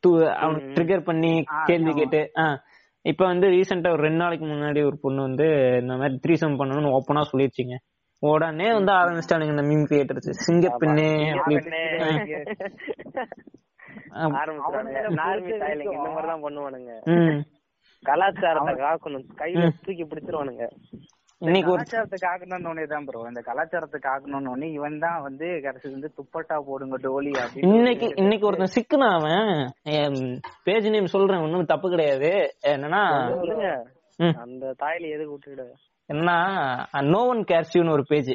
டூ அவனுக்கு ட்ரிகர் பண்ணி கேள்வி. கேட்டு ஆ. இப்ப வந்து ரீசெண்டா ஒரு ரெண்டு நாளைக்கு முன்னாடி ஒரு பொண்ணு வந்து இந்த மாதிரி த்ரீசம் பண்ணணும்னு ஓப்பனா சொல்லிருச்சுங்க. உடனே வந்து ஆரம்பிச்சிட்டானுங்க இந்த மீம் கிரியேட்டர்ஸ் பண்ணுவானுங்க. ம். கலாச்சாரத்தை காக்கணும். கையில தூக்கி பிடிச்சிருவானுங்க. இன்னைக்கு ஒரு கலாச்சாரத்தை காக்கணும்னு தான் ப்ரோ இந்த கலாச்சாரத்தை காக்கணும்னு இவன் தான் வந்து கடைசி வந்து துப்பட்டா போடுங்க டோலி இன்னைக்கு இன்னைக்கு ஒருத்தன் சிக்குனா அவன் பேஜ் நேம் சொல்றேன் ஒண்ணும் தப்பு கிடையாது. என்னன்னா. அந்த தாயில எதுக்கு விட்டுக்கிட என்னன்னா நோ ஒன் கேர்ஸ்யூன்னு ஒரு பேஜ்.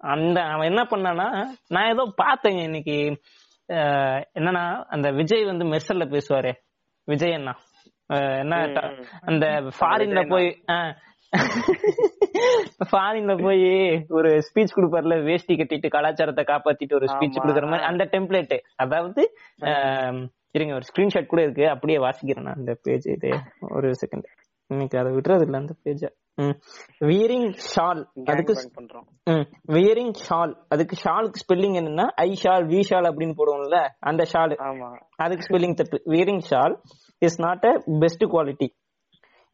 அந்த அவன் என்ன பண்ணானா நான் ஏதோ பார்த்தேங்க இன்னைக்கு என்னன்னா அந்த விஜய் வந்து மெர்சல்ல பேசுவாரே விஜய் அண்ணா. என்ன அந்த ஃபாரின்ல போய் [LAUGHS] ஃபாரின்ல போய் ஒரு ஸ்பீச் கொடுப்பார்ல வேஷ்டி கட்டிட்டு கலாச்சாரத்தை காப்பாத்திட்டு ஒரு ஸ்பீச். கொடுக்குற மாதிரி அந்த டெம்ப்ளேட் அதாவது இருங்க ஒரு ஸ்கிரீன்ஷாட் கூட இருக்கு. அப்படியே வாசிக்கிறேன் நான் அந்த பேஜ் இது. ஒரு செகண்ட் இன்னைக்கு அதை விட்டுறது இல்ல அந்த பேஜ வியரிங் ஷால் அதுக்கு பண்றோம். வியரிங் ஷால் அதுக்கு ஷாலுக்கு ஸ்பெல்லிங் என்னன்னா ஐ ஷால் வி ஷால் அப்படின்னு போடுவோம்ல அந்த ஷால் அதுக்கு ஸ்பெல்லிங் தப்பு. Wearing shawl is not a best quality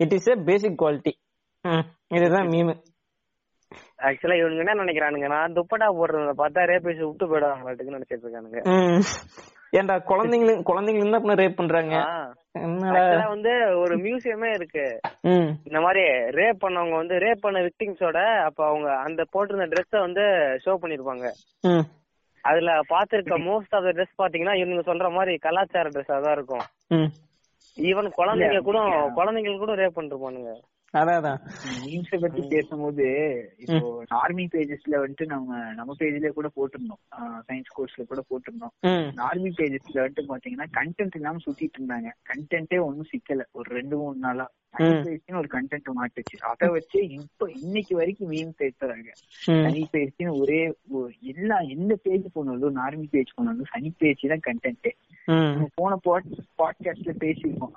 it is a basic quality இதுதான் மீம் ஆக்சுவலா இவனுங்க என்ன நினைக்கிறானுங்க? நான் துப்பட்டா போடுறத பார்த்தா ரேபேஸ் விட்டு போயிடுவாங்களாட்டுக்கு நினைச்சிட்டு இருக்கானுங்க. ஏன்டா குழந்தைங்களும் குழந்தைங்களும் தான் ரேப் பண்றாங்க. வந்து ஒரு மியூசியமே இருக்கு. ம். இந்த மாதிரி ரேப் பண்ணவங்க வந்து ரேப் பண்ண விக்டிம்ஸோட அப்ப அவங்க அந்த போட்டிருந்த ட்ரெஸ்ஸ வந்து ஷோ பண்ணிருப்பாங்க. ம். அதுல பாத்திருக்க மோஸ்ட் ஆஃப் த ட்ரெஸ் பாத்தீங்கன்னா இவங்க சொல்ற மாதிரி கலாச்சார ட்ரெஸ்ஸா தான் இருக்கும். ம். ஈவன் குழந்தைங்க கூட குழந்தைங்களுக்கு கூட ரேப் பண்ணிருப்பானுங்க. அதான் மீம்ஸ பத்தி பேசும்போது இப்போ ஆர்மி பேஜஸ்ல வந்துட்டு நம்ம நம்ம பேஜ்ல கூட போட்டிருந்தோம். சயின்ஸ் கோர்ஸ்ல கூட போட்டிருந்தோம். ஆர்மி பேஜஸ்ல வந்துட்டு பாத்தீங்கன்னா கண்டென்ட் இல்லாம சுத்திட்டு இருந்தாங்க. கண்டென்ட்டே ஒண்ணும் சிக்கல. ஒரு ரெண்டு மூணு நாளா. தனி பயிற்சின்னு ஒரு கண்டென்ட் மாட்டுச்சு அதை வச்சு இப்ப இன்னைக்கு வரைக்கும் மீம் பேசுறாங்க ம் சனி பயிற்சின்னு ஒரே எல்லா எந்த பேஜ் போனாலும் ஆர்மி பேஜ் போனாலும் சனி பயிற்சி தான் கண்டென்ட் நம்ம போன பாட்காஸ்ட்ல பேசியிருக்கோம்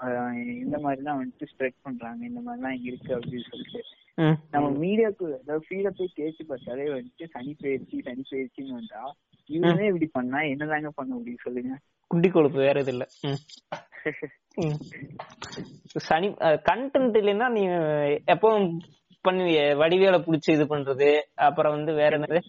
இந்த மாதிரி தான் வந்துட்டு ஸ்ப்ரெட் பண்றாங்க இந்த மாதிரிலாம் இருக்கு அப்படின்னு சொல்லிட்டு நம்ம மீடியாக்கு அதாவது ஃபீல்ட போய் தேய்ச்சி பார்த்தாலே வந்துட்டு சனி பயிற்சி சனி பயிற்சின்னு வந்தா இவனே இப்படி பண்ணா என்னதாங்க பண்ண முடியும் சொல்லுங்க குண்டி கொழுப்பு வேற இது இல்ல. சனி கண்டென்ட் இல்லைன்னா நீ எப்பவும் பண்ணுவிய வடிவேல புடிச்சு இது பண்றது அப்புறம் வந்து வேற என்னது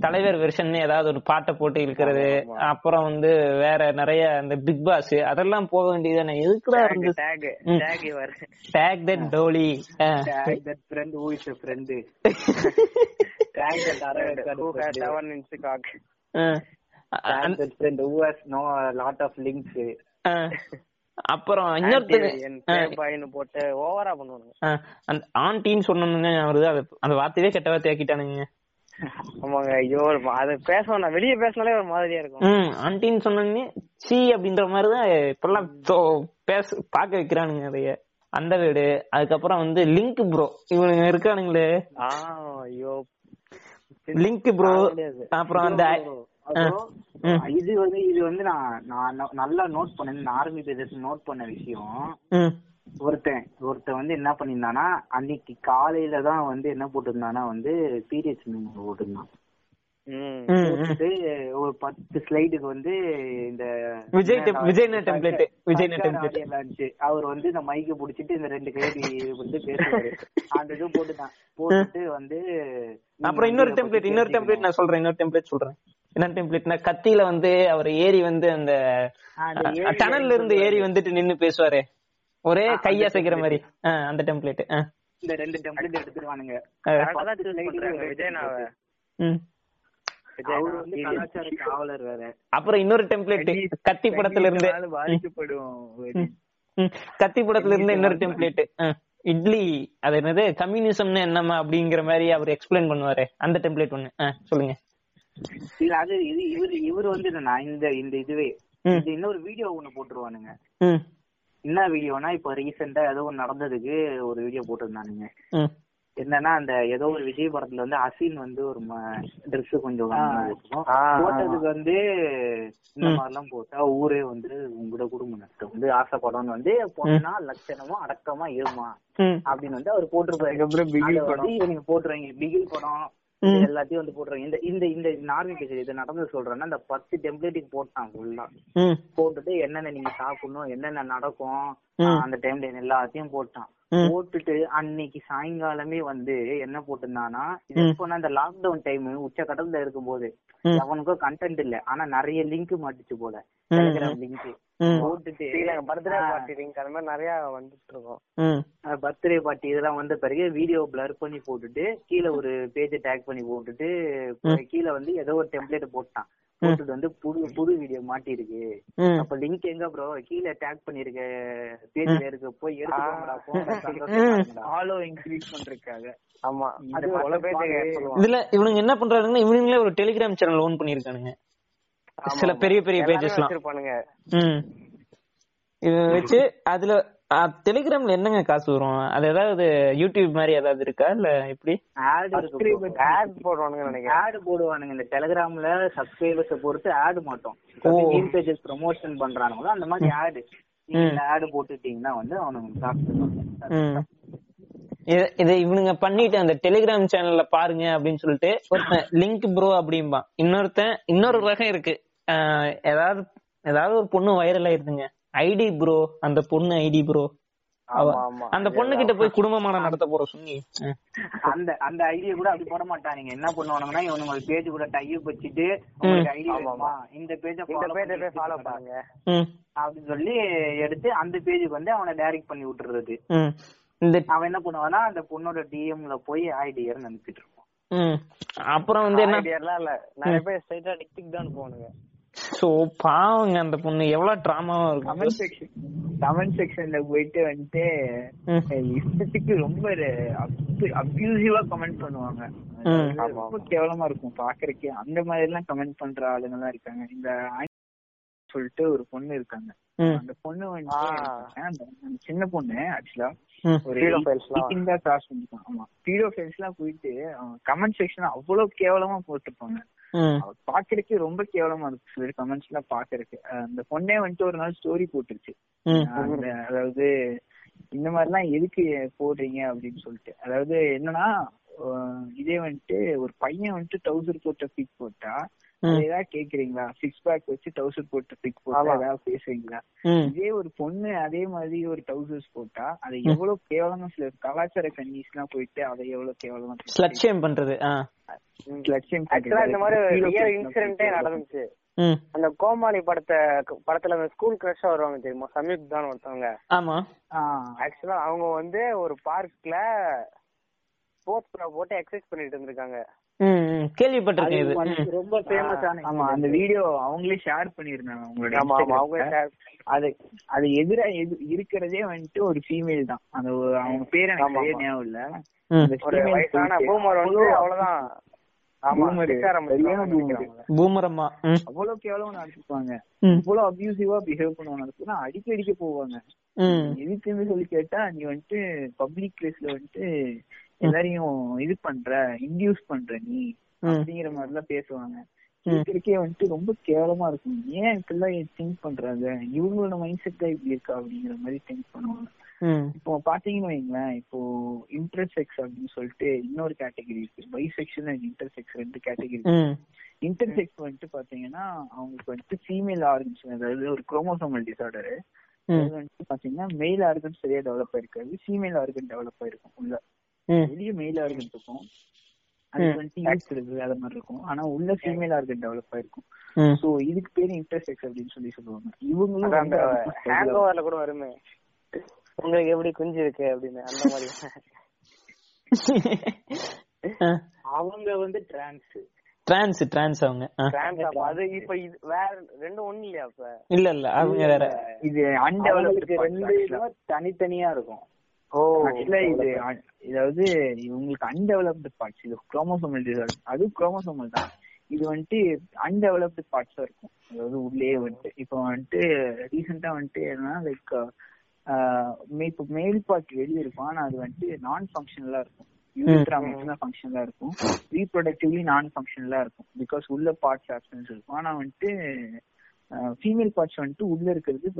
தலைவர் வெர்ஷன் ஏதாவது ஒரு பாட்டை போட்டு இருக்கிறது அப்புறம் வந்து வேற நிறைய அந்த பிக் பாஸ் அதெல்லாம் போக வேண்டியதானே எதுக்குடா இருந்து டேக் டேக் இவர் tag that Dolly Tag that friend who is a friend. [LAUGHS] Tag that other friend who who has has seven inch cock? Tag that friend who has no அப்புறம் இன்னொருத்தர் பாயின்னு போட்டு ஓவரா பண்ணுவானுங்க. அந்த ஆண்டின்னு சொன்னோன்னு வருது? அந்த வார்த்தையே கெட்ட வார்த்தை ஆக்கிட்டானுங்க. ஆமாங்க ஐயோ அது பேசணும் நான் வெளியே பேசினாலே ஒரு மாதிரியா இருக்கும். ம் ஆண்டின்னு சொன்னோடனே சி அப்படின்ற மாதிரிதான் இப்பெல்லாம் தோ- பேச பாக்க வைக்கிறானுங்க அதைய. அந்த வீடு அதுக்கப்புறம் வந்து லிங்க் ப்ரோ. இவனுங்க இருக்கானுங்களே. ஆ ஐயோ. Link bro. அப்புறம் அந்த. இது வந்து இது வந்து நான் நான் நல்லா நோட் பண்ணேன். ஆர்மி பேஜஸ் நோட் பண்ண விஷயம். ஒருத்தன் ஒருத்தன் வந்து என்ன பண்ணியிருந்தானா அன்னைக்கு காலையில தான் வந்து என்ன போட்டிருந்தானா வந்து பீரியட்ஸ் போட்டிருந்தான். ஒரு பத்து ஸ்லைடுக்கு வந்து இந்த Vijay டெம்- Vijay net template. Vijay net template. இருந்துச்சு அவர் வந்து இந்த மைக்க புடிச்சிட்டு இந்த ரெண்டு கைதி வந்து பேசுவாரு. அந்த இது போட்டுதான். போட்டுட்டு வந்து அப்புறம் இன்னொரு டெம்ப்ளேட் இன்னொரு டெம்ப்ளேட் நான் சொல்றேன் இன்னொரு டெம்ப்ளேட் சொல்றேன். என்ன டெம்ப்ளேட்னா கத்தியில வந்து அவர் ஏறி வந்து அந்த டனல்ல இருந்து ஏறி வந்துட்டு நின்னு பேசுவாரே. ஒரே கை அசைக்கிற மாதிரி. அந்த டெம்ப்ளேட் இந்த ரெண்டு டெம்ப்ளேட் எடுத்துருவானுங்க. விஜய் அப்புறம் இன்னொரு டெம்ப்ளேட் கத்தி படத்துல இருந்து கத்தி படத்துல இருந்து இன்னொரு டெம்ப்ளேட் இட்லி அது என்னது கம்யூனிசம்னு என்னமா அப்படிங்கிற மாதிரி அவர் எக்ஸ்பிளைன் பண்ணுவாரு. அந்த டெம்ப்ளேட் ஒண்ணு. சொல்லுங்க. இல்ல அது இது இவர் இவர் வந்து நான் இந்த இந்த இதுவே. இது இன்னொரு வீடியோ ஒண்ணு போட்டுருவானுங்க. என்ன வீடியோனா இப்ப ரீசெண்டா ஏதோ ஒண்ணு நடந்ததுக்கு ஒரு வீடியோ போட்டிருந்தானுங்க. என்னன்னா அந்த ஏதோ ஒரு விஜய் படத்துல வந்து அசின் வந்து ஒரு ட்ரெஸ் கொஞ்சம். போட்டதுக்கு வந்து இந்த மாதிரி எல்லாம் போட்டா ஊரே வந்து உங்களோட குடும்ப நஷ்டம். வந்து ஆசைப்படணும்னு வந்து போனா லட்சணமா அடக்கமா இருமா அப்படின்னு வந்து அவர் போட்டிருப்பாரு. இவங்க போட்டுருவாங்க. பிகில் படம் எல்லாத்தையும் வந்து போட்டுருவாங்க. இந்த இந்த இந்த நார்மி பேசுறது இது நடந்தது சொல்றேன்னா இந்த பத்து டெம்ப்ளேட்டுக்கு போட்டான் ஃபுல்லா போட்டுட்டு என்னென்ன நீங்க சாப்பிடணும் என்னென்ன நடக்கும் அந்த டைம்ல எல்லாத்தையும் போட்டான். போட்டுட்டு அன்னைக்கு சாயங்காலமே வந்து என்ன போட்டிருந்தானா இது எப்போனா அந்த லாக்டவுன் டைம் உச்சகட்டத்துல இருக்கும்போது ம். அவனுக்கும் கண்டென்ட் இல்ல. ஆனா நிறைய லிங்க் மாட்டுச்சு போல. Telegram link. போட்டுட்டு பர்த்டே பார்ட்டி லிங்க் அந்த மாதிரி நிறைய வந்துட்டு இருக்கோம். பர்த்டே பார்ட்டி இதெல்லாம் வந்த பிறகு வீடியோ பிளர் பண்ணி போட்டுட்டு கீழே ஒரு பேஜ் டேக் பண்ணி போட்டுட்டு கீழே வந்து ஏதோ ஒரு டெம்ப்ளேட் போட்டான். போட்டுட்டு வந்து புது புது வீடியோ மாட்டிருக்கு. அப்ப லிங்க் எங்க ப்ரோ கீழே டேக் பண்ணிருக்க பேஜ்ல இருக்கு போய் எடுத்துக்கோங்கடா சந்தோஷமா ஃபாலோ இன்க்ரீஸ் பண்றதுக்காக. ஆமா. அது பல இதுல இவனுங்க என்ன பண்றாங்கன்னா இவனுங்களே ஒரு டெலிகிராம் சேனல் ஓன் பண்ணிருக்கானுங்க சில பெரிய பெரிய பேஜஸ்லாம் வச்சிருப்பானுங்க. ம். இது வச்சு அதுல டெலிகிராம்ல என்னங்க காசு வரும்? அது ஏதாவது யூடியூப் மாதிரி ஏதாவது இருக்கா? இல்ல எப்படி? ஆட் போடுவானுங்க நினைக்கிறேன். ஆட் போடுவானுங்க. இந்த டெலிகிராம்ல சப்ஸ்கிரைபர்ஸ் பொறுத்து ஆட் மாட்டோம். மீன் பேஜஸ் ப்ரொமோஷன் பண்றானுங்களோ அந்த மாதிரி ஆட் நீங்க இந்த ஆட் போட்டுட்டீங்கன்னா வந்து அவனுக்கு காசு இத- இத இவனுங்க பண்ணிட்டு அந்த டெலிகிராம் சேனல்ல பாருங்க அப்படின்னு சொல்லிட்டு ஒருத்தன் லிங்க் ப்ரோ அப்படிம்பான். இன்னொருத்தன் இன்னொரு ரகம் இருக்கு. ஏதாவது ஏதாவது ஒரு பொண்ணு வைரல் ஆயிருதுங்க. ஐடி ப்ரோ அந்த பொண்ணு ஐடி ப்ரோ அந்த பொண்ணு கிட்ட போய் குடும்பமான நடத்த போற சொல்லி அந்த அந்த ஐடியா கூட அப்படி போட மாட்டானுங்க. என்ன பண்ணுவானுங்கன்னா இவனுங்க பேஜ் கூட டைப் வச்சுட்டு உங்களுக்கு ஐடி வேணுமா? இந்த பேஜ இந்த பேஜை போய் ஃபாலோ பண்ணுங்க. ம். அப்படின்னு சொல்லி எடுத்து அந்த பேஜுக்கு வந்து அவனை டைரக்ட் பண்ணி விட்டுறது. ம். இந்த அவன் என்ன பண்ணுவான்னா அந்த பொண்ணோட டிஎம்ல போய் ஐடியர் அனுப்பிட்டு இருப்பான். ம். அப்புறம் வந்து என்ன? இல்ல. நிறைய பேர் ஸ்ட்ரைட்டா டிக்டிக் தான் போனுங்க சோ பாவங்க அந்த பொண்ணு. எவ்வளவு டிராமாவா இருக்கும் கமெண்ட் செக்ஷன் கமெண்ட் செக்ஷன்ல போயிட்டு வந்துட்டு இஷ்டத்துக்கு ரொம்ப அபியூசிவா கமெண்ட் பண்ணுவாங்க. ரொம்ப கேவலமா இருக்கும் பாக்குறதுக்கே. அந்த மாதிரி எல்லாம் கமெண்ட் பண்ற ஆளுங்க எல்லாம் இருக்காங்க. இந்த சொல்லிட்டு ஒரு பொண்ணு இருக்காங்க. அந்த பொண்ணு அந்த சின்ன பொண்ணு ஆக்சுவலா ஒரு Pedophiles லாம். 18 தான் கிராஸ் பண்ணிருக்கான் ஆமா. பீடோஃபைல்ஸ் எல்லாம் போயிட்டு கமெண்ட் செக்ஷன் அவ்வளவு கேவலமா போட்டிருப்பாங்க. பாக்குறதுக்கு ரொம்ப கேவலமா இருக்கு. சில கமெண்ட்ஸ் எல்லாம் பாக்குறதுக்கு. அந்த பொண்ணே வந்துட்டு ஒரு நாள் ஸ்டோரி போட்டுருச்சு. அதாவது இந்த மாதிரி எல்லாம் எதுக்கு போடுறீங்க அப்படின்னு சொல்லிட்டு. அதாவது என்னன்னா இதே வந்துட்டு ஒரு பையன் வந்துட்டு டவுசர் போட்ட பிக் போட்டா ஏதாவது கேக்குறீங்களா? சிக்ஸ் பேக் வச்சு டவுசர் போட்ட பிக் போட்டா. ஏதாவது பேசுறீங்களா இதே ஒரு பொண்ணு அதே மாதிரி ஒரு டவுசர்ஸ் போட்டா அதை எவ்வளவு கேவலமா சில கலாச்சார கன்னிஸ் எல்லாம் போயிட்டு அதை எவ்வளவு கேவலமா பண்றது லட்சியம் ஆக்சுவலா இந்த மாதிரி இன்சிடென்ட்டே நடந்துச்சு. அந்த கோமாளி படத்தை படத்துல அந்த ஸ்கூல் கிரஷா வருவாங்க தெரியுமா? சம்யுக் தான் ஒருத்தவங்க. ஆமா. ஆக்சுவலா அவங்க வந்து ஒரு பார்க்ல ஸ்போர்ட்ஸ் ப்ரா போட்டு எக்ஸசைஸ் பண்ணிட்டு இருந்திருக்காங்க. கேள்விப்பட்டிருக்கேன். ரொம்ப ஃபேமஸான ஆமா அந்த வீடியோ அவங்களே ஷேர் பண்ணிருந்தாங்க அவங்களோட ஆமா அவங்க. அது அது எதிரா எது இருக்கிறதே வந்துட்டு ஒரு ஃபீமேல் தான். அந்த அவங்க பேர் எனக்கு சரியா. ஞாபகம் இல்ல. ஒரு வயசான பூமர் வந்து அவ்வளவு- அவ்வளவுதான். அவ்வளவு கேவலம் நடத்திருப்பாங்க. ம். இவ்வளவு அபியூசிவா பிஹேவ் பண்ணுவாங்க. அடிக்க அடிக்க போவாங்க. ம். எதுக்குன்னு சொல்லி கேட்டா நீ வந்துட்டு பப்ளிக் பிளேஸ்ல வந்துட்டு எல்லாரையும் இது பண்ற இன்டியூஸ் பண்ற நீ. அப்படிங்கிற மாதிரி எல்லாம் பேசுவாங்க கேட்கறதுக்கே வந்துட்டு ரொம்ப கேவலமா இருக்கும். ஏன் இப்படிலாம் திங்க் பண்றாங்க? இவங்களோட மைண்ட் செட் தான் இப்படி இருக்கா அப்படிங்கிற மாதிரி திங்க் பண்ணுவாங்க. இப்போ பாத்தீங்கன்னு வைங்களேன் இப்போ இன்டர்செக்ஸ் அப்படின்னு சொல்லிட்டு இன்னொரு கேட்டகரி இருக்கு. பைசெக்ஷன் அண்ட் இன்டர்செக்ஸ் ரெண்டு கேட்டகரி இன்டர்செக்ஸ் வந்துட்டு பாத்தீங்கன்னா அவங்களுக்கு வந்துட்டு ஃபீமேல் ஆர்கன்ஸ் அதாவது ஒரு குரோமோசோமல் டிசார்டர் அது வந்துட்டு பாத்தீங்கன்னா மெயில் ஆர்கன் சரியா டெவலப் ஆயிருக்காது ஃபீமேல் ஆர்கன் டெவலப் ஆயிருக்கும் உள்ள. வெளிய மெயில் ஆர்கன் இருக்கும். அது வந்துட்டு யூஸ் இருக்கு அது மாதிரி இருக்கும். ஆனா உள்ள ஃபீமேல் ஆர்கன் டெவலப் ஆயிருக்கும். சோ இதுக்கு பேரு இன்டர்செக்ஸ் அப்படின்னு சொல்லி சொல்லுவாங்க. இவங்களும் அந்த வந்து ஹேங் ஓவர்ல கூட வருமே. உங்களுக்கு எப்படி குஞ்சு இருக்கு அப்படின்னு அந்த மாதிரி. அவங்க வந்து டிரான்ஸ் டிரான்ஸ் டிரான்ஸ் அவங்க. அது இப்ப இது வேற ரெண்டும் ஒண்ணு இல்லையா அப்ப? இல்ல இல்ல அவங்க வேற. இது அன்டெவலப்டு ரெண்டு தனித்தனியா இருக்கும். ஓ ஆக்சுவலா இது இதாவது உங்களுக்கு அன்டெவலப்டு பார்ட்ஸ் இது குரோமோசோமல் டிசார்டர் அது குரோமோசோமல் தான். இது வந்துட்டு அன்டெவலப்டு பார்ட்ஸா இருக்கும். அதாவது உள்ளே வந்துட்டு இப்போ வந்துட்டு ரீசெண்டா வந்துட்டு என்னன்னா லைக் இப்போ மேல் பார்ட் வெளியே இருக்கும். ஆனா அது வந்துட்டு நான் ஃபங்க்ஷனலா இருக்கும். யூரித்ரா மட்டும் தான் ஃபங்க்ஷனலா இருக்கும். ரீப்ரொடக்டிவ்லி நான் ஃபங்க்ஷனலா இருக்கும். பிகாஸ் உள்ள பார்ட்ஸ் ஆப்சன்ஸ் இருக்கும். ஆனா வந்துட்டு ஃபீமேல் பார்ட்ஸ் வந்துட்டு உள்ள இருக்கிறது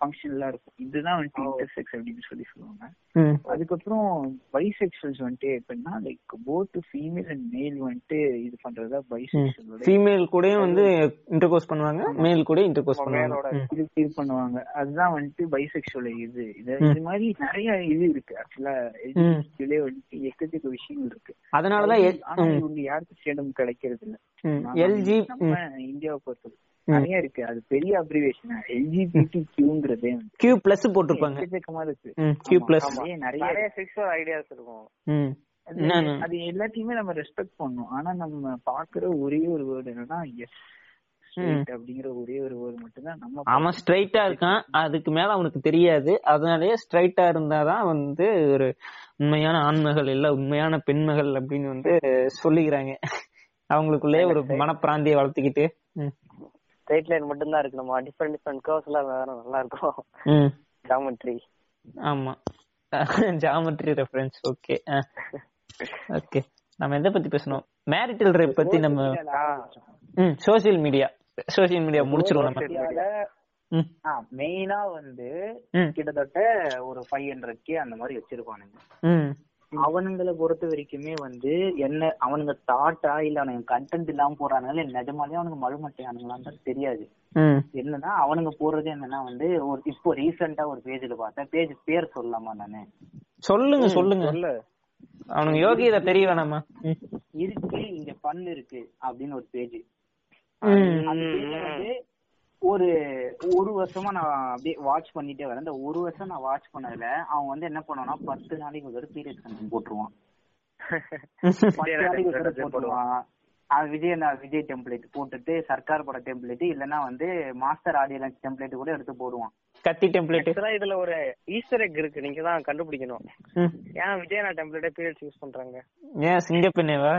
ஃபங்க்ஷனலா இருக்கும். இதுதான் வந்துட்டு இன்டர்செக்ஸ் அப்படின்னு சொல்லி சொல்லுவாங்க. அதுக்கப்புறம் பைசெக்சுவல்ஸ் வந்துட்டு எப்படின்னா லைக் போத் ஃபீமேல் அண்ட் மேல் வந்துட்டு இது பண்றதா பைசெக்சுவலோட ஃபீமேல் கூடயும் வந்து இன்டர்கோர்ஸ் பண்ணுவாங்க மேல் கூட இன்டர்கோர்ஸ் பண்ணுவாங்க. இது இது பண்ணுவாங்க. அதுதான் வந்துட்டு பைசெக்சுவல் இது. இது இது மாதிரி நிறைய இது இருக்கு. ஆக்சுவலா இதுலயே வந்துட்டு எக்கச்சக்க விஷயங்கள் இருக்கு. அதனாலதான் இவங்க யாருக்கும் ஃப்ரீடம் கிடைக்கிறது இல்ல எல்ஜி நம்ம இந்தியாவை பொறுத்தது நிறைய இருக்கு. அது பெரிய அப்ரிவேஷன் எல்ஜிபிடி கியூங்கிறதே கியூ பிளஸ் போட்டிருப்பாங்க. Plus. ஆமா, நிறைய செக்ஸுவல் ஐடியாஸ் இருக்கும். ம். அது எல்லாத்தையுமே நம்ம ரெஸ்பெக்ட் பண்ணணும். ஆனா நம்ம பாக்குற ஒரே ஒரு வேர்டு என்னன்னா எஸ் அப்படிங்கிற ஒரே ஒரு வேர்டு மட்டும்தான் நம்ம அவன் ஸ்ட்ரைட்டா இருக்கான். அதுக்கு மேல அவனுக்கு தெரியாது. அதனாலயே ஸ்ட்ரைட்டா இருந்தாதான் வந்து ஒரு உண்மையான ஆண்மகள் இல்ல உண்மையான பெண்மகள் அப்படின்னு வந்து சொல்லிக்கிறாங்க. அவங்களுக்குள்ளே ஒரு மனப்பிராந்தியை வளர்த்துக்கிட்டு. ஸ்ட்ரைட் லைன் மட்டும் தான் இருக்கு. நம்ம டிஃபரெண்ட் டிஃபரெண்ட் கர்வ்ஸ் எல்லாம் வேற நல்லா இருக்கும் ஜாமெட்ரி ஆமா. ஜாமெட்ரி ரெஃபரன்ஸ் ஓகே ஓகே நம்ம எதை பத்தி பேசணும்? மேரிட்டல் ரேப் பத்தி நம்ம ம். சோசியல் மீடியா சோசியல் மீடியா முடிச்சிருவோம் நம்ம. மெயினா வந்து கிட்டத்தட்ட ஒரு ஃபைவ் ஹண்ட்ரட் கே அந்த மாதிரி வச்சிருப்பானுங்க. அவனுங்களை பொறுத்த வரைக்குமே வந்து என்ன அவனுங்க தாட்டா இல்ல அவனுங்க கண்டென்ட் இல்லாம இல்ல நிஜமாலே அவனுங்க மழுமட்டையானுங்களான்னு தெரியாது. ம். என்னன்னா அவனுங்க போறது என்னன்னா வந்து ஒரு இப்போ ரீசெண்டா ஒரு பேஜ்ல பார்த்தேன் பேஜ் பேர் சொல்லலாமா நானு? சொல்லுங்க சொல்லுங்க. சொல்லு. அவனுக்கு யோகியதை தெரிய வேணாமா? இருக்கு இங்க ஃபன் இருக்கு அப்படின்னு ஒரு பேஜ் ஒரு ஒரு வருஷமா நான் அப்படியே வாட்ச் பண்ணிட்டே வரேன். இந்த ஒரு வருஷம் நான் வாட்ச் பண்ணதுல அவன் வந்து என்ன பண்ணுவான்னா பத்து நாளைக்கு ஒரு பீரியட் கண்டென்ட் போட்டுருவான். [LAUGHS] பத்து நாளைக்கு போட்டுருவான். விஜய் விஜய் டெம்ப்ளேட் போட்டுட்டு சர்க்கார் பட டெம்ப்ளேட் இல்லைன்னா வந்து மாஸ்டர் ஆடியன்ஸ் டெம்ப்ளேட் கூட எடுத்து போடுவான். கத்தி டெம்ப்ளேட் இதுல ஒரு ஈஸ்டர் எக் இருக்கு. நீங்க தான் கண்டுபிடிக்கணும். ம். ஏன் விஜயனா டெம்ப்ளேட்டே பீரியட்ஸ் யூஸ் பண்றாங்க? ஏன் சிங்கப்பெண்ணேவா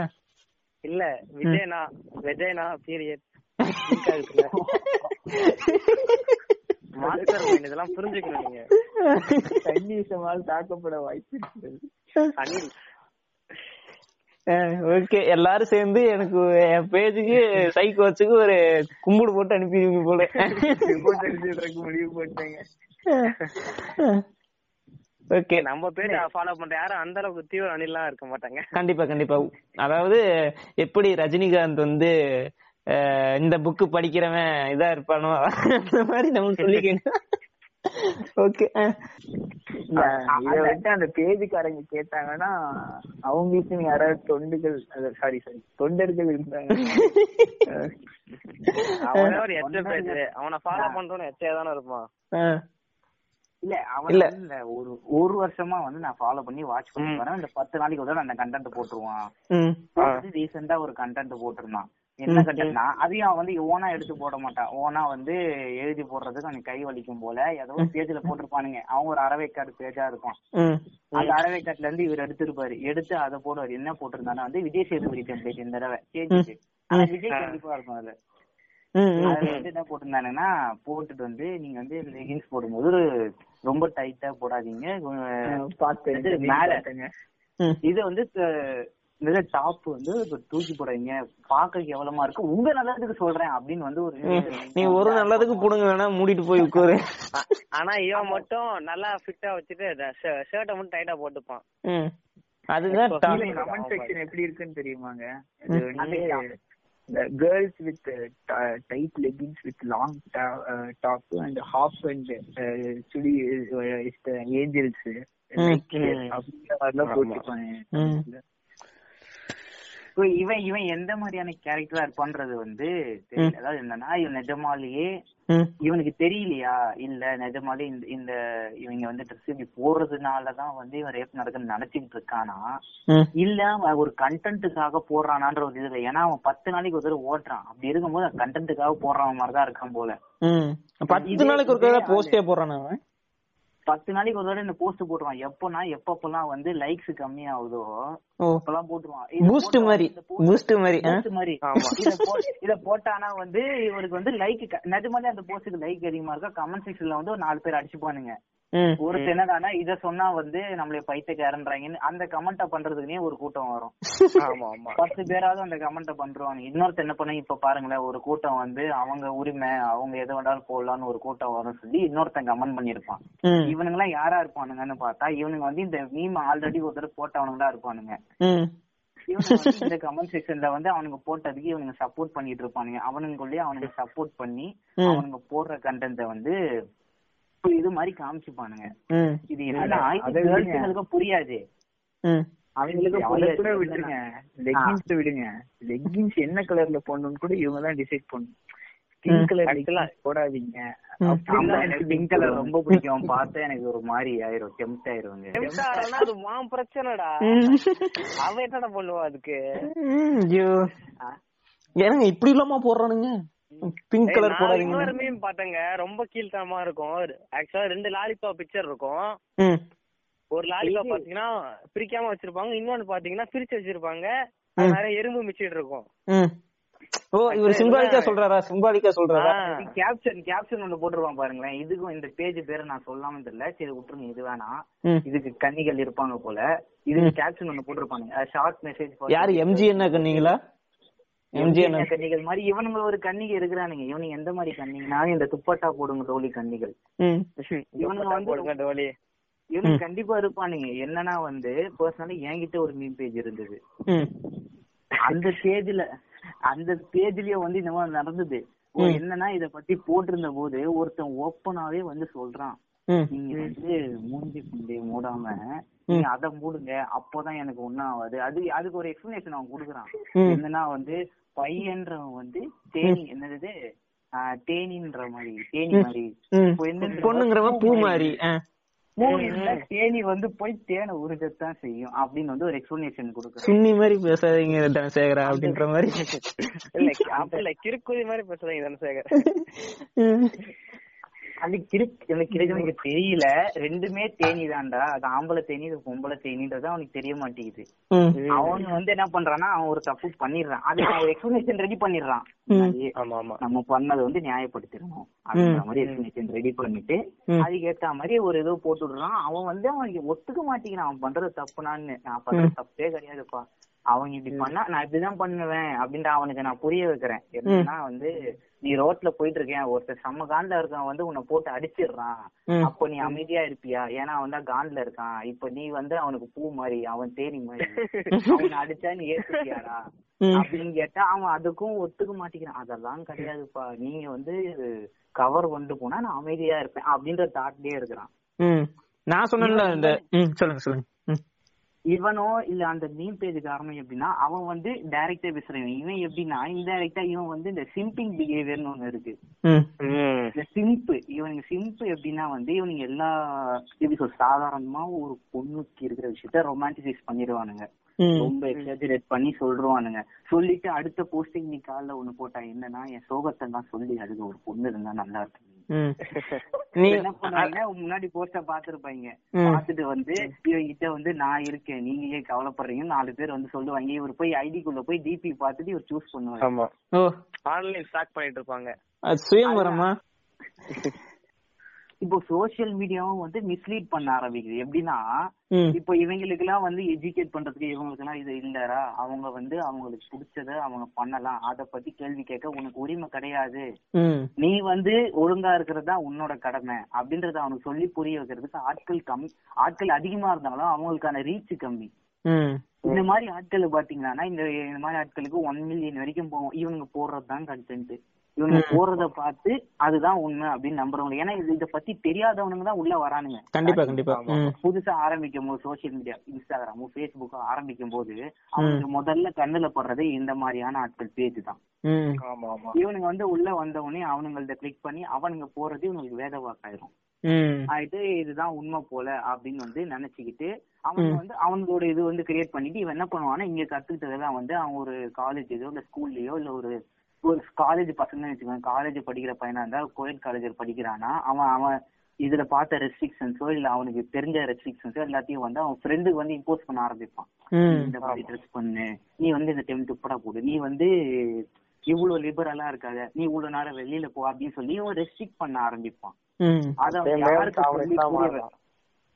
இல்ல விஜயனா விஜயனா பீரியட் மாஸ்டர் மைண்ட் இதெல்லாம் புரிஞ்சுக்கணும் நீங்க. தாக்கப்பட வாய்ப்பு இருக்கிறது அனில். ஓகே. எல்லாரும் சேர்ந்து எனக்கு என் பேஜுக்கு சைக்கோச்சுக்கு ஒரு கும்பிடு போட்டு அனுப்பிடுவீங்க போல. முடிவு போட்டாங்க ஓகே. நம்ம பேஜ் ஃபாலோ பண்ற யாரும் அந்த அளவுக்கு தீவிர அனில்லாம் இருக்க மாட்டாங்க. கண்டிப்பா கண்டிப்பா. அதாவது எப்படி ரஜினிகாந்த் வந்து இந்த புக்கு படிக்கிறவன் இதா இருப்பானோ? அந்த மாதிரி நம்ம சொல்லிக்கணும். ஓகே அந்த பேஜுக்காரங்க கேட்டாங்கன்னா அவங்களுக்கு யாராவது தொண்டுகள் சாரி சாரி தொண்டர்கள் இருந்தாங்க [LAUGHS] அவனே ஒரு எச்ச பேஜ். அவனை ஃபாலோ பண்றவன எச்சையா தானே இருப்பான் இல்ல அவன் இல்ல. ஒரு ஒரு வருஷமா வந்து நான் ஃபாலோ பண்ணி வாட்ச் பண்ணி வரேன். இந்த பத்து நாளைக்கு ஒரு அந்த கண்டென்ட் போட்டுருவான். ரீசெண்டா ஒரு கண்டென்ட் போட்டிருந்தான். என்ன கண்டென்ட்னா அதையும் அவன் வந்து ஓனா எடுத்து போட மாட்டான் ஓனா வந்து எழுதி போடுறதுக்கு அவனுக்கு கை வலிக்கும் போல ஏதோ பேஜ்ல போட்டிருப்பானுங்க. அவன் ஒரு அறவைக்காடு பேஜா இருக்கும் அந்த அறவைக்காட்டுல இருந்து இவர் எடுத்திருப்பாரு. எடுத்து அதை போடுவாரு. என்ன போட்டிருந்தானா வந்து விஜய் சேதுபதி டெம்ப்ளேட் இந்த தடவை. கேஜிக்கு ஆனா விஜய் கண்டிப்பா இருக்கும் அதுல. அதுல வந்து என்ன போட்டிருந்தானுங்கன்னா போட்டுட்டு வந்து நீங்க வந்து லெகின்ஸ் போடும்போது ரொம்ப டைட்டா போடாதீங்க. மேல. இது வந்து இந்த டாப் வந்து இப்ப தூக்கி போடுறீங்க பாக்க கேவலமா இருக்கு. உங்க நல்லதுக்கு சொல்றேன் அப்படின்னு வந்து ஒரு நீ ஒரு நல்லதுக்கு புடுங்க வேணா மூடிட்டு போய் உட்காரு. ஆனா இவன் மட்டும் நல்லா ஃபிட்டா வச்சுட்டு ஷர்ட்டை மட்டும் டைட்டா போட்டுப்பான். அதுதான் கமெண்ட் செக்ஷன் எப்படி இருக்குன்னு தெரியுமாங்க? Girls with tight leggings with long top and half and chudi angels அப்படிங்கிற மாதிரிலாம் போட்டுப்பாங்க இவன் இவன் எந்த மாதிரியான கேரக்டரா இருப்பான்றது வந்து தெரியல. அதாவது என்னன்னா இவன் நிஜமாலேயே. இவனுக்கு தெரியலையா? இல்ல நிஜமாலே இந்த இந்த இவங்க வந்து ட்ரெஸ் இப்படி போடுறதுனாலதான் வந்து இவன் ரேப் நடக்குன்னு நினைச்சிட்டு இருக்கானா. இல்ல ஒரு கண்டென்ட்டுக்காக போடுறானான்ற ஒரு இதுல. ஏன்னா அவன் பத்து நாளைக்கு ஒரு தடவை ஓட்டுறான் அப்படி இருக்கும்போது கண்டென்ட்டுக்காக போடுறவன் மாதிரிதான் இருக்கான் போல. பத்து நாளைக்கு ஒரு போஸ்டே போடுறான் அவன்? பத்து நாளைக்கு ஒரு தடவை இந்த போஸ்ட் போட்டுருவான். எப்போனா எப்பப்பெல்லாம் வந்து லைக்ஸ் கம்மியாகுதோ ஓ. அப்பெல்லாம் போட்டுருவான். இது பூஸ்ட் மாதிரி பூஸ்ட் மாதிரி இத போட்டானா வந்து இவருக்கு வந்து லைக் நிஜமாலே அந்த போஸ்டுக்கு லைக் அதிகமா இருக்கா? கமெண்ட் செக்ஷன்ல வந்து ஒரு நாலு பேர் அடிச்சுப்பானுங்க. ஒரு என்னடானா இத சொன்னா வந்து நம்மள பைத்தியக்காரன்றாங்கன்னு அந்த கமெண்ட்ட பண்றதுக்குனே ஒரு கூட்டம் வரும். [LAUGHS] பத்து பேராவது அந்த கமெண்ட்ட பண்றாங்க இன்னொருத்த என்ன பண்ண இப்ப பாருங்களேன் ஒரு கூட்டம் வந்து அவங்க உரிமை அவங்க எதை வேணாலும் போடலாம்னு ஒரு கூட்டம் வரும் சொல்லி இன்னொருத்தன் கமெண்ட் பண்ணிருப்பான். இவனுங்க எல்லாம் யாரா இருப்பானுங்கன்னு பார்த்தா இவனுங்க வந்து இந்த மீம் ஆல்ரெடி ஒருத்தர் போட்டவனுங்களா இருப்பானுங்க. இந்த கமெண்ட் செக்ஷன்ல வந்து அவனுங்க போட்டதுக்கு இவனுங்க சப்போர்ட் பண்ணிட்டு இருப்பானுங்க. அவனுங்களுக்குள்ளேயே அவனுங்க சப்போர்ட் பண்ணி. அவனுங்க போடுற கண்டென்ட்ட வந்து இப்ப இது மாதிரி காமிச்சுப்பானுங்க. ம். இது என்னன்னா புரியாது. ம். அவங்களுக்கு விட்டுருங்க. லெகின்ஸ் விடுங்க. லெகின்ஸ் என்ன கலர்ல போடணும்னு கூட இவங்க தான் டிசைட் பண்ணணும் பிங்க் கலர் போடாதீங்க. ம். எனக்கு பிங்க் கலர் ரொம்ப பிடிக்கும். பார்த்தா எனக்கு ஒரு மாதிரி ஆயிரும். டெம்ட் ஆறதுனா அது மாம் பிரச்சனைடா. அவ என்னடா பண்ணுவா அதுக்கு? ம். ஐயோ. ஏங்க இப்படி இல்லாம போடுறானுங்க. பிங்க் கலர் போடாதீங்க. இன்னொரு மீம் பார்த்தேங்க ரொம்ப கீழ்த்தனமா இருக்கும். ஆக்சுவலா ரெண்டு லாலிபாப் பிக்சர் இருக்கும். ம். ஒரு லாலிபாப் பாத்தீங்கன்னா பிரிக்காம வச்சிருப்பாங்க. இன்னொன்னு பாத்தீங்கன்னா பிரிச்சு வச்சிருப்பாங்க. நிறைய எறும்பு மிச்சிட்டு இருக்கும். ம். ஓ இவர் சிம்பாலிக்கா சொல்றாரா? சிம்பாலிக்கா சொல்றாரா. கேப்ஷன் கேப்ஷன் ஒண்ணு போட்டுருவான் பாருங்களேன். இதுக்கும் இந்த பேஜ் பேரை நான் சொல்லாம தெரியல. சரி விட்டுருங்க. இது வேணாம். இதுக்கு கன்னிகள் இருப்பாங்க போல. இதுக்கு கேப்ஷன் ஒண்ணு போட்டிருப்பாங்க ஷார்ட் மெசேஜ் யாரு எம்ஜி என்ன என்ன கன்னிகள் மாதிரி இவனுங்க ஒரு கன்னிகை இருக்கிறானுங்க. இவனுங்க எந்த மாதிரி கன்னிங்கன்னா இந்த துப்பட்டா போடுங்க தோழி கன்னிகள். ம். இவனுங்க வந்து போடுங்க டோலி இவனுங்க கண்டிப்பா இருப்பானுங்க. என்னன்னா வந்து பர்சனலி என்கிட்ட ஒரு மீன் பேஜ் இருந்தது. ம். அந்த பேஜ்ல அந்த பேஜ்லயே வந்து இந்த மாதிரி நடந்தது. என்னன்னா இத பத்தி போட்டிருந்த போது ஒருத்தன் ஓப்பனாவே வந்து சொல்றான். நீங்க வந்து மூஞ்சி குண்டி மூடாம நீங்க அத மூடுங்க அப்போதான் எனக்கு ஒண்ணும் ஆகாது அது அதுக்கு ஒரு எக்ஸ்பிளனேஷன் அவன் குடுக்குறான். என்னன்னா வந்து பையன்றவன் வந்து தேனி என்னது? தேனின்ற மாதிரி தேனி மாதிரி. பொண்ணுங்கிறவன் பூ மாதிரி. தேனி வந்து போய் தேனை உறிஞ்சத்தான் செய்யும் அப்படின்னு வந்து ஒரு எக்ஸ்பிளனேஷன் கொடுக்குறான். சுன்னி மாதிரி பேசாதீங்க தனசேகரா அப்படின்ற மாதிரி. இல்ல அப்ப இல்ல கிறுக்குதி மாதிரி பேசுறீங்க தனசேகர் அது கிரு எனக்கு கிடைச்சவனுக்கு தெரியல. ரெண்டுமே தேனி தான்டா. அது ஆம்பளை தேனி இது பொம்பளை தேனின்றது அவனுக்கு தெரிய மாட்டேங்குது. ம். அவன் வந்து என்ன பண்றான்னா அவன் ஒரு தப்பு பண்ணிடுறான். அது அவன் ஒரு எக்ஸ்பிளனேஷன் ரெடி பண்ணிடுறான் முன்னாடியே. ஆமா ஆமா. நம்ம பண்ணதை வந்து நியாயப்படுத்திடணும். அப்படின்ற மாதிரி எக்ஸ்பிளனேஷன் ரெடி பண்ணிட்டு. அதுக்கு ஏத்த மாதிரி ஒரு ஏதோ போட்டு விடுறான். அவன் வந்து அவனுக்கு ஒத்துக்க மாட்டேங்கிறான். அவன் பண்றது தப்புனான்னு. நான் பண்றது தப்பே கிடையாதுப்பா. அவங்க இப்படி பண்ணா நான் இப்படிதான் பண்ணுவேன் அப்படின்ற அவனுக்கு நான் புரிய வைக்கிறேன். என்னன்னா வந்து நீ ரோட்ல போயிட்டு இருக்கேன் ஒருத்தர் செம்ம காண்ட்ல இருக்கான் வந்து உன்னை போட்டு அடிச்சிடுறான். அப்போ நீ அமைதியா இருப்பியா? ஏன்னா அவன் தான் காண்ட்ல இருக்கான். இப்ப நீ வந்து அவனுக்கு பூ மாதிரி அவன் தேனி மாதிரி. அவனை அடிச்சா நீ ஏத்துக்கியாடா. அப்படின்னு கேட்டா அவன் அதுக்கும் ஒத்துக்க மாட்டேங்கிறான். அதெல்லாம் கிடையாதுப்பா. நீங்க வந்து கவர் கொண்டு போனா நான் அமைதியா இருப்பேன் அப்படின்ற தாட்லயே இருக்கிறான். நான் சொன்னேன்ல இந்த சொல்லுங்க சொல்லுங்க. இவனோ இல்ல அந்த மீன் பேஜ் காரணம் எப்படின்னா அவன் வந்து டைரக்டா பேசுறான். இவன் எப்படின்னா இன்டைரக்டா இவன் வந்து இந்த சிம்பிங் பிஹேவியர்னு ஒண்ணு இருக்கு. இந்த சிம்பு இவனுங்க சிம்பு எப்படின்னா வந்து இவனுங்க எல்லா எப்படி சொல் சாதாரணமா ஒரு பொண்ணுக்கு இருக்கிற விஷயத்த ரொமான்டிசைஸ் பண்ணிடுவானுங்க. ரொம்ப எக்ஸாஜரேட் பண்ணி சொல்றானுங்க. சொல்லிட்டு அடுத்த போஸ்டிங் நீ காலைல ஒண்ணு போட்டா என்னன்னா என் சோகத்தை தான் சொல்லி அதுக்கு ஒரு பொண்ணு இருந்தா நல்லா இருக்கும். [LAUGHS] என்ன பண்ணுவாங்க? முன்னாடி போஸ்ட பாத்துருப்பாங்க. பாத்துட்டு வந்து இவங்கிட்ட வந்து நான் இருக்கேன் நீங்க ஏன் கவலைப்படுறீங்க நாலு பேர் வந்து சொல்லுவாங்க. இவர் போய் ஐடிக்குள்ள போய் டிபி பார்த்துட்டு இவர் சூஸ் ஓ. ஆன்லைன் ஸ்டாக் பண்ணிட்டு இருப்பாங்க. சுயம்பரமா [LAUGHS] இப்போ சோசியல் மீடியாவும் வந்து மிஸ்லீட் பண்ண ஆரம்பிக்குது. எப்படின்னா இப்போ இவங்களுக்கு எல்லாம் வந்து எஜுகேட் பண்றதுக்கு இவங்களுக்கு எல்லாம் இது இல்லடா. அவங்க வந்து அவங்களுக்கு பிடிச்சத அவங்க பண்ணலாம். அத பத்தி கேள்வி கேட்க உனக்கு உரிமை கிடையாது. நீ வந்து ஒழுங்கா இருக்கிறது தான் உன்னோட கடமை அப்படின்றத அவனுக்கு சொல்லி புரிய வைக்கிறதுக்கு ஆட்கள் கம்மி ஆட்கள் அதிகமா இருந்தாலும் அவங்களுக்கான ரீச் கம்மி. இந்த மாதிரி ஆட்கள் பாத்தீங்கன்னா இந்த மாதிரி ஆட்களுக்கு ஒன் மில்லியன் வரைக்கும் போகும் இவனுங்க போடுறது தான் கண்டென்ட் இவனுங்க போறத பார்த்து அதுதான் உண்மை அப்படின்னு நம்புறவங்க. ஏன்னா இது இத பத்தி தெரியாதவனுங்க தான் உள்ள வரானுங்க. கண்டிப்பா கண்டிப்பா. புதுசா ஆரம்பிக்கும் போது சோசியல் மீடியா இன்ஸ்டாகிராமோ ஃபேஸ்புக்கோ ஆரம்பிக்கும் போது அவனுக்கு முதல்ல கண்ணுல படுறதே இந்த மாதிரியான ஆட்கள் பேஜ் தான். ம். ஆமா ஆமா. இவனுங்க வந்து உள்ள வந்த உடனே அவனுங்கள்ட்ட கிளிக் பண்ணி அவனுங்க போறது இவனுக்கு வேத வாக்காயிரும் ஆயிட்டு இதுதான் உண்மை போல அப்படின்னு வந்து நினைச்சுக்கிட்டு அவன் வந்து அவனோட இது வந்து கிரியேட் பண்ணிட்டு இவன் என்ன பண்ணுவான்னா இங்க கத்துக்கிட்டதெல்லாம் வந்து அவன் ஒரு காலேஜோ இல்ல ஸ்கூல்லயோ இல்ல ஒரு ஒரு காலேஜ் பசங்க வச்சுக்கோங்க காலேஜ் படிக்கிற பையனா இருந்தா கோயட் காலேஜ் படிக்கிறானா அவன் அவன் இதுல பார்த்த ரெஸ்ட்ரிக்ஷன்ஸோ இல்ல அவனுக்கு தெரிஞ்ச ரெஸ்ட்ரிக்ஷன்ஸோ எல்லாத்தையும் வந்து அவன் ஃப்ரெண்டுக்கு வந்து இம்போஸ் பண்ண ஆரம்பிப்பான். ம். இந்த மாதிரி ட்ரெஸ் பண்ணு நீ வந்து இந்த டைம் துப்படா போடு நீ வந்து இவ்வளவு லிபரலா இருக்காத நீ இவ்வளவு நேரம் வெளியில போ அப்படின்னு சொல்லி அவன் ரெஸ்ட்ரிக்ட் பண்ண ஆரம்பிப்பான். ம். அத அவன் யாருக்கு சொல்லி புரிய வை-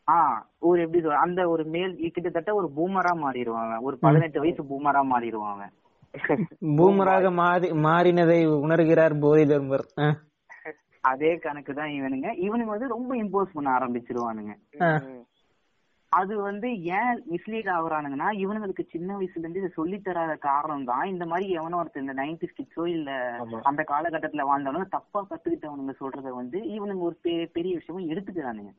ஆ ஒரு எப்படி சொல்ற அந்த ஒரு மேல் கிட்டத்தட்ட ஒரு பூமரா மாறிடுவான் அவன். ஒரு பதினெட்டு வயசு பூமரா மாறிடுவான் அவன். பூமராக மாறி மாறினதை உணர்கிறார் போதை தர்மர். அதே கணக்கு தான் இவனுங்க. இவனுங்க வந்து ரொம்ப இம்போஸ் பண்ண ஆரம்பிச்சிருவானுங்க. அது வந்து ஏன் மிஸ்லீட் ஆகுறானுங்கன்னா இவனுங்களுக்கு சின்ன வயசுல இருந்து இதை சொல்லி தராத காரணம் தான் இந்த மாதிரி எவனோ ஒருத்தர் இந்த நைன்டி கிட்ஸோ இல்ல அந்த காலகட்டத்துல வாழ்ந்தவனுங்க தப்பா கத்துக்கிட்டவனுங்க சொல்றத வந்து இவனுங்க ஒரு பெரிய விஷயமா எடுத்துக்கிறானுங்க.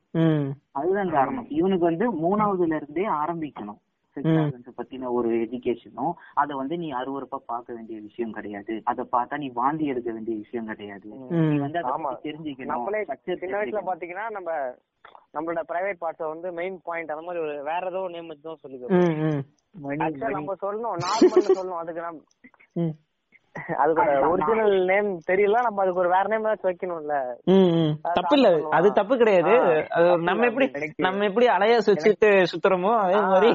அதுதான் காரணம். இவனுக்கு வந்து மூணாவதுல இருந்தே ஆரம்பிக்கணும். செக்ஸாலஜி பத்தின ஒரு எஜுகேஷனும் அத வந்து நீ அருவருப்பா பார்க்க வேண்டிய விஷயம் கிடையாது. அத பார்த்தா நீ வாந்தி எடுக்க வேண்டிய விஷயம் கிடையாது. நீ வந்து அதை தெரிஞ்சுக்கணும் நம்மளே structure சின்ன வயசுல தெரிஞ்சுக்கணும். பாத்தீங்கன்னா நம்ம நம்மளோட பிரைவேட் பார்ட்ஸ வந்து மெயின் பாயிண்ட் அந்த மாதிரி ஒரு வேற ஏதோ நேம் வச்சு தான் சொல்லிக்கிறோம் ம் ம். மணி ஆக்சுவலா மணி. நம்ம சொல்லணும் நார்மல் சொல்லணும். அதுக்கு நம்ம ம். அதுக்கு ஒரிஜினல் நேம் தெரியல நம்ம அதுக்கு ஒரு வேற நேம் ஏதாச்சும் வைக்கணும்ல. ம், ம். தப்பு இல்ல. அது தப்பு கிடையாது. நம்ம எப்படி நம்ம எப்படி அலையா சுவிச்சுட்டு சுத்துறோமோ அதே மாதிரி.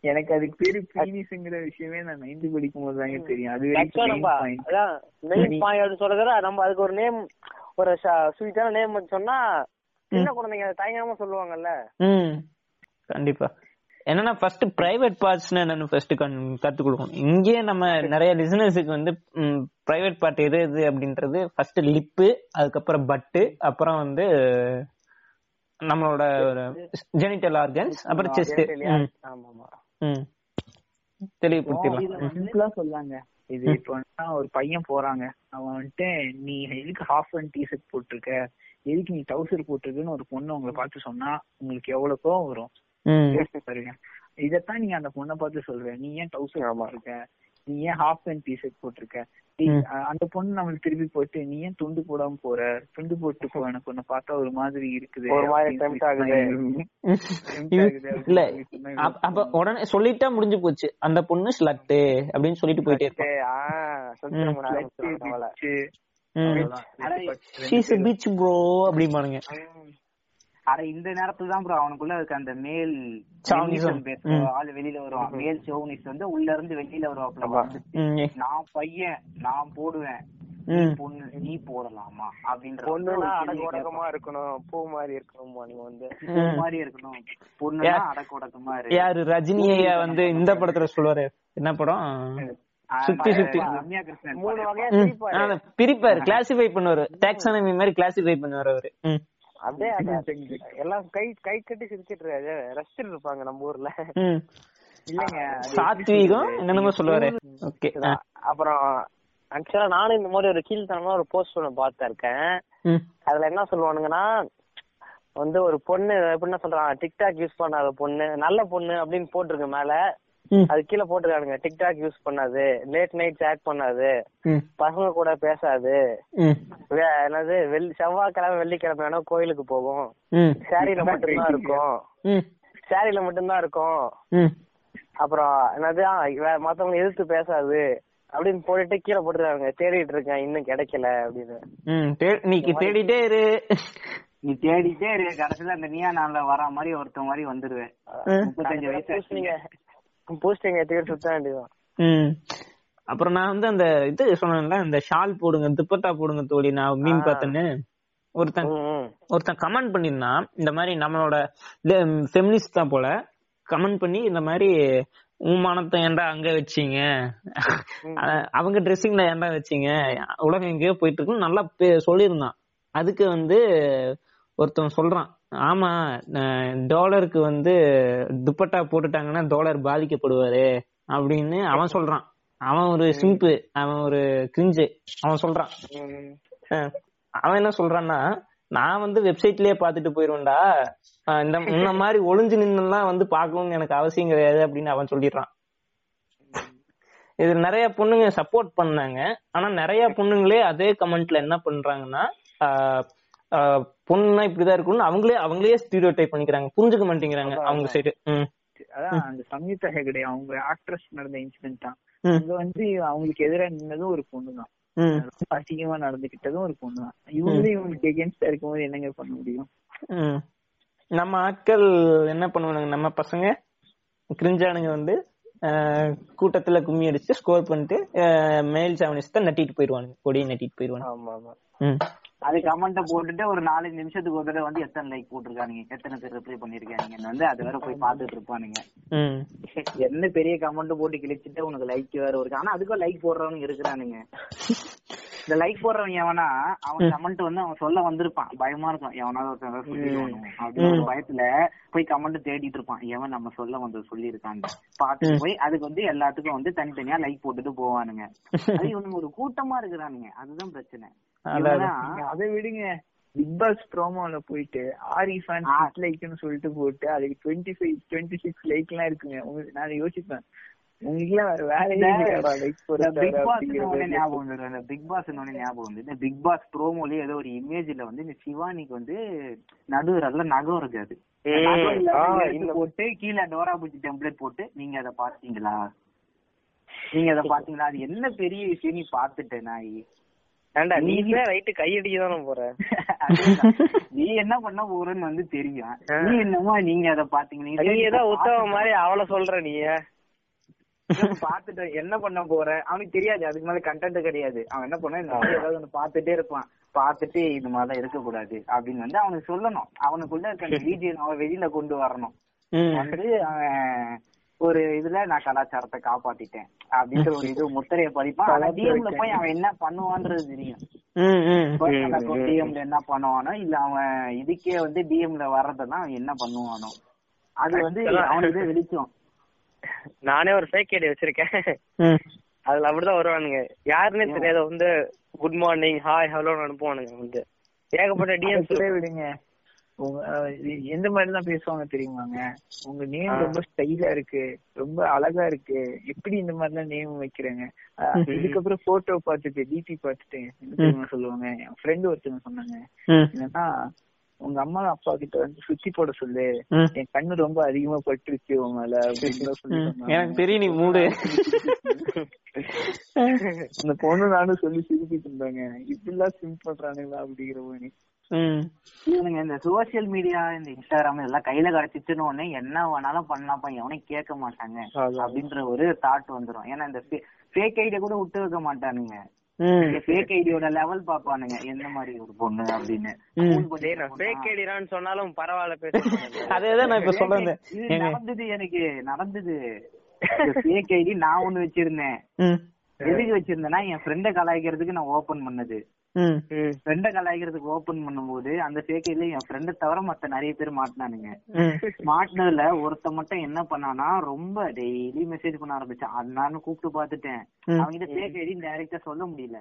எனக்கு அதுக்கு பேரு பீனிஸ்ங்கிற விஷயமே நான் நைன்த் படிக்கும் போது தாங்க தெரியும். அது மெயின் பாயிண்ட் சொல்றத நம்ம அதுக்கு ஒரு நேம் ஒரு ஸ்வீட்டான நேம் சொன்னா சின்ன குழந்தைங்க தயங்காம சொல்லுவாங்கல்ல. ம். கண்டிப்பா. என்னன்னா ஃபர்ஸ்ட் பிரைவேட் பார்ட்ஸ்னா என்னன்னு ஃபர்ஸ்ட் கத்து கொடுக்கணும். இங்கேயே நம்ம நிறைய லிசனர்ஸுக்கு வந்து பிரைவேட் பார்ட் எது எது அப்படின்றது ஃபர்ஸ்ட் லிப்பு அதுக்கப்புறம் பட்டு அப்புறம் வந்து நம்மளோட ஜெனிட்டல் ஆர்கன்ஸ் அப்புறம் செஸ்ட் ஆமா ஆமா ம். தெளிவுபடுத்திடலாம். சிம்பிளா சொல்லாங்க. இது இப்போ வந்து ஒரு பையன் போறாங்க. அவன் வந்துட்டு நீ எதுக்கு ஹாஃப் அண்ட் டிஷர்ட் போட்டிருக்க? எதுக்கு நீ டவுசர் போட்டிருக்குன்னு ஒரு பொண்ணு உங்களை பார்த்து சொன்னா உங்களுக்கு எவ்வளவு கோவம் வரும்? பாருங்க. இதத்தான் நீங்க அந்த பொண்ணை பார்த்து சொல்ற. நீ ஏன் டவுசர் போட்டிருக்க நீ ஏன் ஹாஃப் அண்ட் டிஷர்ட் போட்டிருக்க? டேய், ம். அ- அந்த பொண்ணு நம்மளுக்கு திருப்பி போட்டு நீ ஏன் துண்டு போடாம போற? துண்டு போட்டு போ எனக்கு உன்னை பார்த்தா ஒரு மாதிரி இருக்குது ஒரு மாதிரி [LAUGHS] இல்ல அப்ப- உடனே சொல்லிட்டா முடிஞ்சு போச்சு. அந்த பொண்ணு ஸ்லட்டு அப்படின்னு சொல்லிட்டு போயிட்டே இருப்பான் சரி, ஆ, சொல்லிட்டு நம்ம ஆரம்பிச்சிருவோம் அவளை. ஷீஸ் பீச் ப்ரோ அப்படிம்பானுங்க. அட இந்த நேரத்துல தான் ப்ரோ அவனுக்குள்ள இருக்க அந்த மேல் ஆளு வெளியில வருவான். மேல் சோனிஸ்ட் வந்து உள்ள இருந்து வெளியில வருவாப்ல. நான் பையன் நான் போடுவேன். ம். பொண்ணு நீ போடலாமா? அப்படின்ற பொண்ணுனா ஒரு அடக்க கேள்வி உடக்கமா இருக்கணும். பூ மாதிரி இருக்கணுமா நீங்க வந்து. பூ மாதிரி இருக்கணும். பொண்ணுனா அடக்க உடக்கமா இருக்கு யாரு? ரஜினி ஐயா வந்து இந்த படத்துல சொல்லுவாரு. என்ன படம்? சுத்தி சுத்தி. மூணு வகையா. பிரிப்பாரு. கிளாசிஃபை பண்ணுவாரு. டாக்ஸானமி மாதிரி கிளாசிஃபை பண்ணுவாரு அவரு. ம். அப்படியே [LAUGHS] எல்லாம் கை கை கட்டி சிரிச்சிட்டு ரசிச்சிட்டு இருப்பாங்க நம்ம ஊர்ல. இல்லைங்க சாத்வீகம் என்னென்னமோ சொல்லுவாரு. ஓகே அப்புறம் ஆக்சுவலா நானும் இந்த மாதிரி ஒரு கீழ்த்தனமா ஒரு போஸ்ட் ஒண்ணு பார்த்து இருக்கேன் அதுல என்ன சொல்லுவானுங்கன்னா வந்து ஒரு பொண்ணு எப்படின்னா சொல்றான் டிக்டாக் யூஸ் பண்ணாத பொண்ணு நல்ல பொண்ணு அப்படின்னு போட்டிருக்கு மேல. அது கீழே போட்டிருக்கானுங்க. டிக்டாக் யூஸ் பண்ணாது. லேட் நைட் சேட் பண்ணாது. பசங்க கூட பேசாது. என்னது வெள்ளி செவ்வாய்க்கிழமை வெள்ளிக்கிழமை வேணா கோயிலுக்கு போகும். சாரியில மட்டும்தான் இருக்கும். சாரியில மட்டும்தான் இருக்கும். அப்புறம் என்னது மத்தவங்க எதிர்த்து பேசாது. அப்படின்னு போட்டுட்டு கீழே போட்டுருக்காங்க தேடிட்டு இருக்கேன் இன்னும் கிடைக்கல அப்படின்னு. நீ தேடிட்டே இரு. நீ தேடிட்டே இரு. கடைசியில அந்த நீயா நாள்ல வர மாதிரி ஒருத்தன் மாதிரி வந்துருவேன். முப்பத்தஞ்சு வயசு பூஸ்டிங்க எடுத்துக்கிட்டு சுத்த வேண்டியதுதான் ம். அப்புறம் நான் வந்து அந்த இது சொன்னேன்ல இந்த ஷால் போடுங்க துப்பட்டா போடுங்க தோழி நான் மீன் பார்த்தேன்னு. ஒருத்தன். ஒருத்தன் கமெண்ட் பண்ணிருந்தான் இந்த மாதிரி நம்மளோட ஃபெமினிஸ்ட் தான் போல. கமெண்ட் பண்ணி இந்த மாதிரி உன் மானத்தை ஏன்டா அங்க வச்சீங்க? அவங்க ட்ரெஸ்ஸிங்ல ஏன்டா வச்சீங்க? உலகம் எங்கேயோ போயிட்டு இருக்குன்னு நல்லா சொல்லியிருந்தான். அதுக்கு வந்து ஒருத்தன் சொல்றான். ஆமா டாலருக்கு வந்து துப்பட்டா போட்டுட்டாங்கன்னா டாலர் பாதிக்கப்படுவாரு அப்படின்னு அவன் சொல்றான். அவன் ஒரு சிம்பு அவன் ஒரு கிரிஞ்சு அவன் சொல்றான். அவன் என்ன சொல்றான்னா நான் வந்து வெப்சைட்லயே பாத்துட்டு போயிருவேன்டா. இந்த இந்த மாதிரி ஒளிஞ்சு நின்னுலாம் வந்து பார்க்கணும்னு எனக்கு அவசியம் கிடையாது அப்படின்னு அவன் சொல்லிடுறான். இது நிறைய பொண்ணுங்க சப்போர்ட் பண்ணாங்க. ஆனா நிறைய பொண்ணுங்களே அதே கமெண்ட்ல என்ன பண்றாங்கன்னா பொண்ணுனா இப்படிதான் இருக்கும்னு அவங்களே அவங்களே ஸ்டீரியோ டைப் பண்ணிக்கிறாங்க. புரிஞ்சுக்க மாட்டேங்கிறாங்க அவங்க சைடு அதான் அந்த சம்யுக்தா ஹெகடே அவங்க ஆக்ட்ரஸ் நடந்த இன்சிடென்ட் தான். ம். அங்க வந்து அவங்களுக்கு எதிராக நின்னதும் ஒரு பொண்ணு தான். ரொம்ப அசிங்கமா நடந்துகிட்டதும் ஒரு பொண்ணு தான். இவங்களே இவங்களுக்கு எகேன்ஸ்டா இருக்கும்போது என்னங்க பண்ண முடியும். நம்ம ஆட்கள் என்ன பண்ணுவானுங்க? நம்ம பசங்க கிரிஞ்சானுங்க வந்து கூட்டத்துல கும்மி அடிச்சு ஸ்கோர் பண்ணிட்டு மெயில் சாவனிஸ்ட நட்டிட்டு போயிருவானுங்க கொடியை நட்டிட்டு போயிருவானுங்க ஆமா ஆமா. ம். அது கமெண்ட போட்டுட்டு ஒரு நாலஞ்சு நிமிஷத்துக்கு ஒரு தடவை வந்து எத்தனை லைக் போட்டிருக்கானுங்க எத்தனை பேர் ரிப்ளை பண்ணிருக்கானுங்கன்னு வந்து அது வேற போய் பாத்துட்டு இருப்பானுங்க. என்ன பெரிய கமெண்ட் போட்டு கிழிச்சிட்டு உனக்கு லைக் வேற இருக்கு. ஆனா அதுக்கும் லைக் போடுறவங்க இருக்கிறானுங்க. இந்த லைக் போடுறவன் எவனா அவன் கமெண்ட் வந்து அவன் சொல்ல வந்திருப்பான். பயமா இருக்கும். எவனாவது ஒருத்தன் அப்படின்னு பயத்துல போய் கமெண்ட் தேடிட்டு இருப்பான். எவன் நம்ம சொல்ல வந்தது சொல்லியிருக்கான்னு. பார்த்துட்டு போய் அதுக்கு வந்து எல்லாத்துக்கும் வந்து தனித்தனியா லைக் போட்டுட்டு போவானுங்க. அது இவனுங்க ஒரு கூட்டமா இருக்கிறானுங்க. அதுதான் பிரச்சனை. அதை விடுங்க. பிக் பாஸ் ப்ரோமோல போயிட்டு ஆரி ஃபேன் ஆ. லைக்னு சொல்லிட்டு போட்டு அதுக்கு twenty five twenty six like எல்லாம் இருக்குங்க. உங்களுக்கு நான் யோசிப்பேன். உங்களுக்கு எல்லாம் வேற வேலையே இல்லையாடா லைக் இந்த பிக் பாஸ் ஞாபகம் வந்துடும் இந்த பிக் பாஸ் ஞாபகம் வந்து இந்த பிக் பாஸ் ப்ரோமோலயே ஏதோ ஒரு இமேஜ்ல வந்து இந்த சிவானிக்கு வந்து நடுவரல்ல நகம் இருக்காது போட்டு கீழே டோரா பூச்சி டெம்ப்ளேட் போட்டு நீங்க அதை பாத்தீங்களா நீங்க அதை [LAUGHS] பாத்தீங்களா அது என்ன பெரிய விஷயம் நீ பாத்துட்ட நாய். ஏன்டா நீ ரைட்டு கையடிக்க தானே போற. நீ என்ன பண்ண போறன்னு வந்து தெரியும். நீ என்னமோ நீங்க அதை பாத்தீங்க நீ ஏதோ உத்தவ மாதிரி அவள சொல்ற நீ. பாத்துட்டு என்ன பண்ண போற? அவனுக்கு தெரியாது. அதுக்கு மேல கண்டென்ட் கிடையாது. அவன் என்ன பண்ண இந்த ஏதாவது ஒண்ணு பாத்துட்டே இருப்பான். பாத்துட்டு இது மாதிரிலாம் இருக்கக்கூடாது அப்படின்னு வந்து அவனுக்கு சொல்லணும். அவனுக்குள்ள இருக்க அவன் [LAUGHS] வெளியில கொண்டு வரணும். வந்து அவன் ஒரு இதுல நான் கலாச்சாரத்தை காப்பாத்திட்டேன். அப்படின்ற ஒரு இது முத்திரைய பதிப்பான் [LAUGHS] டிஎம்ல போய் அவன் என்ன பண்ணுவான்றது தெரியும். ம், ம். டிஎம்ல என்ன பண்ணுவானோ இல்ல அவன் இதுக்கே வந்து டிஎம்ல வர்றதுதான் அவன் என்ன பண்ணுவானோ. அது வந்து அவனுக்கு வெளிச்சம். [LAUGHS] நானே ஒரு ஃபேக் ஐடி வச்சிருக்கேன். ம். அதுல அப்படிதான் வருவானுங்க. யாருன்னே தெரியாத வந்து குட் மார்னிங் ஹாய் ஹலோன்னு அனுப்புவானுங்க வந்து. ஏகப்பட்ட டிஎம்ஸ் விடுங்க. எந்த மாதிரி தான் பேசுவாங்க தெரியுமாங்க? உங்க நேம் ரொம்ப ஸ்டைலா இருக்கு ரொம்ப அழகா இருக்கு. எப்படி இந்த மாதிரி எல்லாம் நேம் வைக்கிறேங்க இதுக்கப்புறம் போட்டோ பார்த்துட்டு டிபி பார்த்துட்டு என்ன சொல்லுவாங்க? என் ஃப்ரெண்டு ஒருத்தவங்க சொன்னாங்க. என்னன்னா உங்க அம்மா அப்பா கிட்ட வந்து சுத்தி போட சொல்லு. என் கண்ணு ரொம்ப அதிகமா பட்டுருச்சு உன் மேல அப்படின்னு. எனக்கு தெரியும் நீ மூடு. அந்த பொண்ணு நானும் சொல்லி சிரிச்சிட்டு இருந்தாங்க. இப்படிலாம் சிம் பண்றானுங்களா அப்படிங்கிற மாதிரி. ம். இவனுங்க இந்த சோசியல் மீடியா இந்த இன்ஸ்டாகிராம் இதெல்லாம் கையில கிடைச்சிச்சுன்னு உடனே என்ன வேணாலும் பண்ணலாம்ப்பா எவனையும் கேட்க மாட்டாங்க அப்படின்ற ஒரு தாட் வந்துரும். ஏன்னா இந்த ஃபேக் ஐடியா கூட விட்டு வைக்க மாட்டானுங்க. ஃபேக் ஐடியோட லெவல் பாப்பானுங்க எந்த மாதிரி ஒரு பொண்ணு அப்படின்னு. ஃபேக் ஐடிடான்னு சொன்னாலும் பரவாயில்ல [LAUGHS] பேசுறேன் அதேதான் நான் இப்ப ஏங்க. நடந்தது எனக்கு. நடந்தது. ஃபேக் ஐடி நான் ஒண்ணு வச்சிருந்தேன். ம். எதுக்கு வச்சிருந்தேன்னா என் ஃப்ரெண்ட கலாய்க்கிறதுக்கு நான் ஓபன் பண்ணது. ஃப்ரெண்ட கலாய்க்கிறதுக்கு ஓபன் பண்ணும்போது அந்த ஐடில என் ஃப்ரெண்ட தவிர மத்த நிறைய பேர் மாட்டினானுங்க. மாட்டினதுல ஒருத்த மட்டும் என்ன பண்ணானா ரொம்ப டெய்லி மெசேஜ் பண்ண ஆரம்பிச்சான் அண்ணான்னு கூப்பிட்டு பாத்துட்டேன். அவங்கிட்ட ஃபேக் ஐடி டைரக்டா சொல்ல முடியல.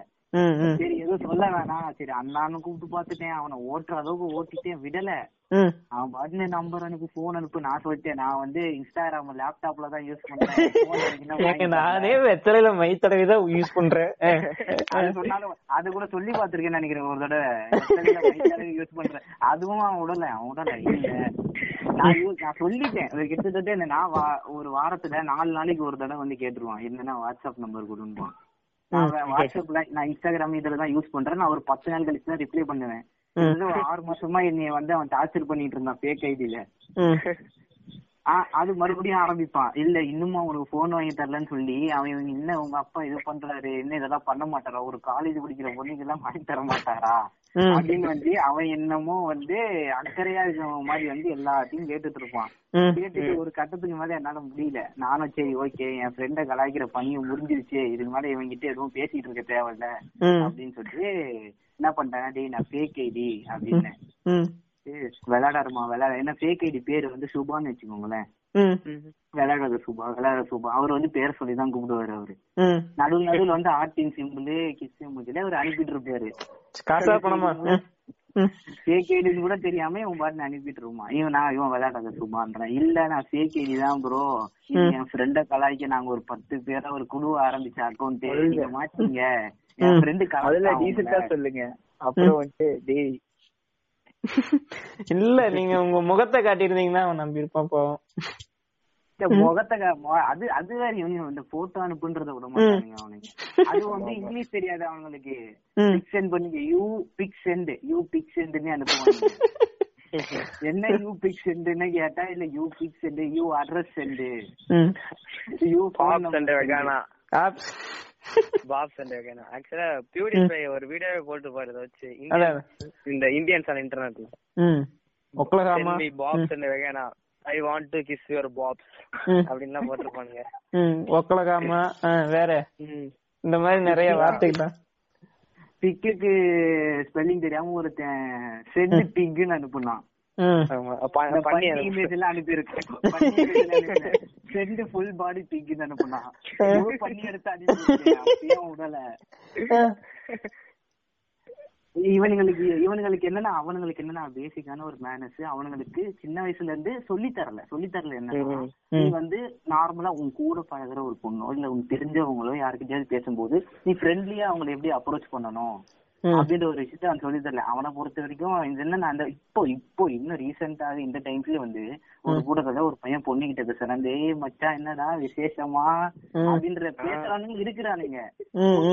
சரி எதுவும் சொல்ல வேணாம். சரி அண்ணான்னு கூப்பிட்டு பாத்துட்டேன் அவனை ஓட்டுற அளவுக்கு ஓட்டிட்டேன் விடல. அவன் பாட்டு நம்பர் அனுப்பு போன் அனுப்பு நான் சொல்லிட்டேன். நான் வந்து இன்ஸ்டாகிராம் லேப்டாப்ல தான் யூஸ் பண்றேன். [LAUGHS] நானே வெத்தலையில மை தடவை தான் யூஸ் பண்றேன். [LAUGHS] அது சொன்னாலும் அது கூட சொல்லி பாத்திருக்கேன்னு நினைக்கிறேன். ஒரு தடவை. யூஸ் பண்றேன். அதுவும் அவன் விடல அவன் விடல. இல்ல. நான் சொல்லிட்டேன். கிட்டத்தட்ட என்ன நான் ஒரு வாரத்துல நாலு நாளைக்கு ஒரு தடவை வந்து கேட்டுருவான். என்னன்னா வாட்ஸ்அப் நம்பர் வே- வாட்ஸ்அப்ல நான் இன்ஸ்டாகிராம் இதுல தான் யூஸ் பண்றேன். நான் ஒரு பத்து நாள் கழிச்சு தான் ரிப்ளை பண்ணுவேன். ஆறு மாசமா என்னைய வந்து அவன் டார்ச்சர் பண்ணிட்டு இருந்தான் ஃபேக் ஐடியில அது மறுபடியும் ஆரம்பிப்பான். இல்ல இன்னுமா உனக்கு போன் வாங்கி தரலன்னு சொல்லி அவன் என்ன உங்க அப்பா இது பண்றாரு என்ன இதெல்லாம் பண்ண மாட்டாரா? ஒரு காலேஜ் படிக்கிற பொண்ணுக்கு எல்லாம் வாங்கி தர மாட்டாரா. அப்படின்னு வந்து அவன் என்னமோ வந்து அக்கறையா இருக்கிற மாதிரி வந்து எல்லாத்தையும் கேட்டுட்டு இருப்பான். கேட்டுட்டு ஒரு கட்டத்துக்கு மேல என்னால முடியல. நானும் சரி ஓகே என் ஃப்ரெண்ட கலாய்க்கிற பணியும் முடிஞ்சிருச்சு. இதுக்கு மேல இவன் கிட்ட எதுவும் பேசிட்டு இருக்க தேவையில்ல. அப்படின்னு சொல்லிட்டு என்ன பண்ணிட்டேன் டேய் நான் ஃபேக் ஐடி அப்படின்னு. விளையாடாருமா விளையாட. என்ன ஃபேக் ஐடி பேரு வந்து சுபான்னு வச்சுக்கோங்களேன். ம். விளையாடுறது சுபா விளையாட சுபா. அவர் வந்து பேர் சொல்லி தான் கூப்பிடுவாரு அவரு. ம். நடுவில் வந்து ஆர்டின் சிம்பிள் கிஸ் சிம்பிள் அவர் அனுப்பிட்டு இருப்பாரு காசா பணமா. ஃபேக் ஐடின்னு கூட தெரியாம இவன் பாட்டு அனுப்பிட்டு இருப்பான் இவன் நான் இவன் விளையாடாத சுபான்றேன். இல்ல நான் ஃபேக் ஐடி தான் ப்ரோ என் ஃப்ரெண்ட கலாய்க்க நாங்க ஒரு பத்து பேரா ஒரு குழுவ ஆரம்பிச்ச அக்கௌண்ட் நீங்க மாட்டீங்க என் ஃப்ரெண்டு அதுல டீசெண்டா சொல்லுங்க. அப்புறம் வந்துட்டு டேய் இல்ல நீங்க உங்க முகத்தை காட்டியிருந்தீங்கன்னா அவன் நம்பி இருப்பான் போவோம் முகத்தை அது அது வேற இந்த போட்டோ அனுப்புன்றத விட மாட்டானுங்க அவனுக்கு அது வந்து இங்கிலீஷ் தெரியாது அவங்களுக்கு. பிக் சென்ட் பண்ணுங்க you pic send you pic சென்ட்னே அனுப்புவாங்க என்ன யூ பிக் சென்ட்னு கேட்டா இல்ல you pic send you address send. You vagina oops bob Sunday ஆக்சுவலா பியூரிஃபை ஒரு வீடியோவே போட்டு பாரு வச்சு. இந்த இந்தியன்ஸ் ஆன் இன்டர்நெட்ல. Oklahoma? And vagina I want to kiss your bobs. அப்படின்லாம் போட்டிருப்பானுங்க. ஒக்லஹாமா? வேற. இந்த மாதிரி நிறைய வார்த்தைகள். பிக்குக்கு ஸ்பெல்லிங் தெரியாம ஒருத்தன் சென்ட் பிங்க்னு அனுப்புனான். பண்ணி இமேஜ் எல்லாம் அனுப்பியிருக்கேன் [LAUGHS] சென்ட் ஃபுல் பாடி பிங்க்னு அனுப்புனான் ஒரு பண்ணி எடுத்து விடல இவனுங்களுக்கு இவனுங்களுக்கு என்னன்னா அவனுங்களுக்கு என்னன்னா பேசிக்கான ஒரு மேனஸ் அவனுங்களுக்கு சின்ன வயசுல இருந்து சொல்லி தரல சொல்லி தரல என்ன நீ வந்து நார்மலா உன் கூட பழகுற ஒரு பொண்ணோ இல்ல உன் தெரிஞ்சவங்களோ யாருக்கிட்டயாவது பேசும்போது நீ ஃப்ரெண்ட்லியா அவங்களை எப்படி அப்ரோச் பண்ணணும் ம். அப்படின்ற ஒரு விஷயத்த அவன் சொல்லி தரல அவனை பொறுத்த வரைக்கும் இது என்ன நான் அந்த இப்போ இப்போ இன்னும் ரீசெண்டாக இந்த டைம்ஸ்ல வந்து ஒரு கூடத்துல ஒரு பையன் பொண்ணு கிட்ட பேசுறான். ஏய் மச்சான் என்னடா விசேஷமா. அப்படின்ற பேசுறானுங்க இருக்கிறானுங்க.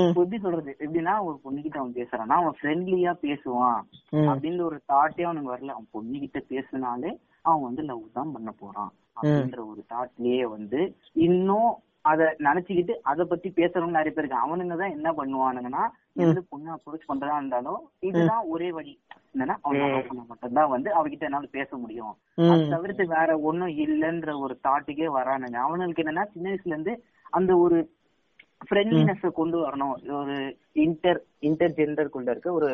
எப்படி சொல்றது? எப்படின்னா ஒரு பொண்ணுகிட்ட அவன் பேசுறான்னா அவன் ஃப்ரெண்ட்லியா பேசுவான். அப்படின்ற ஒரு தாட்டே அவனுக்கு வரல. அவன் பொண்ணுகிட்ட பேசினாலே அவன் வந்து லவ் தான் பண்ண போறான். அப்படின்ற ஒரு தாட்லயே வந்து இன்னும் அத நினைச்சுக்கிட்டு அத பத்தி பேசுறவங்க நிறைய பேர் இருக்காங்க அவனுங்க தான் என்ன பண்ணுவானுங்கன்னா எந்த பொண்ணு அப்ரோச் பண்றதா இருந்தாலும் இதுதான் ஒரே வழி. என்னன்னா அவன் மட்டும்தான் வந்து அவகிட்ட என்னால பேச முடியும். அது. தவிர்த்து வேற ஒண்ணும் இல்லைன்ற ஒரு தாட்டுக்கே வரானுங்க. அவனுங்களுக்கு என்னன்னா சின்ன வயசுல இருந்து அந்த ஒரு ஃப்ரெண்ட்லினஸ் கொண்டு வரணும். ஒரு இன்டர் இன்டர் ஜெண்டருக்குள்ள இருக்க ஒரு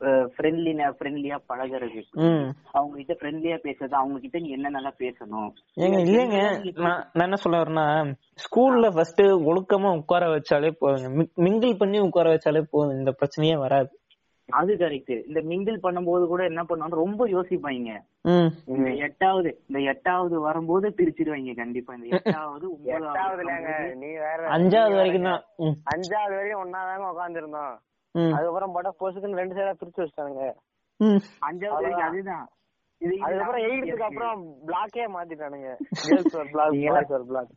ஃப்ரெண்ட்லின ஃப்ரெண்ட்லியா பழகுறது. ம். அவங்க கிட்ட ஃப்ரெண்ட்லியா பேசுறது அவங்க கிட்ட நீ என்னென்னலாம் பேசணும்? ஏங்க இல்லைங்க. நான் என்ன சொல்ல வரேன்னா ஸ்கூல்ல ஃபர்ஸ்ட் ஒழுக்கமா உட்கார வச்சாலே போதுங்க. மிங்கிள் பண்ணி உட்கார வச்சாலே போதும் இந்த பிரச்சனையே வராது. அது கரெக்ட் இந்த மிங்கிள் பண்ணும்போது கூட என்ன பண்ணுவாங்க ரொம்ப யோசிப்பாங்க. இந்த எட்டாவது இந்த எட்டாவது வரும்போது பிரிச்சிருவாங்க கண்டிப்பா. இந்த எட்டாவது ஒன்பதாவது நீ வேற அஞ்சாவது வரைக்கும் தான். அஞ்சாவது வரையும் ஒன்னாதாங்க உட்காந்துருந்தோம். அதுக்கப்புறம் பட பொசுக்குன்னு ரெண்டு சைடா பிரிச்சு வச்சிட்டானுங்க. ம். அஞ்சாவது வரைக்கும் அதுதான். அதுக்கப்புறம் எயித்துக்கு அப்புறம் பிளாக்கே மாத்திட்டானுங்க.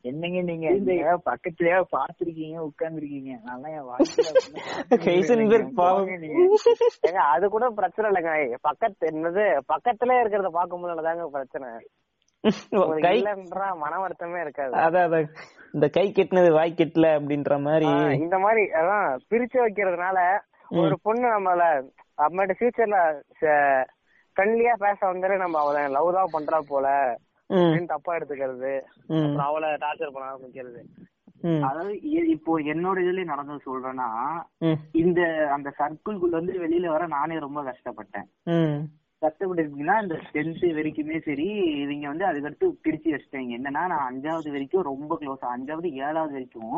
என்னங்க நீங்க? பக்கத்துலயே பாத்துருக்கீங்க உட்கார்ந்துருக்கீங்க. நல்லா என் [LAUGHS] அது கூட பிரச்சனை இல்லைங்க. பக்கத்து என்னது பக்கத்துல இருக்கிறத பாக்கும்போது தாங்க பிரச்சனை. கை மன வருத்தமே இருக்காது. அதான் இந்த கை கெட்டினது வாய் கெட்டல அப்படின்ற மாதிரி. இந்த மாதிரி அதான் பிரிச்சு வைக்கிறதுனால ஒரு பொண்ணு நம்மள அப்புறமேட்டு ஃபியூச்சர்ல ஃப்ரெண்ட்லியா பேச வந்தாலே நம்ம அவளை லவ் தான் பண்றா போல தப்பா எடுத்துக்கிறது. அவளை டார்ச்சர் பண்ண ஆரம்பிக்கிறது. அதாவது இப்போ என்னோட இதுல நடந்தது சொல்றேன்னா ம். இந்த அந்த சர்க்கிள்குள்ள இருந்து வெளியில வர நானே ரொம்ப கஷ்டப்பட்டேன். கஷ்டப்பட்டு இந்த டென்த் வரைக்குமே சரி இவங்க வந்து அதுக்கடுத்து பிரிச்சு வச்சிட்டாங்க. என்னன்னா நான் அஞ்சாவது வரைக்கும் ரொம்ப க்ளோஸா அஞ்சாவது ஏழாவது வரைக்கும்.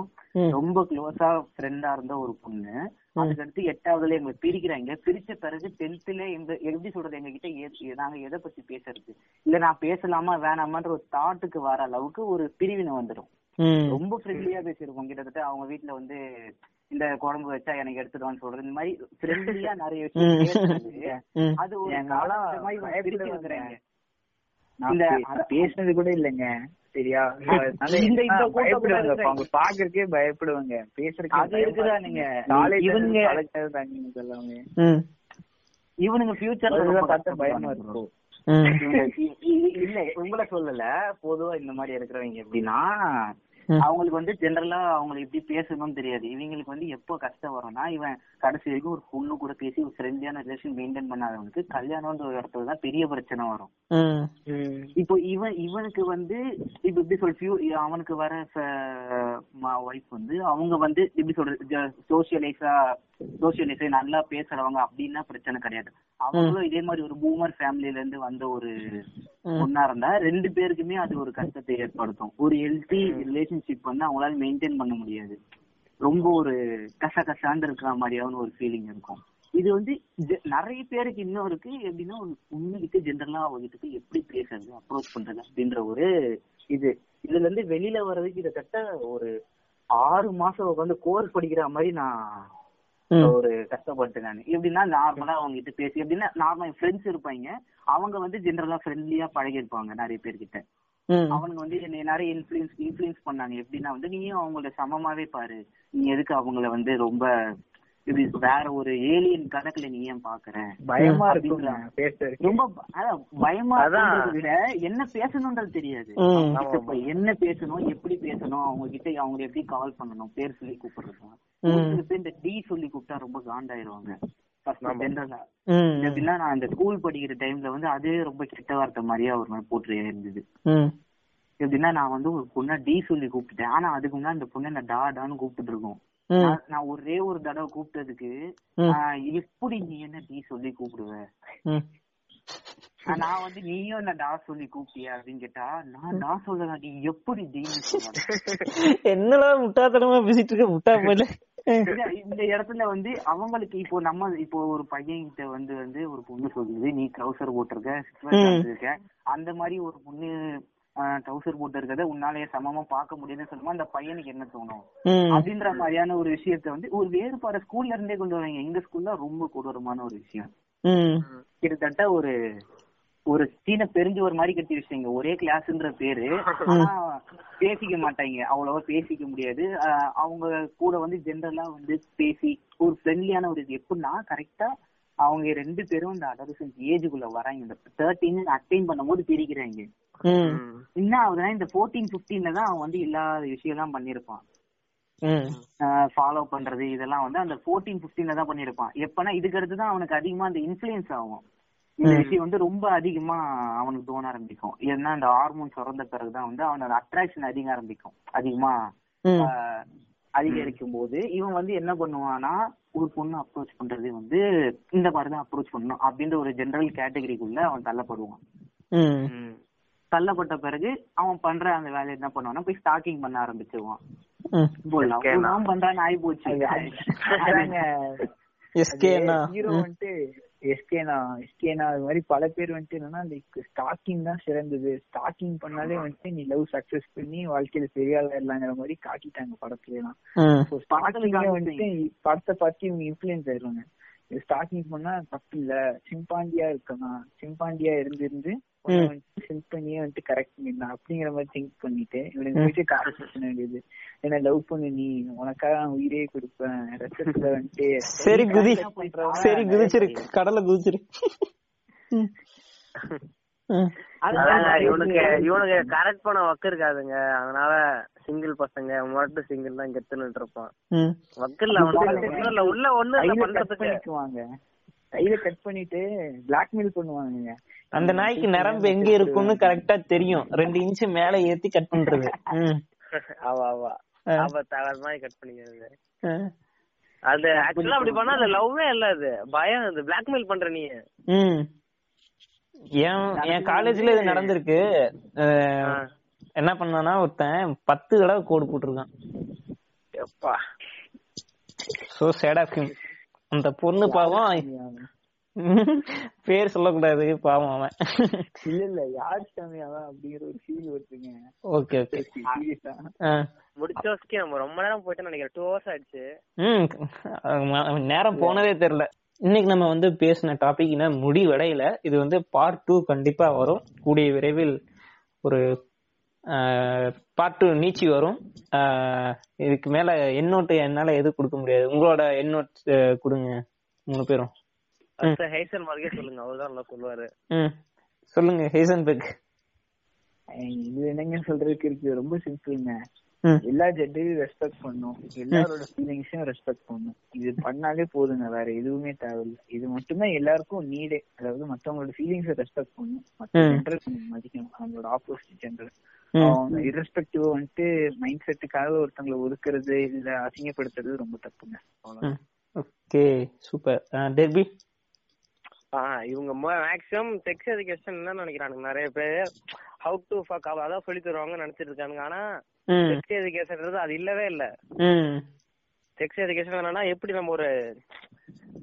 ரொம்ப க்ளோஸா ஃப்ரெண்டா இருந்த ஒரு பொண்ணு. அதுக்கடுத்து எட்டாவதுல எங்களை பிரிக்கிறாங்க. பிரிச்ச பிறகு டென்த்ல எங்க எப்படி சொல்றது எங்க கிட்ட நாங்க எதை பத்தி பேசுறது? இல்ல நான் பேசலாமா வேணாமான்ற ஒரு தாட்டுக்கு வர அளவுக்கு ஒரு பிரிவினை வந்துடும். ரொம்ப ஃப்ரெண்ட்லியா பேசியிருக்கோம். கிட்டத்தட்ட அவங்க வீட்ல வந்து இந்த குழம்பு வச்சா எனக்கு எடுத்துடுவான்னு சொல்றது. இந்த மாதிரி [LAUGHS] ஃப்ரெண்ட்லியா நிறைய விஷயம். அது ஒரு என் நாளா காலகட்டமா இவங்க பயப்படுவேங்க. பிரிச்சு வைக்கிறாங்க. நான் இந்த பேசுனது கூட இல்லைங்க. சரியா? [LAUGHS] இந்த- இந்த கூட்டத்துல அவங்க பாக்குறதுக்கே பயப்படுவாங்க. பேசுறதுக்கு அது இருக்குதா நீங்க. இவனுங்க ஃபியூச்சர்ல அதெல்லாம் பார்த்தா பயமா இருக்கும். இல்ல உங்களை சொல்லல. பொதுவா இந்த மாதிரி இருக்கிறவங்க எப்படின்னா. அவங்களுக்கு வந்து ஜெனரலா அவங்களுக்கு எப்படி பேசணும்னு தெரியாது. இவங்களுக்கு வந்து எப்போ கஷ்டம் வரும்னா இவன் கடைசி வரைக்கும் ஒரு பொண்ணு கூட பேசி ஒரு ஃப்ரெண்ட்லியான ரிலேஷன் மெயின்டைன் பண்ணாதவனுக்கு கல்யாணம்ன்ற ஒரு இடத்துல தான் பெரிய பிரச்சனை வரும். இப்போ இவன் இவனுக்கு வந்து இப்ப எப்படி சொல் ஃபியூ அவனுக்கு வர ஒய்ஃப் வந்து அவங்க வந்து எப்படி சொல்றது சோசியலைஸா சோசியலைஸா நல்லா பேசுறவங்க அப்படின்னா பிரச்சனை கிடையாது. அவங்களும் இதே மாதிரி ஒரு பூமர் ஃபேமிலில இருந்து வந்த ஒரு பொண்ணா இருந்தா ரெண்டு பேருக்குமே அது ஒரு கஷ்டத்தை ஏற்படுத்தும். ஒரு ஹெல்த்தி ரிலேஷன்ஷிப் வந்து அவங்களால மெயின்டைன் பண்ண முடியாது. ரொம்ப ஒரு கச கசாண்டு இருக்கிற மாதிரியான ஒரு ஃபீலிங் இருக்கும். இது வந்து நிறைய பேருக்கு இன்னும் இருக்கு. எப்படின்னா பொண்ணுகிட்ட ஜென்ரலா அவகிட்ட எப்படி பேசுறது அப்ரோச் பண்றது அப்படின்ற ஒரு இது. இதுல இருந்து வெளியில வர்றதுக்கு கிட்டத்தட்ட ஒரு ஆறு மாசம் உட்காந்து கோர்ஸ் படிக்கிற மாதிரி நான் ஒரு கஷ்டப்பட்டேன் நான். எப்படின்னா நார்மலா அவங்க கிட்ட பேசி எப்படின்னா நார்மல் ஃப்ரெண்ட்ஸ் இருப்பாங்க. அவங்க வந்து ஜென்ரலா ஃப்ரெண்ட்லியா பழகி இருப்பாங்க நிறைய பேர்கிட்ட. ம். அவனுங்க வந்து என்னை நிறைய இன்ஃபுளுன்ஸ் இன்ஃபுளுன்ஸ் பண்ணாங்க. எப்படின்னா வந்து நீயும் அவங்கள சமமாவே பாரு. நீ எதுக்கு அவங்கள வந்து ரொம்ப இப்படி வேற ஒரு ஏலியன் கணக்குல நீ ஏன் பாக்குற? பயமா ரொம்ப பயமா விட என்ன பேசணும்ன்றது தெரியாது. இப்ப என்ன பேசணும் எப்படி பேசணும் அவங்க கிட்ட அவங்க எப்படி கால் பண்ணணும் பேர் சொல்லி கூப்பிடுறது? இந்த டி சொல்லி கூப்பிட்டா ரொம்ப காண்டாயிருவாங்க. நான் அந்த ஸ்கூல் படிக்கிற டைம்ல வந்து அதே ரொம்ப கிட்ட வார்த்தை மாதிரியா ஒரு மாதிரி போட்டு இருந்தது. ம். எப்படின்னா நான் வந்து ஒரு பொண்ணை டி சொல்லி கூப்பிட்டேன் ஆனா அதுக்கு முன்னாடி அந்த பொண்ணை நான் டா டான்னு கூப்பிட்டு இருக்கோம் நான் ஒரே ஒரு தடவை கூப்பிட்டதுக்கு எப்படி நீ என்ன டி சொல்லி கூப்பிடுவ? நான் வந்து நீயும் என்ன டா சொல்லி கூப்பிட்டியா அப்படின்னு கேட்டா நான் டா சொல்லலாம் நீ எப்படி என்னடா முட்டாத்தனமா பேசிட்டு இருக்க முட்டா இல்ல, இந்த இடத்துல வந்து அவங்களுக்கு இப்போ நம்ம இப்போ ஒரு பையன் கிட்ட வந்து வந்து ஒரு பொண்ணு சொல்லுது நீ ட்ரௌசர் போட்டிருக்க. இருக்க அந்த மாதிரி ஒரு பொண்ணு ட்ரௌசர் போட்டு இருக்கத உன்னாலயே சமமா பார்க்க முடியுதுன்னு சொல்லுமா அந்த பையனுக்கு என்ன தோணும்? அப்படின்ற மாதிரியான ஒரு விஷயத்த வந்து ஒரு வேறுபாடு ஸ்கூல்ல இருந்தே கொண்டு வராங்க. எங்க ஸ்கூல்ல ரொம்ப கொடூரமான ஒரு விஷயம். கிட்டத்தட்ட ஒரு ஒரு சீனை பெரிஞ்சு ஒரு மாதிரி கட்டி வச்சிங்க ஒரே கிளாஸ்ன்ற பேரு. பேசிக்க மாட்டாங்க. அவ்வளவா பேசிக்க முடியாது. அவங்க கூட வந்து ஜென்ரலா வந்து பேசி ஒரு ஃப்ரெண்ட்லியான ஒரு இது. எப்படின்னா கரெக்டா அவங்க ரெண்டு பேரும் இந்த அடலசன்ஸ் ஏஜுக்குள்ள வராங்க இந்த தேர்ட்டீன் அட்டைன் பண்ணும்போது பிரிக்கிறாங்க. என்ன ஆகுதுன்னா இந்த ஃபோர்டீன் பிப்டீன்ல தான் அவன் வந்து இல்லாத விஷயம் எல்லாம் பண்ணிருப்பான் ஃபாலோ பண்றது இதெல்லாம் வந்து அந்த ஃபோர்டீன் பிப்டீன்ல தான் பண்ணிருப்பான் எப்பனா இதுக்கு அடுத்து தான் அவனுக்கு அதிகமா அந்த இன்ஃபுளுன்ஸ் ஆகும். இந்த விஷயம் வந்து ரொம்ப அதிகமா அவனுக்கு தோண ஆரம்பிக்கும். ஏன்னா அந்த ஹார்மோன் சுரந்த பிறகுதான் வந்து அவனோட அட்ராக்ஷன் அதிக ஆரம்பிக்கும். அதிகமா அதிகரிக்கும் போது இவன் வந்து என்ன பண்ணுவான்னா ஒரு பொண்ணு அப்ரோச் பண்றது வந்து இந்த மாதிரிதான் அப்ரோச் பண்ணணும் அப்படின்ற ஒரு ஜெனரல் கேட்டகரிக்குள்ள அவன் தள்ளப்படுவான். தள்ளப்பட்ட பிறகு அவன் பண்ற அந்த வேலையை என்ன பண்ணுவான்னா போய் ஸ்டாக்கிங் பண்ண ஆரம்பிச்சிருவான். தான் பண்றான்னு ஆகி போச்சு எஸ்கேனா. ஹீரோ வந்துட்டு எஸ்கேனா எஸ்கேனா அது மாதிரி பல பேர் வந்துட்டு என்னன்னா லைக் ஸ்டாக்கிங் தான் சிறந்தது. ஸ்டாக்கிங் பண்ணாலே வந்துட்டு நீ லவ் சக்சஸ் பண்ணி வாழ்க்கையில பெரிய ஆளா இல்லங்கிற மாதிரி காட்டிட்டாங்க படத்துல எல்லாம் ம் ஸ்டார்டிங்ல வந்துட்டு படத்தை பார்த்து இவங்க இன்ஃபுளுன்ஸ் ஆயிடுவாங்க ஸ்டார்டிங் பண்ணா தப்பு இல்ல சிம்பாண்டியா இருக்கலாம் சிம்பாண்டியா இருந்து இருந்து சிம்பனியே வந்துட்டு கரெக்ட் பண்ணிடலாம் அப்படிங்கிற மாதிரி திங்க் பண்ணிட்டு இவனுக்கு போயிட்டு காசு பண்ண வேண்டியது. என்ன லவ் பண்ணு நீ உனக்காக நான் உயிரே கொடுப்பேன். ரத்தத்துல வந்துட்டு சரி குதி. சரி குதிச்சிரு. கடல்ல குதிச்சிரு. ம். ம். அதாங்க இவனுக்கு இவனுக்கு கரெக்ட் பண்ண ஒர்க் இருக்காதுங்க. அதனால சிங்கிள் பசங்க மட்டும் சிங்கிள் தான் கெத்துன்னு இருப்பான். ம். ஒர்க் இல்ல அவனுக்கு ஒண்ணும் இல்ல உள்ள ஒண்ணு பண்றதுக்கு. கையில கட் பண்ணிட்டு பிளாக்மெயில் பண்ணுவாங்க. அந்த நாய்க்கு நரம்பு எங்க இருக்கும்னு கரெக்டா தெரியும். ரெண்டு இன்ச் மேல ஏத்தி கட் பண்றது. ஆவா ஆவா ஆ. ஆபத்து அது மாதிரி கட் பண்ணிக்கிறது. அது ஆக்சுவலா அப்படி பண்ணா அது லவ்வே இல்ல அது. பயம் அது பிளாக்மெயில் பண்ற நீ. ம். என் என் காலேஜ்ல இது நடந்திருக்கு. என்ன பண்ணானா ஒருத்தன் பத்து தடவை கோடு போட்டிருக்கான். எப்பா. சோ சேட் ஆஃப் அந்த பொண்ணு பாவம் பேர் சொல்லக்கூடாது பாவம் அவன். இல்ல இல்ல யார் சாமியாவா அப்படிங்கிற ஒரு ஃபீல் வருதுங்க. Okay okay. சீரியஸா முடிச்ச வரைக்கும் நம்ம ரொம்ப நேரம் போயிட்டு நினைக்கிறேன். டூ ஹவர்ஸ் ஆயிடுச்சு. ம் அவன் நேரம் போனதே தெரியல. இன்னைக்கு நம்ம வந்து பேசின டாபிக் இன்னும் முடிவடையல. இது வந்து பார்ட் டூ கண்டிப்பா வரும். கூடிய விரைவில் ஒரு பார்ட் டூ நீச்சி வரும். ஆஹ் இதுக்கு மேல எண்ணோட்டு என்னால எது கொடுக்க முடியாது. உங்களோட எண்ணோட் கொடுங்க. மூணு பேரும். ஹைசன் மார்க்கே சொல்லுங்க. அவர்தான் நல்லா சொல்லுவாரு. ம். சொல்லுங்க ஹேசன்பெக் இது என்னங்க சொல்றதுக்கு இருக்கு ரொம்ப சிம்பிள்ங்க. ம். எல்லா ஜெண்டரையும் ரெஸ்பெக்ட் பண்ணும். எல்லாரோட ஃபீலிங்ஸையும் ரெஸ்பெக்ட் பண்ணும். இது பண்ணாலே போதுங்க. வேற எதுவுமே தேவையில்ல. இது மட்டும்தான் எல்லாருக்கும் நீடே அதாவது மத்தவங்களோட ஃபீலிங்ஸை ரெஸ்பெக்ட் பண்ணும். மத்த ம். ஜெண்டர் மதிக்கணும். அவங்களோட ஆப்போசிட் ஜெண்டர். அவங்க இரஸ்பெக்டிவ் வந்துட்டு மைண்ட் செட்டுக்காக ஒருத்தங்களை ஒதுக்குறது இல்ல அசிங்கப்படுத்துறது ரொம்ப தப்புங்க. Okay super. டெர்பி? ஆஹ் இவங்க மேக்ஸிமம் செக்ஸ் எஜுகேஷன் என்ன நினைக்கிறானுங்க. நிறைய பேர் ஹவு டு ஃபக் அதான் சொல்லி தருவாங்கன்னு நினைச்சிட்டு இருக்கானுங்க. ஆனா செக்ஸ் எஜுகேஷன்ன்றது அது இல்லவே இல்ல. ம். செக்ஸ் எஜுகேஷன் என்னன்னா எப்படி நம்ம ஒரு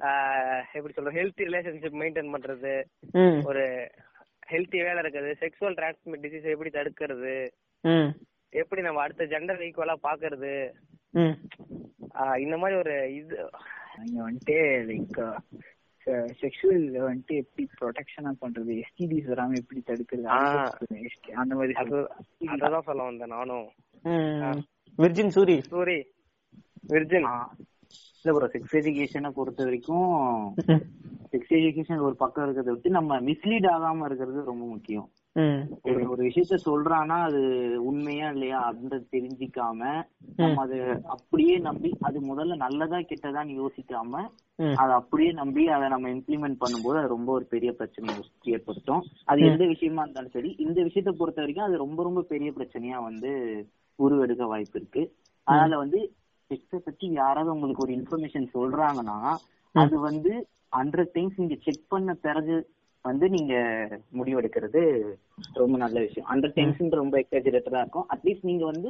ஆஹ் எப்படி சொல்றது ஹெல்த்தி ரிலேஷன்ஷிப் மெயின்டைன் பண்றது? ஒரு ஹெல்த்தி வேலை இருக்குது. செக்ஸுவல் டிரான்ஸ்மிட் டிசீஸ் எப்படி தடுக்கிறது? ம். எப்படி நம்ம அடுத்த ஜெண்டர் ஈக்குவலா பாக்குறது? இந்த மாதிரி ஒரு இது. நீங்க வந்துட்டு லைக் செக்ஷுவல் வந்துட்டு எப்படி ப்ரொடெக்ஷனா பண்றது? எஸ்டிடிஸ் வராம எப்படி தடுக்கிறது? அந்த மாதிரி அது அததான் சொல்ல வந்தேன் நானும். ம். விர்ஜின் சூரி. சூரி. விர்ஜின். இல்ல ப்ரோ செக்ஸ் எஜுகேஷனை பொறுத்த வரைக்கும் செக்ஸ் எஜுகேஷன் ஒரு பக்கம் இருக்கிறத விட்டு நம்ம மிஸ்லீட் ஆகாம இருக்கிறது ரொம்ப முக்கியம். ஒரு ஒரு விஷயத்த சொல்றான்னா அது உண்மையா இல்லையா அப்படின்றது தெரிஞ்சிக்காம நம்ம அது அப்படியே நம்பி அது முதல்ல நல்லதா கெட்டதான்னு யோசிக்காம அதை அப்படியே நம்பி அதை நம்ம இம்ப்ளிமெண்ட் பண்ணும்போது அது ரொம்ப ஒரு பெரிய பிரச்சனையை ஏற்படுத்தும். அது எந்த விஷயமா இருந்தாலும் சரி இந்த விஷயத்த பொறுத்த வரைக்கும் அது ரொம்ப ரொம்ப பெரிய பிரச்சனையா வந்து உருவெடுக்க வாய்ப்பு இருக்கு. அதனால வந்து செக்ஸை பத்தி யாராவது உங்களுக்கு ஒரு இன்ஃபர்மேஷன் சொல்றாங்கன்னா அது வந்து ஹண்ட்ரட் டைம்ஸ் நீங்க செக் பண்ண பிறகு வந்து நீங்க முடிவெடுக்கிறது ரொம்ப நல்ல விஷயம். ஹண்ட்ரட் டைம்ஸ் ரொம்ப எக்ஸாஜரேட்டடா இருக்கும். அட்லீஸ்ட் நீங்க வந்து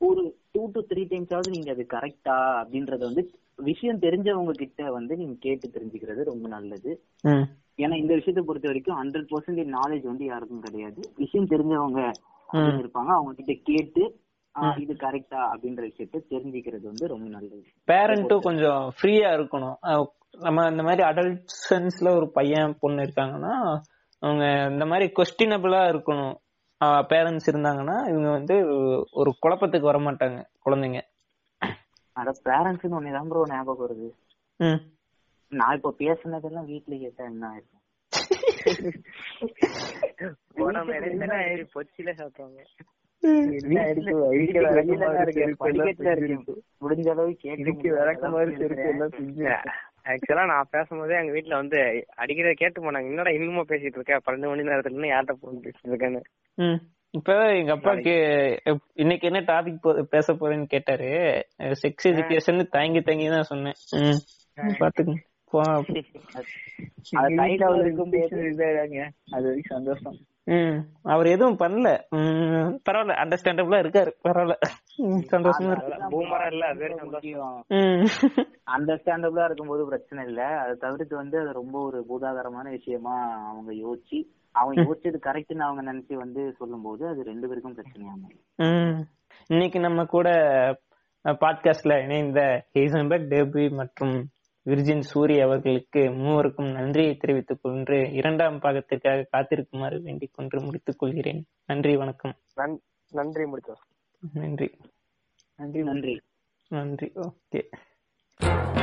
ஒரு டூ டு த்ரீ டைம்ஸாவது நீங்க அது கரெக்டா அப்படின்றத வந்து விஷயம் தெரிஞ்சவங்க கிட்ட வந்து நீங்க கேட்டு தெரிஞ்சுக்கிறது ரொம்ப நல்லது. ஏன்னா இந்த விஷயத்தை பொறுத்த வரைக்கும் ஹண்ட்ரட் பர்சன்டேஜ் நாலேஜ் வந்து யாருக்கும் கிடையாது. விஷயம் தெரிஞ்சவங்க இருப்பாங்க. அவங்க கிட்ட கேட்டு இது கரெக்டா அப்படின்ற விஷயத்த தெரிஞ்சுக்கிறது வந்து ரொம்ப நல்லது. பேரண்ட்டும் கொஞ்சம் ஃப்ரீயா இருக்கணும். நம்ம இந்த மாதிரி அடல்ட்ஸன்ஸ்ல ஒரு பையன் பொண்ணு இருக்காங்கன்னா அவங்க இந்த மாதிரி கொஸ்டினபிளா இருக்கணும். பேரண்ட்ஸ் இருந்தாங்கன்னா இவங்க வந்து ஒரு குழப்பத்துக்கு வர மாட்டாங்க குழந்தைங்க. அட பேரண்ட்ஸ் ஒன்னு தான் ப்ரோ ஞாபகம் வருது. ம். நான் இப்ப பேசுனதெல்லாம் வீட்ல கேட்டா என்ன ஆயிருக்கும் [LAUGHS] போன பொச்சில சாப்பிடுவாங்க இருக்கேன், இருக்கேன். முடிஞ்ச அளவு இதுக்கு அளவுக்கு எல்லாம் ஆக்சுவலா நான் பேசும்போதே எங்க வீட்ல வந்து அடிக்கடி கேட்டு போனாங்க. என்னடா இன்னுமா பேசிட்டு இருக்க? பன்னெண்டு மணி நேரத்துல இன்னும் யார்கிட்ட போன் பேசிட்டு இருக்கேன்னு. ம். இப்ப எங்க அப்பாக்கு இன்னைக்கு என்ன டாபிக் பேச போறேன்னு கேட்டாரு. செக்ஸ் எஜுகேஷன் தயங்கி தயங்கி தான் சொன்னேன். ம். பாத்துக்கங்க. போ அது சந்தோஷம். அவர் எதுவும் பண்ணல. ம், பரவாயில்ல அண்டர்ஸ்டாண்டபிளா இருக்காரு. பரவாயில்ல. ம், சந்தோஷமா இருக்கு. அண்டர்ஸ்டாண்டபிளா இருக்கும்போது பிரச்சனை இல்ல. அதை தவிர்த்து வந்து அது ரொம்ப ஒரு பூதாகரமான விஷயமா அவங்க யோசிச்சு அவங்க யோசிச்சது கரெக்ட்னு அவங்க நினைச்சு வந்து சொல்லும்போது அது ரெண்டு பேருக்கும் பிரச்சனையா. இன்னைக்கு நம்ம கூட பாட்காஸ்ட்ல இணைந்த ஹேசன்பர்க் டேபி மற்றும் விர்ஜின் சூரி அவர்களுக்கு மூவருக்கும் நன்றியை தெரிவித்துக் கொண்டு இரண்டாம் பாகத்திற்காக காத்திருக்குமாறு வேண்டிக் கொண்டு முடித்துக் கொள்கிறேன். நன்றி வணக்கம். நன்- நன்றி முடிச்சோம் நன்றி நன்றி. நன்றி. நன்றி. ஓகே.